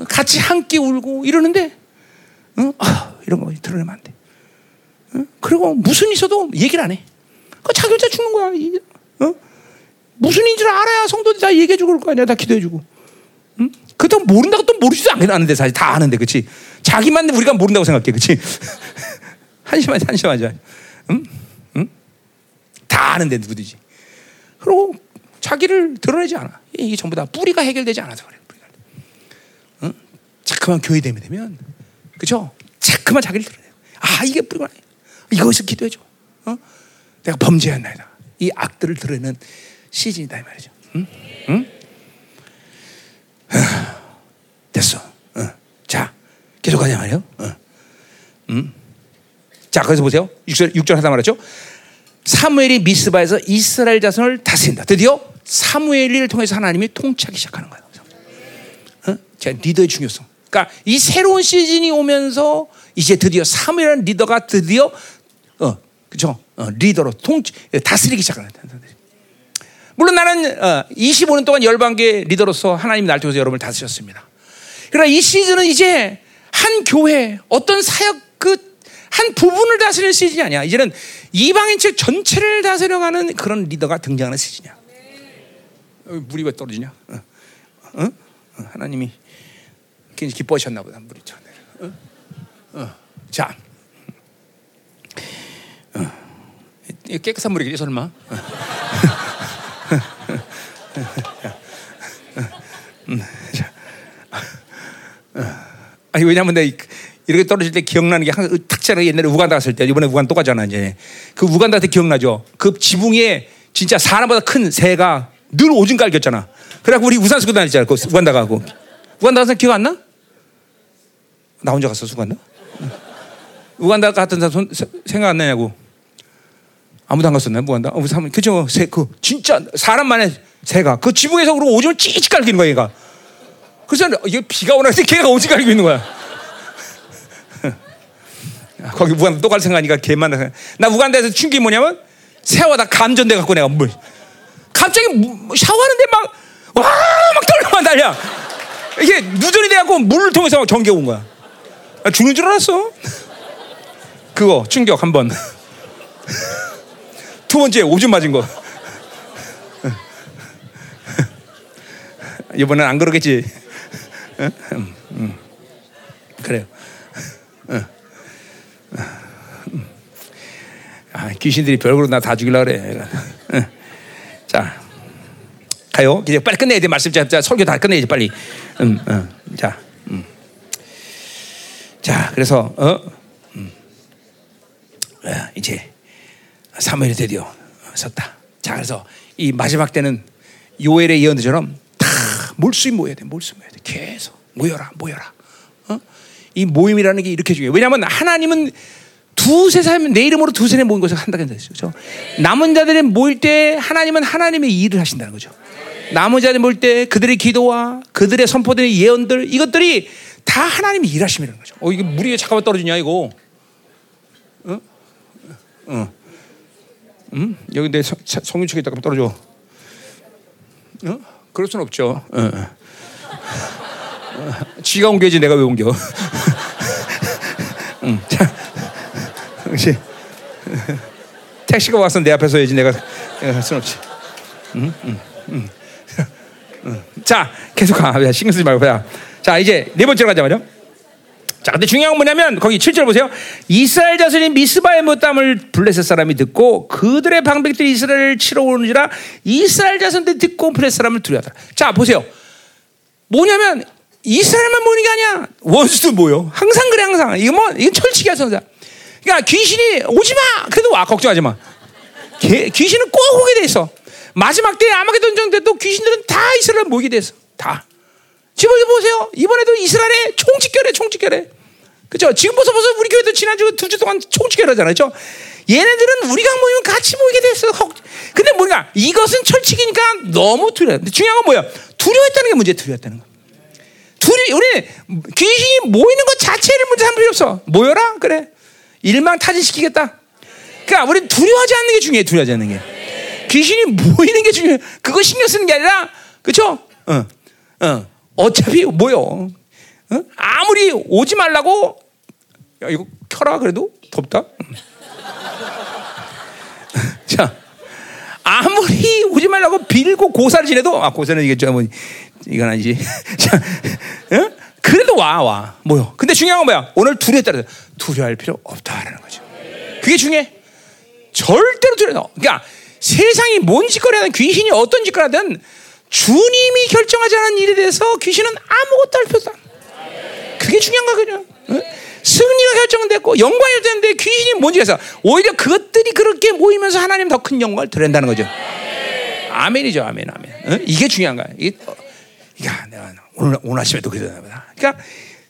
같이 함께 울고 이러는데, 어? 아, 이런 거 드러내면 안 돼. 어? 그리고 무슨 있어도 얘기를 안 해. 그 자기 혼자 죽는 거야. 어? 무슨 인줄 알아야 성도들 다 얘기해주고 그럴 거 아니야. 다 기도해주고. 응? 그렇다고 모른다고 또 모르지도 않는데 사실 다 아는데 그치 자기만 우리가 모른다고 생각해 그치 한심하지 한심하지 응? 응? 다 아는데 누구든지 그리고 자기를 드러내지 않아 이게 전부 다 뿌리가 해결되지 않아서 그래. 응? 자꾸만 교회되면 되면 그죠 자꾸만 자기를 드러내요 아 이게 뿌리가 이것을 기도해줘 어? 내가 범죄한 나이다 이 악들을 드러내는 시즌이다 이 말이죠 응? 응? 됐어. 어. 자, 계속 가자 말이요. 어. 음. 자, 거기서 보세요. 6절, 6절 하다 말했죠. 사무엘이 미스바에서 이스라엘 자손을 다스린다. 드디어 사무엘을 통해서 하나님이 통치하기 시작하는 거예요. 어? 자, 리더의 중요성. 그러니까 이 새로운 시즌이 오면서 이제 드디어 사무엘이라는 리더가 드디어 어, 그죠? 어, 리더로 통치 다스리기 시작하는 거예요. 물론 나는 25년 어, 동안 열방계 리더로서 하나님 날 통해서 여러분을 다스렸습니다. 그러나 이 시즌은 이제 한 교회 어떤 사역 그 한 부분을 다스리는 시즌이 아니야. 이제는 이방인 측 전체를 다스려가는 그런 리더가 등장하는 시즌이야. 어, 물이 왜 떨어지냐? 어? 어? 하나님이 굉장히 기뻐하셨나 보다. 물이 어? 어. 자, 어. 깨끗한 물이겠지 설마? 아니 왜냐면 내 이렇게 떨어질 때 기억나는 게 항상 탁자로 옛날에 우간다 갔을 때 이번에 우간 또 가잖아 이제 그 우간다 때 기억나죠? 그 지붕에 진짜 사람보다 큰 새가 늘 오줌 깔겼잖아. 그래갖고 우리 우산 쓰고 다녔잖아. 그 우간다 가고 우간다 가서 기억 안 나? 나 혼자 갔어 우간다? 우간다 갔던 사람 생각 안 나냐고? 아무도 안 갔었나 무간다? 어, 사람 그죠? 새, 그 진짜 사람만의 새가 그 지붕에서 그러고 오줌을 찌찌 깔기는 거야 얘가. 그래서 이게 비가 오나 때 걔가 오줌 깔고 있는 거야. 거기 우간다 또 갈 생각하니까 걔만 나 우간다에서 충격이 뭐냐면 새와 다 감전돼 갖고 내가 물 갑자기 샤워하는데 막 와막 떨려만 달려 이게 누전이 돼갖고 물을 통해서 막 전기 온 거야 죽는 줄 알았어 그거 충격 한 번 두 번째 오줌 맞은 거. 이번엔 안 그러겠지. 그래요. 어. 아, 귀신들이 별거로 나 다 죽이려 그래. 어. 자, 가요. 이제 빨리 끝내야 돼. 말씀 자, 설교 다 끝내야지 빨리. 음, 음. 자, 음. 자, 그래서 어, 음. 아, 이제 사무엘이 드디어 섰다. 자, 그래서 이 마지막 때는 요엘의 예언들처럼 다 몰수히 모여야 돼. 몰수 모여야 돼. 계속 모여라, 모여라. 어? 이 모임이라는 게 이렇게 중요해. 왜냐하면 하나님은 두세 사람 내 이름으로 두세 명 모인 것을 한다고 했어요. 그렇죠? 남은 자들이 모일 때 하나님은 하나님의 일을 하신다는 거죠. 남은 자들이 모일 때 그들의 기도와 그들의 선포되는 예언들 이것들이 다 하나님이 일하심이라는 거죠. 어 이게 물이 잠깐만 떨어지냐 이거? 어? 어. 음? 여기 내 성윤 측에 있다가 떨어져. 어? 그럴 순 없죠. 어. 어. 지가 옮겨야지 내가 왜 옮겨? 응. 자, 그렇지. 택시가 와서 내 앞에 서야지 내가 할순 없지. 응? 응. 응. 자, 계속 가. 신경 쓰지 말고. 자, 이제 네 번째로 가자 말이야. 자, 근데 중요한 건 뭐냐면 거기 7절 보세요. 이스라엘 자손이 미스바의 못담을 블레셋 사람이 듣고 그들의 방백들이 이스라엘을 치러 오는지라 이스라엘 자손들이 듣고 블레셋 사람을 두려워하더라. 자, 보세요. 뭐냐면 이스라엘만 모이는 게 아니야. 원수도 모여. 항상 그래, 항상. 이거 뭐, 이건 철칙이야, 선사. 그러니까 귀신이 오지 마! 그래도 와, 걱정하지 마. 개, 귀신은 꼭 오게 돼 있어. 마지막 때 아마게돈 전때 또 귀신들은 다 이스라엘 모이게 돼서 다. 지금 보세요. 이번에도 이스라엘에 총집결해, 총집결해. 그죠? 지금 벌써 벌써 우리 교회도 지난주 두 주 동안 총집결하잖아요. 얘네들은 우리가 모이면 같이 모이게 됐어. 근데 뭔가 이것은 철칙이니까 너무 두려워. 근데 중요한 건 뭐야? 두려웠다는 게 문제 두려웠다는 거. 두려, 우리 귀신이 모이는 것 자체를 문제 삼을 필요 없어. 모여라? 그래. 일망 타진시키겠다. 그러니까 우리 두려워하지 않는 게 중요해. 두려워하지 않는 게. 귀신이 모이는 게 중요해. 그거 신경 쓰는 게 아니라, 그쵸? 어, 어. 어차피 뭐요? 어? 아무리 오지 말라고 야 이거 켜라 그래도 덥다. 자 아무리 오지 말라고 빌고 고사를 지내도 아 고사는 이겠죠 뭐 이건 아니지. 자 어? 그래도 와 와. 뭐요? 근데 중요한 건 뭐야? 오늘 두려웠다. 두려워할 필요 없다라는 거죠. 그게 중요해. 절대로 두려워. 그러니까 세상이 뭔 짓거리 하든 귀신이 어떤 짓거리 하든 주님이 결정하지 않은 일에 대해서 귀신은 아무것도 할 필요 없다. 그게 중요한 거거든요. 응? 승리가 결정됐고 영광이 결정됐는데 귀신이 뭔지 해서 오히려 그것들이 그렇게 모이면서 하나님 더 큰 영광을 드린다는 거죠. 아멘이죠, 아멘, 아멘. 응? 이게 중요한 거야. 이게, 어, 야, 내가 오늘, 아침에도 그러다 보다. 그러니까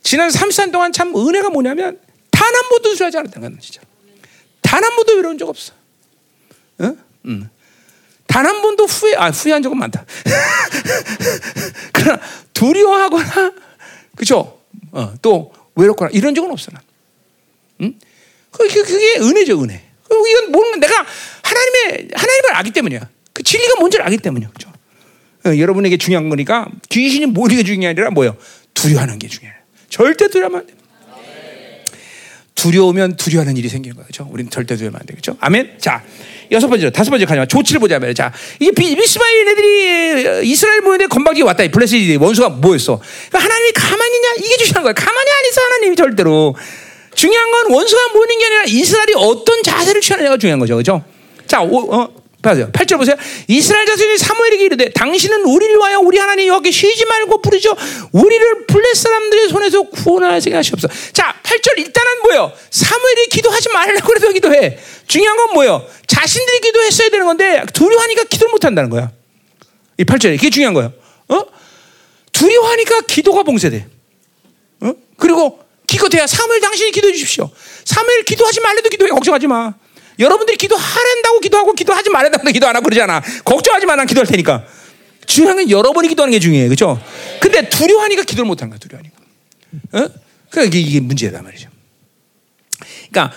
지난 3년 동안 참 은혜가 뭐냐면 단 한 번도 수하지 않았다는 거야, 진짜. 단 한 번도 이런 적 없어. 응? 응. 단한 번도 후회, 아, 후회한 적은 많다. 그러나 두려워하거나, 그죠? 어, 또 외롭거나 이런 적은 없어, 난. 응? 그게, 그게 은혜죠, 은혜. 이건 모르는 내가 하나님의, 하나님을 알기 때문이야. 그 진리가 뭔지를 알기 때문이야. 그죠? 어, 여러분에게 중요한 거니까 귀신이 모르는 게 중요한 게 아니라 뭐예요? 두려워하는 게 중요해요. 절대 두려워하면 안 돼. 두려우면 두려워하는 일이 생기는 거죠. 우리는 절대 두려우면 안 되겠죠. 아멘. 자, 여섯 번째로 다섯 번째 가자. 조치를 보자면 자, 이게 미스바엘 애들이 이스라엘 모였는데 건방지게 왔다. 이 블레셋이 원수가 뭐였어? 그러니까 하나님이 가만히 있냐? 이게 중요한 거야. 가만히 안 있어 하나님이 절대로. 중요한 건 원수가 모이는 게 아니라 이스라엘이 어떤 자세를 취하느냐가 중요한 거죠. 그죠? 자, 오, 어, 봐세요. 8절 보세요. 이스라엘 자손이 사무엘에게 이르되 당신은 우리를 위하여 우리 하나님 여호와께 쉬지 말고 부르죠. 우리를 블레 사람들의 손에서 구원하게 하시옵소서. 자, 8절 일단은 뭐예요? 사무엘이 기도하지 말라고 그래도 기도해. 중요한 건 뭐예요? 자신들이 기도했어야 되는 건데 두려워하니까 기도를 못 한다는 거야. 이 8절에 그게 중요한 거예요. 어? 두려워하니까 기도가 봉쇄돼. 어? 그리고 기껏해야 사무엘 당신이 기도해 주십시오. 사무엘 기도하지 말래도 기도해 걱정하지 마. 여러분들이 기도하란다고 기도하고 기도하지 말란다고 기도 안 하고 그러잖아. 걱정하지 마. 난 기도할 테니까. 중요한 건 여러분이 기도하는 게 중요해. 그죠? 근데 두려워하니까 기도를 못 하는 거야. 두려워하니까. 어? 그러니까 이게, 문제다 말이죠. 그러니까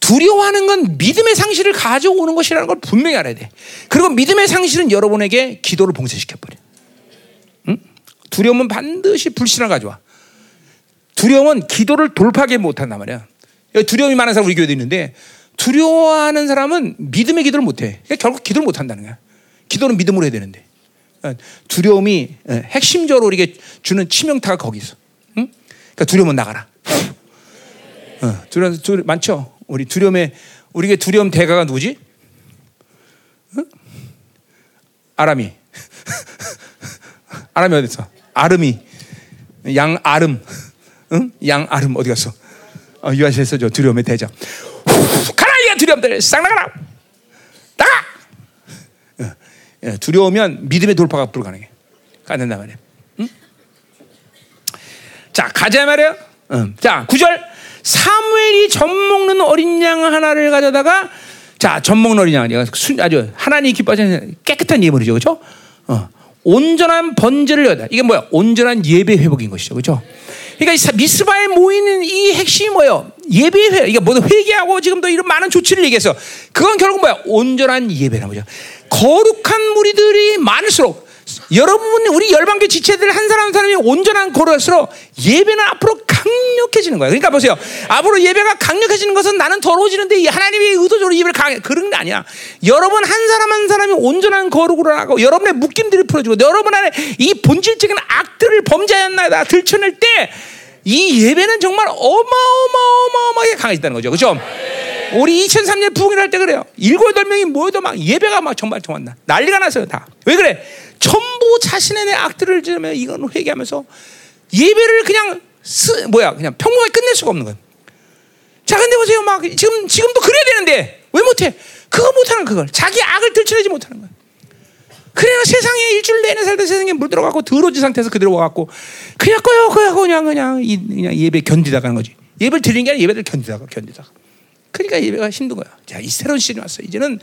두려워하는 건 믿음의 상실을 가져오는 것이라는 걸 분명히 알아야 돼. 그리고 믿음의 상실은 여러분에게 기도를 봉쇄시켜버려. 응? 두려움은 반드시 불신을 가져와. 두려움은 기도를 돌파하게 못한단 말이야. 두려움이 많은 사람 우리 교회도 있는데 두려워하는 사람은 믿음의 기도를 못해. 그러니까 결국 기도를 못한다는 거야. 기도는 믿음으로 해야 되는데. 어, 두려움이 어, 핵심적으로 우리에게 주는 치명타가 거기 있어. 응? 그러니까 두려움은 나가라. 어, 두려움, 두려 많죠. 우리 두려움에 우리에게 두려움 대가가 누구지? 어? 아람이. 아람이 어디 있어? 아름이. 양 아름. 응? 양 아름 어디 갔어? 어, 유아시에서 저 두려움의 가라 이 두려움들 싹 나가라. 나가. 어, 예, 두려우면 믿음의 돌파가 불가능해. 안 된단 말이야. 응? 자 가자 말이야. 응. 자 구절 사무엘이 젖 먹는 어린 양 하나를 가져다가 자젖 먹는 어린 양 아주 하나님 기뻐하시는 깨끗한 예물이죠, 그렇죠? 어. 온전한 번제를 여다. 이게 뭐야? 온전한 예배 회복인 것이죠, 그렇죠? 그러니까 미스바에 모이는 이 핵심이 뭐예요? 예배 회. 이게 모두 회개하고 지금도 이런 많은 조치를 얘기해서 그건 결국 뭐야? 온전한 예배라는 거죠. 거룩한 무리들이 많을수록 여러분 우리 열방교 지체들 한 사람 한 사람이 온전한 거룩할수록 예배는 앞으로 강력해지는 거야. 그러니까 보세요. 앞으로 예배가 강력해지는 것은 나는 더러워지는데 하나님이 의도적으로 예배를 강해 그런 게 아니야. 여러분 한 사람 한 사람이 온전한 거룩으로 하고 여러분의 묶임들을 풀어주고 여러분 안에 이 본질적인 악들을 범죄하였나이다 들춰낼 때 이 예배는 정말 어마어마어마하게 강해진다는 거죠. 그렇죠? 우리 2003년 부흥을 할 때 그래요. 일곱 여덟 명이 모여도 막 예배가 막 정말 정말 난리가 났어요. 다. 왜 그래? 전부 자신의 내 악들을 지으면 이건 회개하면서 예배를 그냥 쓰, 뭐야 그냥 평범하게 끝낼 수가 없는 거예요. 자, 근데 보세요, 막 지금 지금도 그래야 되는데 왜 못해? 그거 못하는 그걸 자기 악을 들춰내지 못하는 거야. 그래야 세상에 일주일 내내 살다 세상에 물 들어가고 더러진 상태에서 그대로 와갖고 그냥 꺼요, 꺼요, 그냥 그냥 그냥 예배 견디다가는 거지. 예배를 드리는 게 아니라 예배를 견디다가 견디다가. 그러니까 예배가 힘든 거야. 자, 이 새로운 시즌이 왔어. 이제는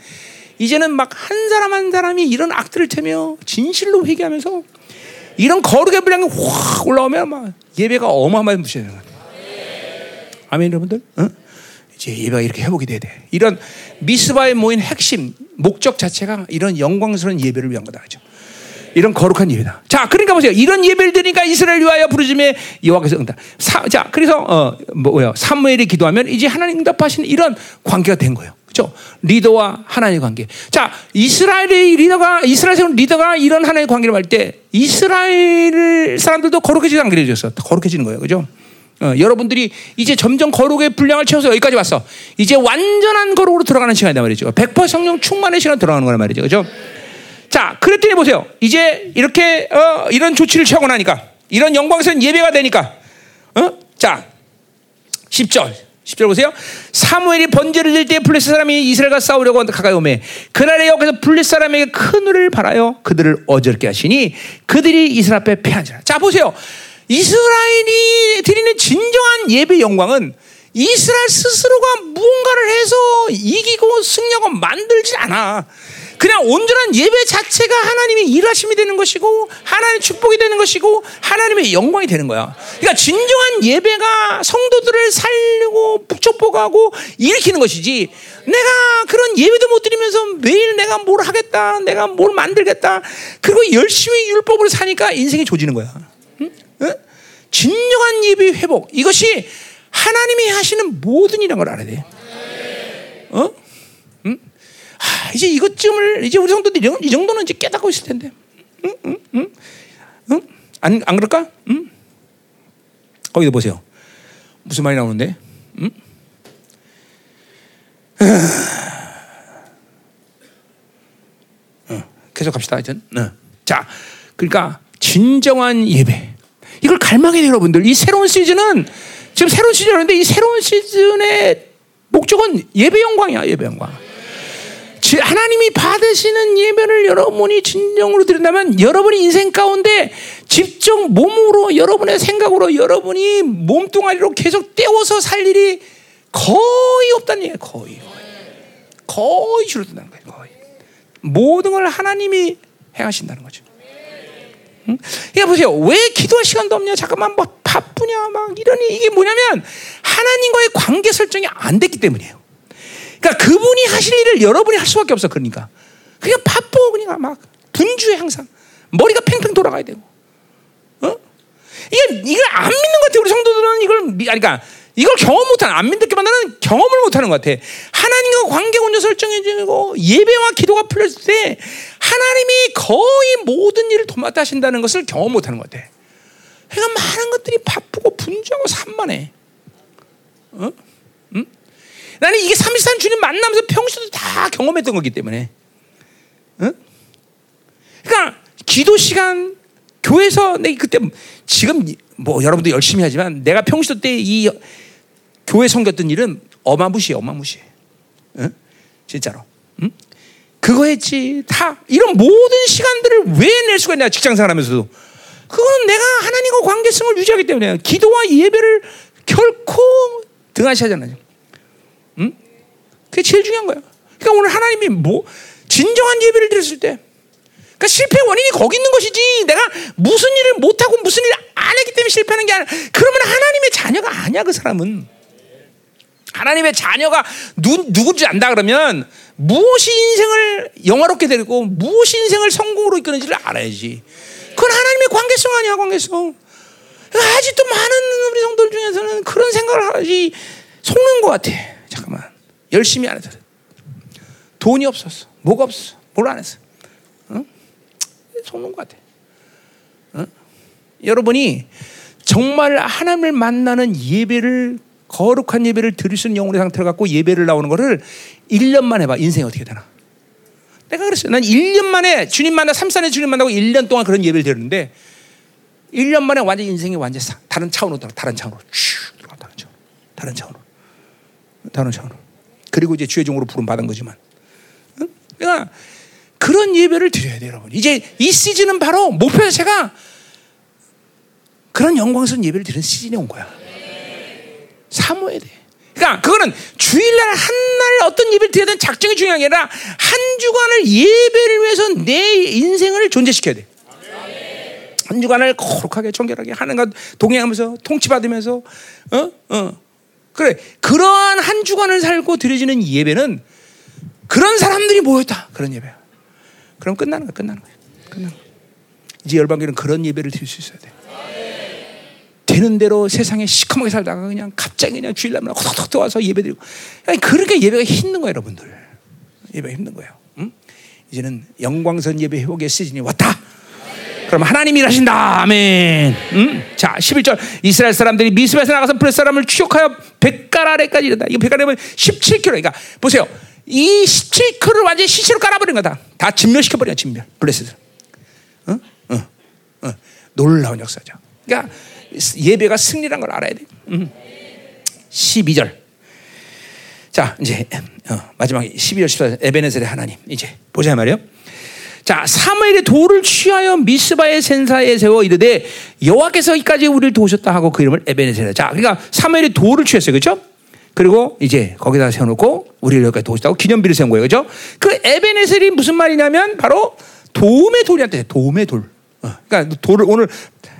이제는 막 한 사람 한 사람이 이런 악들을 태며 진실로 회개하면서 이런 거룩의 분량이 확 올라오면 막 예배가 어마어마하게 무시해요. 아멘 여러분들. 어? 이제 예배가 이렇게 회복이 돼야 돼. 이런 미스바에 모인 핵심 목적 자체가 이런 영광스러운 예배를 위한 거다. 그죠? 이런 거룩한 예배다. 자, 그러니까 보세요. 이런 예배를 드리니까 이스라엘 위하여 부르짖에 여호와께서 응답. 사, 자, 그래서 어 뭐야? 사무엘이 기도하면 이제 하나님 응답하시는 이런 관계가 된 거예요. 그렇죠? 리더와 하나님의 관계. 자, 이스라엘의 리더가 이스라엘 세운 리더가 이런 하나님의 관계를 할때 이스라엘 사람들도 거룩해지는 관계를 줬어. 거룩해지는 거예요. 그죠? 어, 여러분들이 이제 점점 거룩의 분량을 채워서 여기까지 왔어. 이제 완전한 거룩으로 들어가는 시간이다 말이죠. 100% 성령 충만의 시간 들어가는 거란 말이죠. 그죠? 자, 그랬더니 보세요. 이제 이렇게 어, 이런 조치를 취하고 나니까 이런 영광스러운 예배가 되니까 어? 자, 10절. 10절 보세요. 사무엘이 번제를 들때 블레셋 사람이 이스라엘과 싸우려고 가까이 오매 그날에 여기서 블레셋 사람에게 큰 눈을 바라여 그들을 어저께 하시니 그들이 이스라엘 앞에 패한지라. 자, 보세요. 이스라엘이 드리는 진정한 예배 영광은 이스라엘 스스로가 무언가를 해서 이기고 승리하고 만들지 않아. 그냥 온전한 예배 자체가 하나님의 일하심이 되는 것이고 하나님의 축복이 되는 것이고 하나님의 영광이 되는 거야. 그러니까 진정한 예배가 성도들을 살리고 축복하고 일으키는 것이지. 내가 그런 예배도 못 드리면서 매일 내가 뭘 하겠다, 내가 뭘 만들겠다. 그리고 열심히 율법을 사니까 인생이 조지는 거야. 응? 응? 진정한 예배 회복 이것이 하나님이 하시는 모든 일이라는 걸 알아야 돼. 어? 응? 아, 이제 이것쯤을 이제 우리 성도들이 이 정도는 이제 깨닫고 있을 텐데. 응? 응? 응? 응? 안, 안 그럴까? 응? 거기도 보세요. 무슨 말이 나오는데? 응? 어, 계속 갑시다. 하여튼. 어. 자, 그러니까 진정한 예배. 이걸 갈망해야 돼요, 여러분들. 이 새로운 시즌은 지금 새로운 시즌인데 이 새로운 시즌의 목적은 예배 영광이야, 예배 영광. 하나님이 받으시는 예배를 여러분이 진정으로 드린다면 여러분이 인생 가운데 직접 몸으로 여러분의 생각으로 여러분이 몸뚱아리로 계속 떼워서 살 일이 거의 없다는 얘기예요. 거의. 거의 줄어든다는 거예요. 거의. 모든 걸 하나님이 행하신다는 거죠. 응? 그러니까 보세요. 왜 기도할 시간도 없냐? 잠깐만 뭐 바쁘냐? 막 이러니 이게 뭐냐면 하나님과의 관계 설정이 안 됐기 때문이에요. 그러니까 그분이 하실 일을 여러분이 할 수밖에 없어. 그러니까. 그냥 바빠. 그냥 막 분주해 항상. 머리가 팽팽 돌아가야 되고. 어? 이게 이걸 안 믿는 것 같아. 우리 성도들은 이걸 그러니까 이걸 경험 못하는 안 믿게 만드는 경험을 못하는 것 같아. 하나님과 관계 온전 설정해지고 예배와 기도가 풀렸을 때 하나님이 거의 모든 일을 도맡아 하신다는 것을 경험 못하는 것 같아. 그러니까 많은 것들이 바쁘고 분주하고 산만해. 어? 응? 나는 이게 33 주님 만나면서 평소도 다 경험했던 거기 때문에. 응? 그러니까 기도 시간 교회에서 내 그때 지금 뭐 여러분도 열심히 하지만 내가 평소 때 이 교회 섬겼던 일은 어마무시해 어마무시해. 응? 진짜로. 응? 그거 했지. 다 이런 모든 시간들을 왜 낼 수가 있냐 직장 생활하면서도. 그거는 내가 하나님과 관계성을 유지하기 때문에 기도와 예배를 결코 등하시하잖아요. 응? 그게 제일 중요한 거야. 그러니까 오늘 하나님이 뭐 진정한 예배를 드렸을 때, 그러니까 실패 원인이 거기 있는 것이지. 내가 무슨 일을 못하고 무슨 일을 안 했기 때문에 실패하는 게 아니라, 그러면 하나님의 자녀가 아니야 그 사람은. 하나님의 자녀가 누, 누군지 안다 그러면 무엇이 인생을 영화롭게 되고 무엇이 인생을 성공으로 이끄는지를 알아야지. 그건 하나님의 관계성 아니야 관계성. 아직도 많은 우리 성도들 중에서는 그런 생각을 하지 속는 것 같아. 잠깐만 열심히 안 해서 돈이 없었어. 뭐가 없어. 뭘 안 했어. 응? 속는 것 같아. 응? 여러분이 정말 하나님을 만나는 예배를 거룩한 예배를 드릴 수 있는 영혼의 상태를 갖고 예배를 나오는 거를 1년만 해봐. 인생이 어떻게 되나. 내가 그랬어요. 난 1년 만에 주님 만나, 3, 4년 주님 만나고 1년 동안 그런 예배를 드렸는데 1년 만에 완전 인생이 완전 다른 차원으로 들어 다른 차원으로 다른 차원 다른 차원으로 다른 차원으로 그리고 이제 주의 종으로 부름 받은 거지만 응? 그러니까 그런 예배를 드려야 돼요 여러분 이제 이 시즌은 바로 목표 자체가 그런 영광스러운 예배를 드리는 시즌이 온 거야 사모해야 돼 그러니까 그거는 주일날 한 날 어떤 예배를 드려야 되는 작정이 중요한 게 아니라 한 주간을 예배를 위해서 내 인생을 존재시켜야 돼. 한 주간을 거룩하게 정결하게 하는가 동행하면서 통치받으면서 어? 어. 그래 그러한 한 주간을 살고 드려지는 예배는 그런 사람들이 모였다 그런 예배야. 그럼 끝나는 거야 끝나는 거야 끝나는 거야. 이제 열방교는 그런 예배를 드릴 수 있어야 돼. 되는 대로 세상에 시커멓게 살다가 그냥 갑자기 그냥 주일날만 호덕호덕 와서 예배 드리고 그렇게 예배가 힘든 거예요 여러분들 예배가 힘든 거예요 응? 이제는 영광선 예배 회복의 시즌이 왔다 그럼 하나님이 일하신다 아멘 응? 자 11절 이스라엘 사람들이 미스바에서 나가서 블레 사람을 추격하여 백갈 아래까지 이른다 이거 백갈이면 17km 그러니까 보세요 이 17km를 완전히 시체로 깔아버린 거다 다 진멸시켜버린 진멸 블레셋을 어? 어? 어. 놀라운 역사죠 그러니까 예배가 승리란 걸 알아야 돼. 음. 12절. 자, 이제 어, 마지막 12절 14절 에베네셀의 하나님. 이제 보자 말이요. 자, 사무엘의 돌을 취하여 미스바의 센사에 세워 이르되 여호와께서 이까지 우리를 도우셨다 하고 그 이름을 에베네셀. 자, 그러니까 사무엘이 돌을 취했어요. 그렇죠? 그리고 이제 거기다 세워 놓고 우리를 여기까지 도우셨다고 기념비를 세운 거예요. 그렇죠? 그 에베네셀이 무슨 말이냐면 바로 도움의 돌이한테 도움의 돌. 어, 그러니까 돌을 오늘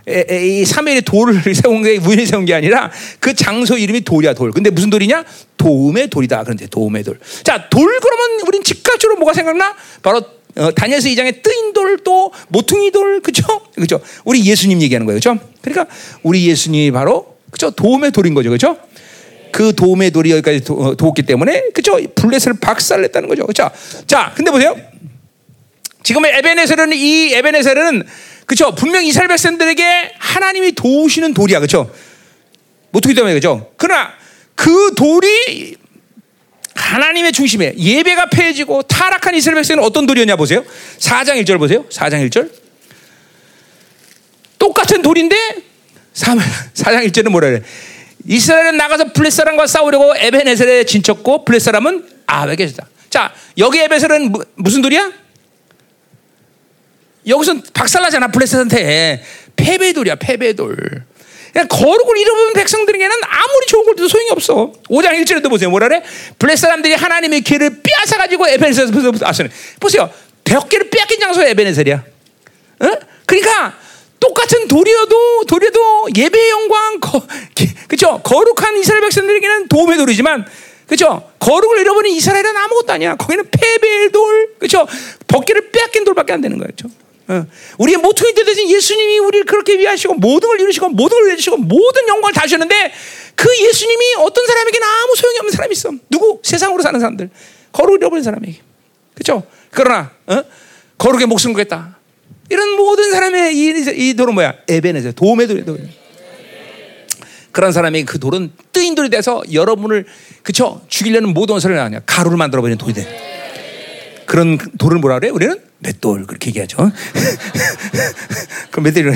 이 사무엘이 돌을 세운 게 우연히 세운 게 아니라 그 장소 이름이 돌이야 돌. 근데 무슨 돌이냐? 도움의 돌이다. 그런데 도움의 돌. 자, 돌 그러면 우린 즉각적으로 뭐가 생각나? 바로 어, 다니엘서 2장에 뜨인 돌, 또 모퉁이 돌, 그죠? 그죠? 우리 예수님 얘기하는 거예요, 그죠? 그러니까 우리 예수님이 바로 그죠? 도움의 돌인 거죠, 그죠? 그 도움의 돌이 여기까지 도, 어, 도왔기 때문에 그죠? 블레스를 박살냈다는 거죠, 그죠? 자, 근데 보세요. 지금 에베네셀은 이 에베네셀은 그렇죠? 분명 이스라엘 백성들에게 하나님이 도우시는 돌이야, 그렇죠? 모퉁이 때문에 그렇죠? 그러나 그 돌이 하나님의 중심에 예배가 폐해지고 타락한 이스라엘 백성은 어떤 돌이었냐 보세요. 4장 1절 보세요. 4장 1절. 똑같은 돌인데 4장 1절은 뭐라 그래? 이스라엘은 나가서 블레 사람과 싸우려고 에베네셀에 진쳤고 블레 사람은 아베 계셨다. 자, 여기 에베셀은 무슨 돌이야? 여기서 박살나잖아 블레셋한테 패배돌이야 패배돌. 거룩을 잃어버린 백성들에게는 아무리 좋은 걸 줘도 소용이 없어. 5장 1절에도 보세요. 뭐라 그래? 블레셋 사람들이 하나님의 길을 빼앗아 가지고 에베네셀에서 아시네. 보세요. 벽길을 빼앗긴 장소가 에베네셀이야. 어? 그러니까 똑같은 돌이어도 돌이어도 예배의 영광, 거, 그죠? 거룩한 이스라엘 백성들에게는 도움의 돌이지만 그죠? 거룩을 잃어버린 이스라엘은 아무것도 아니야. 거기는 패배의 돌, 그죠? 벽길을 빼앗긴 돌밖에 안 되는. 그죠? 어. 우리의 모퉁이 때 되신 예수님이 우리를 그렇게 위하시고 모든 걸 이루시고 모든 걸 내주시고 모든 영광을 다 주셨는데 그 예수님이 어떤 사람에게는 아무 소용이 없는 사람이 있어. 누구? 세상으로 사는 사람들. 거룩을 잃어버린 사람에게. 그렇죠? 그러나 어? 거룩에 목숨 걸겠다. 이런 모든 사람의 이, 이 돌은 뭐야? 에베네세 도움의 돌이 그런 사람에게 그 돌은 뜨인 돌이 돼서 여러분을 그쵸 죽이려는 모든 소리가 아니야 가루를 만들어 버리는 돌이 돼. 그런 돌을 뭐라 그래? 우리는 맷돌 그렇게 얘기하죠. 그 맷돌이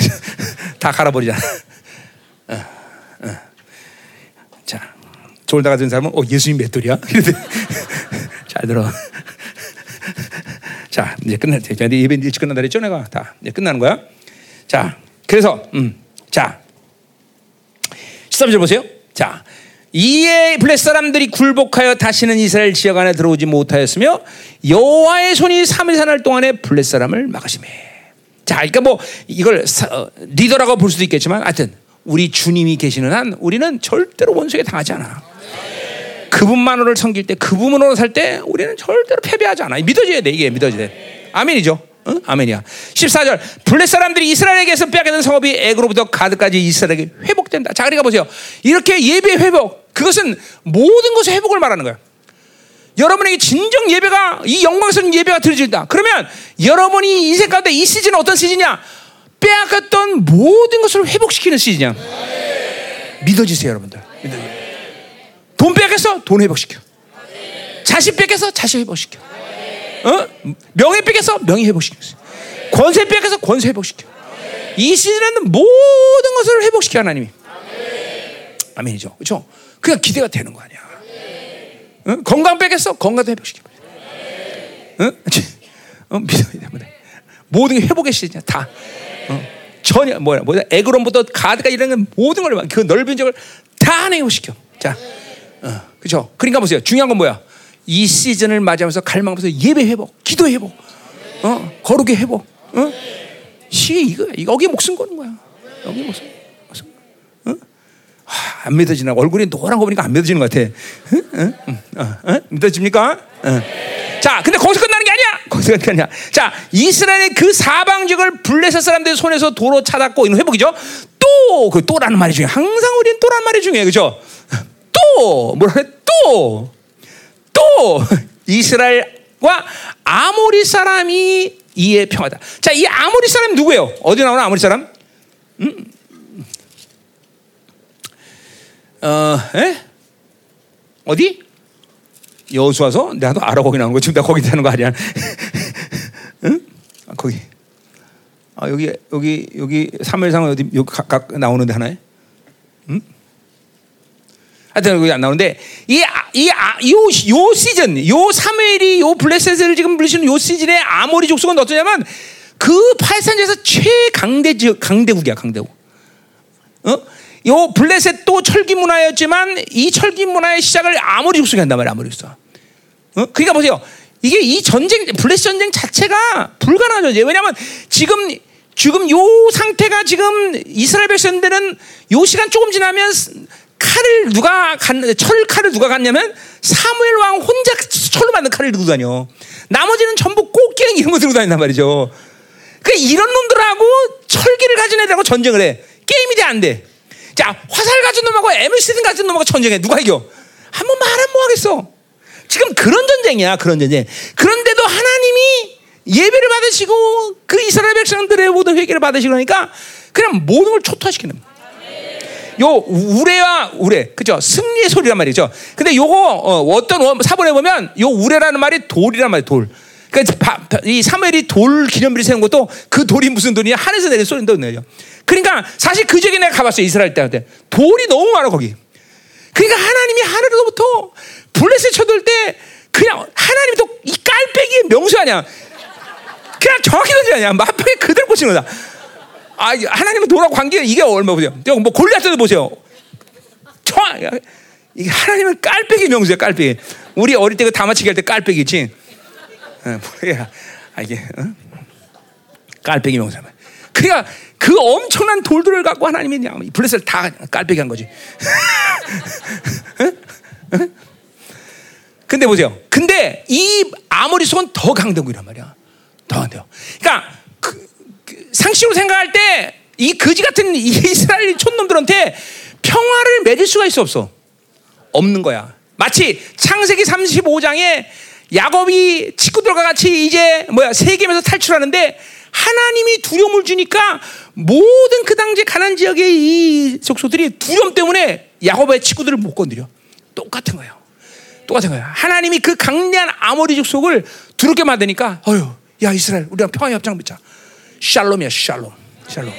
다 갈아버리잖아. 어, 어. 자, 졸다가 든 사람은 어 예수님 맷돌이야. 잘 들어. 자, 이제 끝났대. 자, 예배 일찍 끝난다 그랬죠, 내가 다 이제 끝나는 거야. 자, 그래서 음, 자, 13절 보세요. 자, 이에 블레 사람들이 굴복하여 다시는 이스라엘 지역 안에 들어오지 못하였으며 여호와의 손이 3일 사날 동안에 블레 사람을 막으시매. 자, 그러니까 뭐 이걸 사, 어, 리더라고 볼 수도 있겠지만, 하여튼 우리 주님이 계시는 한 우리는 절대로 원수에게 당하지 않아. 그분만으로를 섬길 때, 그분으로 살 때 우리는 절대로 패배하지 않아. 믿어져야 돼. 이게 믿어져야 돼. 아멘이죠. 응? 아멘이야. 14절. 블레 사람들이 이스라엘에게서 빼앗기는 성업이 애굽로부터 가드까지 이스라엘에게 회복된다. 자, 그러니까 보세요. 이렇게 예배 회복. 그것은 모든 것의 회복을 말하는 거야. 여러분에게 진정 예배가 이 영광스러운 예배가 드려진다. 그러면 여러분이 인생 가운데 이 시즌은 어떤 시즌이야? 빼앗겼던 모든 것을 회복시키는 시즌이야. 믿어주세요, 여러분들. 믿어주세요. 돈 뺏겼어? 돈 회복시켜. 자식 뺏겼어? 자식 회복시켜. 어? 명예 뺏겼어? 명예 회복시켜. 권세 뺏겼어? 권세 회복시켜. 이 시즌에는 모든 것을 회복시켜 하나님이. 아멘이죠. 그렇죠? 그냥 기대가 되는 거 아니야. 어? 건강 뺏겼어? 건강도 회복시켜. 어? 어? 믿어야 돼. 모든 게 회복의 시즌이야. 다. 어? 전혀 뭐야 뭐야 에그론부터 가드가 이런 모든 걸그 넓은 적을 다 회복시켜. 자, 어, 그렇죠. 그러니까 보세요. 중요한 건 뭐야? 이 시즌을 맞이하면서 갈망하면서 예배 회복, 기도 회복, 어, 거룩의 회복. 어? 시 이거 여기 목숨 거는 거야. 여기 목숨. 목숨. 어? 하, 안 믿어지나 얼굴이 노란 거 보니까 안 믿어지는 것 같아. 어? 어? 어? 믿어집니까? 자, 근데 거기서 끝나는 게 아니야. 거기서 아니야. 자, 이스라엘의 그 사방직을 블레셋 사람들의 손에서 도로 찾았고 이런 회복이죠. 또, 그 또라는 말이 중요해. 항상 우리는 또라는 말이 중요해. 그죠? 또, 뭐라 그래? 또, 또, 이스라엘과 아모리 사람이 이에 평하다. 자, 이 아모리 사람 누구예요? 어디 나오나 아모리 사람? 음? 어, 에? 어디? 여수와서 내가 도 알아 거기 나오는 거 지금 내가 거기 되는 거 아니야? 응? 아, 거기. 아 여기 여기 여기 삼일상 어디 여기 각각 나오는데 하나에? 응? 하여튼 여기 안 나오는데 이이요 요 시즌 요 사무엘이 요 블레셋을 지금 불리시는 요 시즌에 아모리 족속은 어떠냐면 그 팔산지에서 최강대 지역 강대국이야 강대국. 어? 요 블레셋도 철기 문화였지만 이 철기 문화의 시작을 아모리 족속이 한단 말이야 아모리 족속. 어? 그러니까 보세요. 이게 이 전쟁 블레셋 전쟁 자체가 불가능하죠. 왜냐하면 지금 지금 요 상태가 지금 이스라엘 백성들은 요 시간 조금 지나면 칼을 누가 갔, 철 칼을 누가 갔냐면 사무엘 왕 혼자 철로 만든 칼을 들고 다녀. 나머지는 전부 꽃게 이런 거 들고 다닌단 말이죠. 그 이런 놈들하고 철기를 가진 애들하고 전쟁을 해. 게임이 돼, 안 돼. 자, 화살 가진 놈하고 에밀시든 가진 놈하고 전쟁해. 누가 이겨? 한번 말하면 뭐 하겠어? 지금 그런 전쟁이야, 그런 전쟁. 그런데도 하나님이 예배를 받으시고 그 이스라엘 백성들의 모든 회개를 받으시니까 그냥 모든 걸 초토화시키는 거야. 요 우레와 우레 그죠 승리의 소리란 말이죠. 근데 요거 어, 떤 사본에 보면 요 우레라는 말이 돌이란 말이 돌. 그러니까 이 사무엘이 돌 기념비를 세운 것도 그 돌이 무슨 돌이냐 하늘에서 내린 소리인데 내죠. 그러니까 사실 그 지역에 내가 가봤어요 이스라엘 때 돌이 너무 많아 거기. 그러니까 하나님이 하늘로부터 블레셋 쳐들 때 그냥 하나님이 또 이 깔빼기의 명수 아니야. 그냥 정확히 던지 아니야. 마땅히 그대로 꽂히는 거다. 아, 하나님은 돌하고 관계 이게 얼마 보세요. 뭐 골리앗도 보세요. 청 이게 하나님은 깔빼기 명수야, 깔빼기. 우리 어릴 때 그 다마치기 할 때 깔빼기 지 어, 뭐야? 아, 이게 어? 깔빼기 명수야. 그러니까 그 엄청난 돌들을 갖고 하나님이 블레셋을 다 깔빼기 한 거지. 근데 보세요. 근데 이 아모리 속은 더 강대국이란 말이야. 더 강대국. 그러니까 상식으로 생각할 때 이 거지 같은 이스라엘 촌놈들한테 평화를 맺을 수가 있어 없어? 없는 거야. 마치 창세기 35장에 야곱이 친구들과 같이 이제 뭐야 세겜에서 탈출하는데 하나님이 두려움을 주니까 모든 그 당시 가난 지역의 이 족속들이 두려움 때문에 야곱의 친구들을 못 건드려. 똑같은 거예요. 똑같은 거예요. 하나님이 그 강대한 아모리 족속을 두렵게 만드니까 어휴, 야 이스라엘 우리랑 평화의 협정 맺자. 샬롬이야, 샬롬. 샬롬.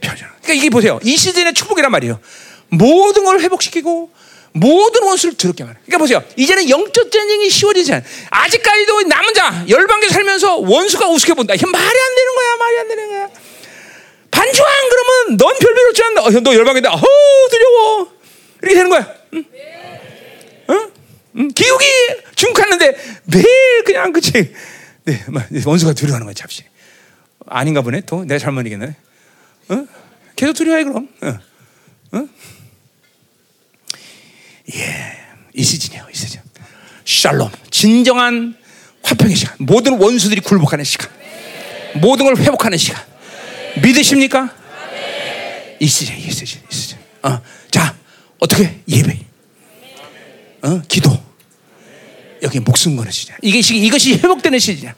편전. 그러니까 이게 보세요. 이 시즌의 축복이란 말이에요. 모든 걸 회복시키고 모든 원수를 더럽게 말해. 그러니까 보세요. 이제는 영적 전쟁이 쉬워지지 않아. 아직까지도 남은 자 열방계 살면서 원수가 우습게 본다. 이게 말이 안 되는 거야. 말이 안 되는 거야. 반주왕 그러면 넌 별별 없지 않나? 어, 너 열방계다. 어 두려워. 이렇게 되는 거야. 응? 응? 응? 기욱이 중국하는데 매일 그냥 그치. 네, 원수가 두려워하는 거야, 잡시. 아닌가 보네. 또 내가 잘못 얘기했네. 어? 계속 두려워해 그럼. 어? 어? 예, 이 시즌이에요, 이 시즌. 샬롬, 진정한 화평의 시간. 모든 원수들이 굴복하는 시간. 모든 걸 회복하는 시간. 믿으십니까? 이 시즌, 이 시즌, 이 시즌. 어, 자, 어떻게 예배? 어, 기도. 여기 목숨 거는 시즌. 이게 이것이 회복되는 시즌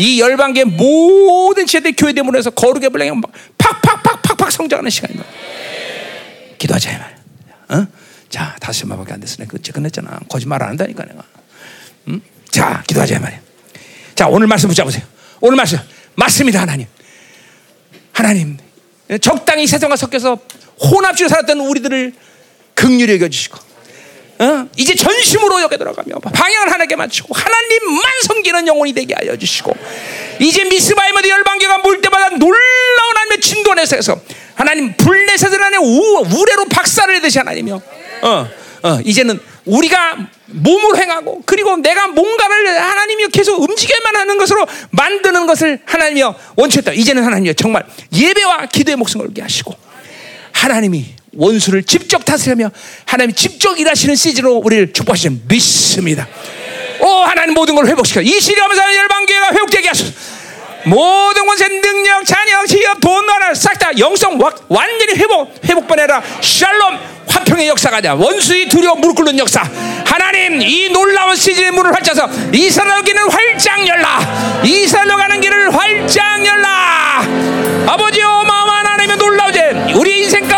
이 열방계 모든 지혜들 교회 대문에서 거룩의 분량이 팍팍팍팍팍 성장하는 시간이다. 기도하자 이 말. 어? 자, 다섯 마밖에 안 됐으네. 그치 끝냈잖아. 거짓말 안 한다니까 내가. 응? 자, 기도하자 말이야. 자, 오늘 말씀 붙잡으세요. 오늘 말씀 맞습니다, 하나님. 하나님, 적당히 세상과 섞여서 혼합주로 살았던 우리들을 극률히 여겨주시고, 어? 이제 전심으로 여겨 들어가며 방향을 하나님께 맞추고 하나님만 섬기는 영혼이 되게 하여 주시고, 이제 미스바이머드 열방계가 물 때마다 놀라운 하나님의 진도 내에서 하나님 불내세들 안에 우레로 박살을 내듯이 하나님이요. 어, 어, 이제는 우리가 몸을 행하고 그리고 내가 뭔가를 하나님이 계속 움직여만 하는 것으로 만드는 것을 하나님이여 원초했다. 이제는 하나님이여 정말 예배와 기도의 목숨을 걸게 하시고 하나님이 원수를 직접 다스리며 하나님이 직접 일하시는 시즌으로 우리를 축복하시는 믿습니다. 오 하나님 모든 걸 회복시켜. 이 시리하면서 열방교회가 회복되게 하소서. 모든 권세 능력 자녀 기업 돈 나라 싹 다 영성 완전히 회복 회복번해라. 샬롬 화평의 역사가 돼 원수의 두려워 무릎 꿇는 역사. 하나님 이 놀라운 시즌의 문을 활자서 이스라엘 길은 활짝 열라. 이스라엘로 가는 길을 활짝 열라. 아버지 어마어마한 하나님의 놀라우지 우리 인생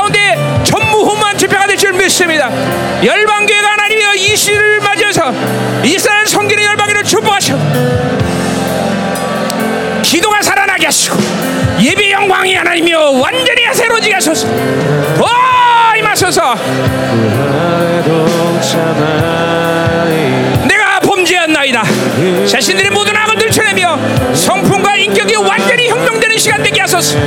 믿습니다. 열방교회가 하나님의 이 시를 맞이해서 이스라엘 성기는 열방교를 축복하셔 기도가 살아나게 하시고 예배 영광이 하나님이여 완전히 새로지게 하소서. 와 임하소서. 내가 범죄한나이다. 자신들의 모든 악을 들춰내며 성품과 인격이 완전히 혁명되는 시간 되게 하소서.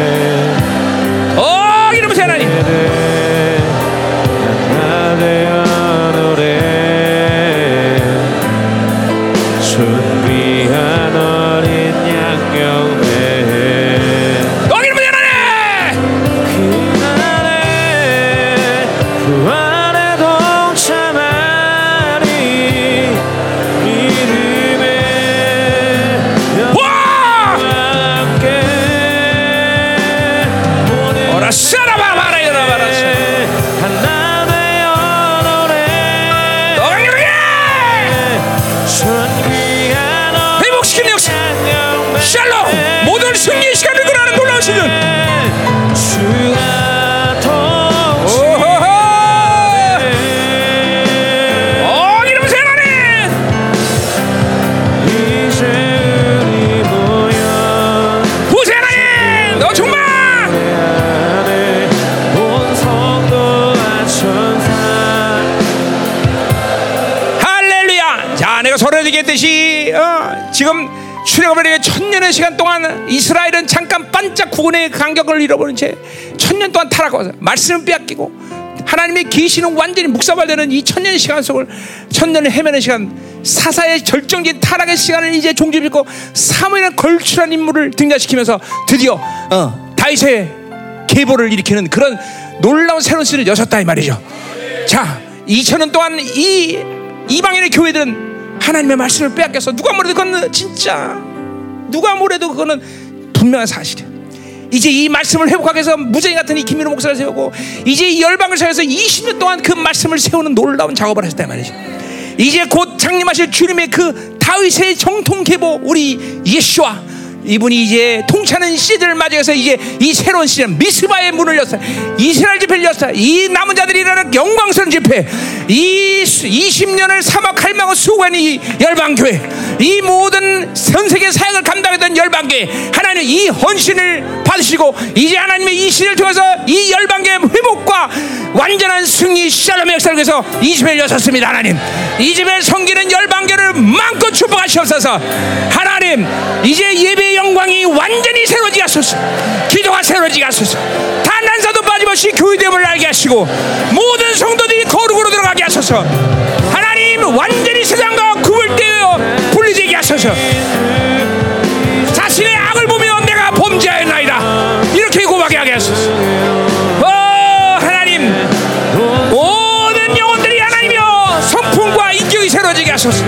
어 이러면서 하나님 얘 기했듯이 어, 지금 출애굽을 천년의 시간 동안 이스라엘은 잠깐 반짝 구원의 간격을 잃어버린 채 천년 동안 타락하고 말씀을 빼앗기고 하나님의 계시는 완전히 묵사발되는 이 천년의 시간 속을 천년을 헤매는 시간 사사의 절정적인 타락의 시간을 이제 종지짓고 사무엘은 걸출한 인물을 등장시키면서 드디어 어, 다윗의 계보를 일으키는 그런 놀라운 새로운 시를 여셨다 이 말이죠. 자, 2천년 동안 이 이방인의 교회들은 하나님의 말씀을 빼앗겨서 누가 뭐래도 그건 진짜 누가 뭐래도 그거는 분명한 사실이야. 이제 이 말씀을 회복하기 위해서 무쟁이 같은 이 김민호 목사를 세우고 이제 이 열방을 세워서 20년 동안 그 말씀을 세우는 놀라운 작업을 하셨단 말이죠. 이제 곧 장림하실 주님의 그 다윗의 정통 계보 우리 예수와 이분이 이제 통치하는 시즌을 맞이해서 이제 이 새로운 시즌 미스바의 문을 열었어 이스라엘 집회를 열었어 이 남은 자들이 일어나는 영광스러운 집회. 이 20년을 사막 갈망을 수고한 이 열방교회. 이 모든 전 세계 사역을 감당했던 열방교회. 하나님 이 헌신을 받으시고 이제 하나님의 이 시를 통해서 이 열방교회 회복과 완전한 승리 샬롬의 역사를 위해서 이 집회를 여셨습니다 하나님. 이 집에 섬기는 열방교를 마음껏 축복하시옵소서. 하나님 이제 예배 의 영광이 완전히 새로지게 하소서. 기도가 새로지게 하소서. 단한 사도 빠짐없이 교회됨을 알게 하시고 모든 성도들이 거룩으로 들어가게 하소서. 하나님 완전히 세상과 구분되어 분리되게 하소서. 자신의 악을 보며 내가 범죄하였나이다. 이렇게 고백하게 하게 하소서. 어 하나님 모든 영혼들이 하나님이여 성품과 인격이 새로지게 하소서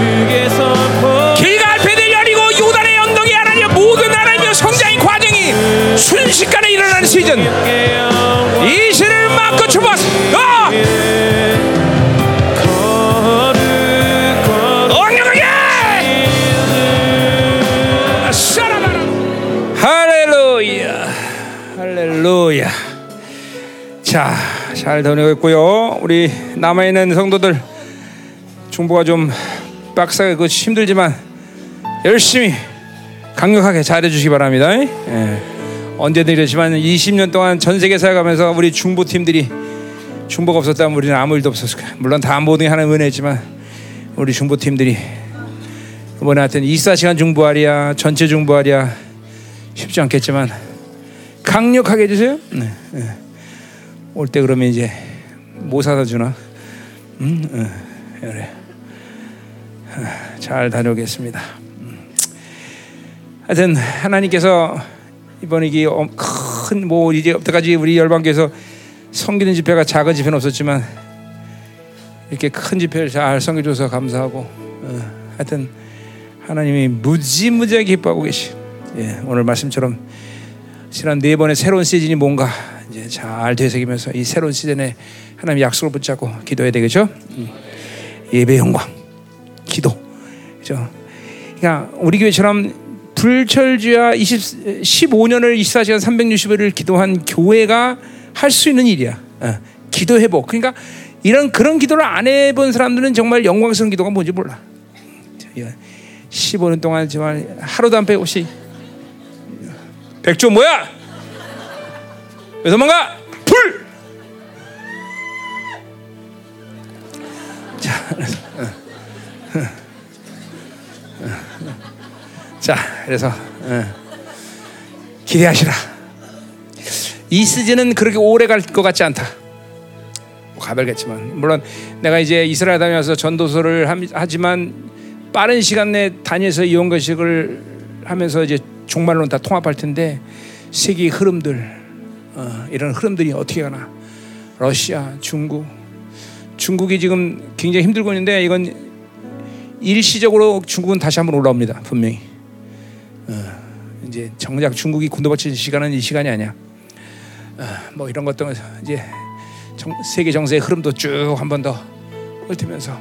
순식간에 일어나는 시즌 이 시를 막고 주었어 어! 언약하게 사랑하라 할렐루야 할렐루야 자, 잘 다녀왔고요. 우리 남아있는 성도들 중보가 좀 빡세게 그 힘들지만 열심히 강력하게 잘해 주시기 바랍니다. 예. 언제든 이러지만 20년 동안 전 세계 살아가면서 우리 중보 팀들이 중보가 없었다면 우리는 아무 일도 없었을 거야. 물론 다 모든 게 하나님 은혜지만 우리 중보 팀들이 이번에 하여튼 24시간 중보하랴 전체 중보하랴 쉽지 않겠지만 강력하게 해주세요. 네, 네. 올때 그러면 이제 뭐 사다 주나? 음, 음, 그래. 잘 다녀오겠습니다. 음. 하여튼 하나님께서 이번에 이게 큰 뭐 이제 여태까지 우리 열방교에서 섬기는 집회가 작은 집회는 없었지만 이렇게 큰 집회를 잘 섬겨줘서 감사하고 어, 하여튼 하나님이 무지무지하게 기뻐하고 계시. 예, 오늘 말씀처럼 지난 네 번의 새로운 시즌이 뭔가 이제 잘 되새기면서 이 새로운 시즌에 하나님 약속을 붙잡고 기도해야 되겠죠. 음. 예배 영광, 기도, 그죠. 그러니까 우리 교회처럼 불철주야 20, 15년을 24시간 360일을 기도한 교회가 할 수 있는 일이야. 어, 기도 회복. 그러니까 이런 그런 기도를 안 해본 사람들은 정말 영광스러운 기도가 뭔지 몰라. 15년 동안 정말 하루도 안 빼고시 백조 뭐야? 왜 도망가? 불! 자, 자, 그래서 어, 기대하시라. 이 시즌은 그렇게 오래 갈 것 같지 않다. 뭐 가별겠지만. 물론 내가 이제 이스라엘 다녀와서 전도서를 하지만 빠른 시간 내에 다녀서 이용 것식을 하면서 이제 종말론 다 통합할 텐데 세계의 흐름들 어, 이런 흐름들이 어떻게 가나. 러시아, 중국, 중국이 지금 굉장히 힘들고 있는데 이건 일시적으로 중국은 다시 한번 올라옵니다 분명히. 어, 이제 정작 중국이 군도받칠 시간은 이 시간이 아니야. 어, 뭐 이런 것도 이제 정, 세계 정세의 흐름도 쭉 한 번 더 훑으면서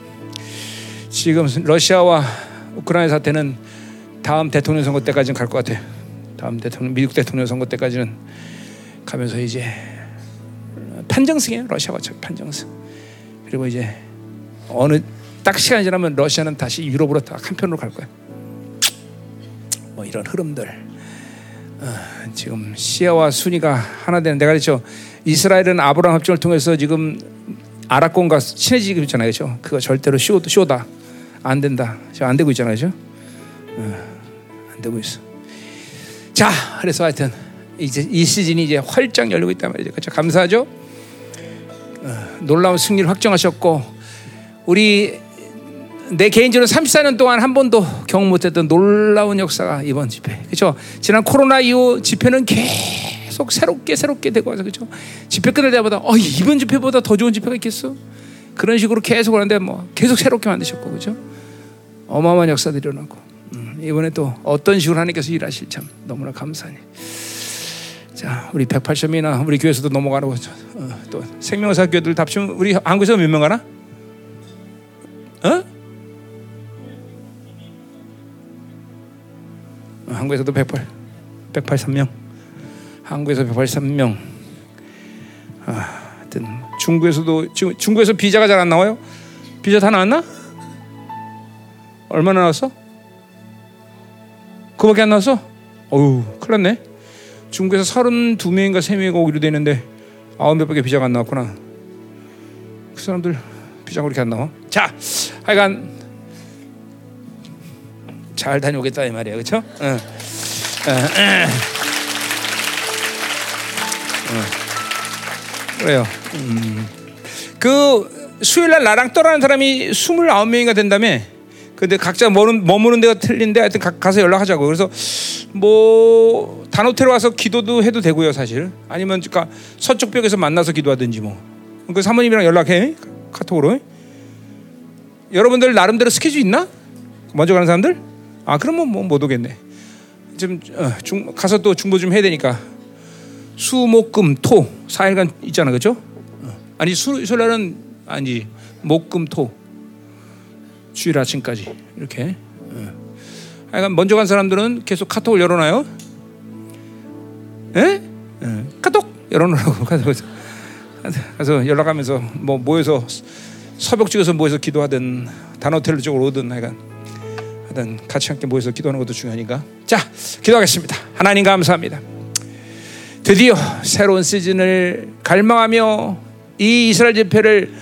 지금 러시아와 우크라이나 사태는 다음 대통령 선거 때까지는 갈 것 같아요. 다음 대통령 미국 대통령 선거 때까지는 가면서 이제 판정승이에요. 러시아가 판정승. 그리고 이제 어느 딱 시간이 지나면 러시아는 다시 유럽으로 딱 한편으로 갈 거야. 뭐 이런 흐름들. 어, 지금 시아와 순위가 하나 되는 내가 그랬죠. 이스라엘은 아브라함 합정을 통해서 지금 아랍권과 친해지고 있잖아요, 그렇죠? 그거 절대로 쇼, 쇼다, 안 된다, 안 되고 있잖아요, 그렇죠? 어, 안 되고 있어. 자, 그래서 하여튼 이제 이 시즌이 이제 활짝 열리고 있단 말이죠, 그렇죠? 감사하죠. 어, 놀라운 승리를 확정하셨고 우리 내 개인적으로 34년 동안 한 번도 경험 못했던 놀라운 역사가 이번 집회. 그렇죠? 지난 코로나 이후 집회는 계속 새롭게 새롭게 되고 와서 그렇죠? 집회 끝날 때마다 어, 이번 집회보다 더 좋은 집회가 있겠어? 그런 식으로 계속 하는데 뭐 계속 새롭게 만드셨고 그렇죠? 어마어마한 역사들이 일어나고 음, 이번에 또 어떤 식으로 하나님께서 일하실 참 너무나 감사하니. 자, 우리 108점이나 우리 교회에서도 넘어가고 어, 또 생명사 교회들 답치면 우리 한국에서 몇 명 가나? 어? 한국에서도 108. 183명. 한국에서 183명. 아, 하여튼 중국에서도 지금 중국에서 비자가 잘 안 나와요? 비자 다 나왔나? 얼마나 나왔어? 그밖에 안 나왔어? 어우, 큰일 났네. 중국에서 32명인가 3명이 오기로 되는데 아홉 몇 밖에 비자가 안 나왔구나. 그 사람들 비자가 그렇게 안 나와? 자, 하여간 잘 다녀오겠다 이 말이야, 그렇죠? 그래요. 음. 그 수요일 날 나랑 떠나는 사람이 29명인가 된다며. 근데 각자 머무는, 머무는 데가 틀린데 하여튼 가, 가서 연락하자고. 그래서 뭐 단호텔 와서 기도도 해도 되고요, 사실. 아니면 그러니까 서쪽 벽에서 만나서 기도하든지 뭐. 그 사모님이랑 연락해. 카톡으로. 여러분들 나름대로 스케줄 있나? 먼저 가는 사람들? 아, 그러면 뭐 못 오겠네. 좀 어, 중, 가서 또 중보 좀 해야 되니까. 수목금토 4일간 있잖아, 그렇죠? 아니 수, 설날은 아니 목금토 주일 아침까지 이렇게. 하여간 먼저 간 사람들은 계속 카톡을 열어놔요. 예? 카톡 열어놓으라고 가서 연락하면서 뭐 모여서 서벽 쪽에서 모여서 기도하든 단호텔 쪽으로 오든 하여간 하여튼 같이 함께 모여서 기도하는 것도 중요하니까 자 기도하겠습니다. 하나님 감사합니다. 드디어 새로운 시즌을 갈망하며 이 이스라엘 집회를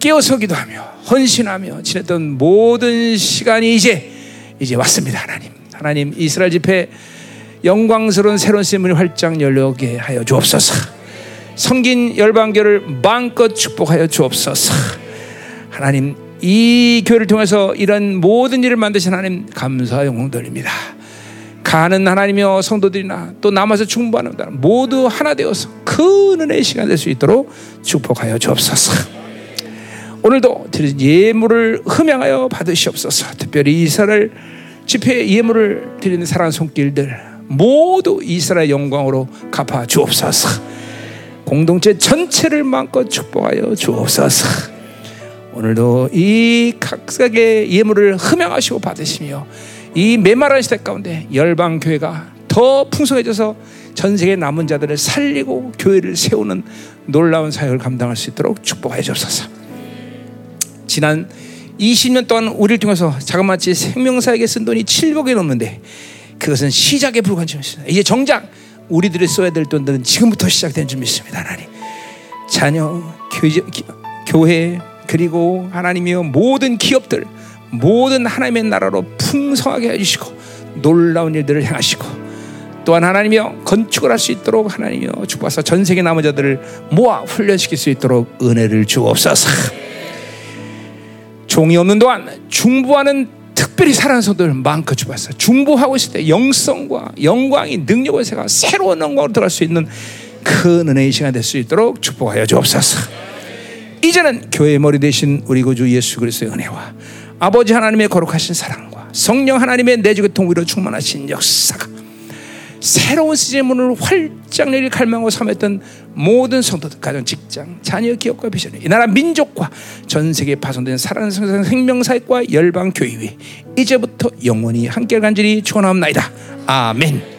깨어서 기도 하며 헌신하며 지냈던 모든 시간이 이제 이제 왔습니다 하나님 하나님 이스라엘 집회 영광스러운 새로운 시즌이 활짝 열려게 하여 주옵소서 성긴 열방교를 마음껏 축복하여 주옵소서 하나님 이 교회를 통해서 이런 모든 일을 만드신 하나님 감사 영광 돌립니다 가는 하나님이여 성도들이나 또 남아서 충분하는 사람 모두 하나 되어서 큰 은혜의 시간 될 수 있도록 축복하여 주옵소서. 오늘도 드린 예물을 흠양하여 받으시옵소서. 특별히 이스라엘 집회 예물을 드리는 사랑하는 손길들 모두 이스라엘 영광으로 갚아 주옵소서. 공동체 전체를 마음껏 축복하여 주옵소서. 오늘도 이 각각의 예물을 흠양하시고 받으시며 이 메마른 시대 가운데 열방 교회가 더 풍성해져서 전 세계 남은 자들을 살리고 교회를 세우는 놀라운 사역을 감당할 수 있도록 축복하여 주옵소서. 지난 20년 동안 우리를 통해서 자그마치 생명사에게 쓴 돈이 7억이 넘는데 그것은 시작에 불과한 줄입니다. 이제 정작 우리들이 써야 될 돈들은 지금부터 시작된 줄 믿습니다. 하나님. 자녀, 교회, 그리고 하나님이여 모든 기업들 모든 하나님의 나라로 풍성하게 해주시고 놀라운 일들을 행하시고 또한 하나님이여 건축을 할 수 있도록 하나님이여 축복하사 전 세계 남은 자들을 모아 훈련시킬 수 있도록 은혜를 주옵소서. 종이 없는 동안 중보하는 특별히 사랑하는 성도들 마음껏 주옵소서. 중보하고 있을 때 영성과 영광이 능력의 세가 새로운 영광으로 들어갈 수 있는 큰 은혜의 시간 될 수 있도록 축복하여 주옵소서. 이제는 교회의 머리 대신 우리 구주 예수 그리스도의 은혜와 아버지 하나님의 거룩하신 사랑과 성령 하나님의 내주의 통위로 충만하신 역사가 새로운 시즌 문을 활짝 열릴 갈망하고 삼했던 모든 성도들, 가정, 직장, 자녀, 기업과 비전이 이 나라 민족과 전 세계에 파손된 살아있는 생명사역과 열방 교회 이제부터 영원히 함께 간절히 축원하옵나이다. 아멘.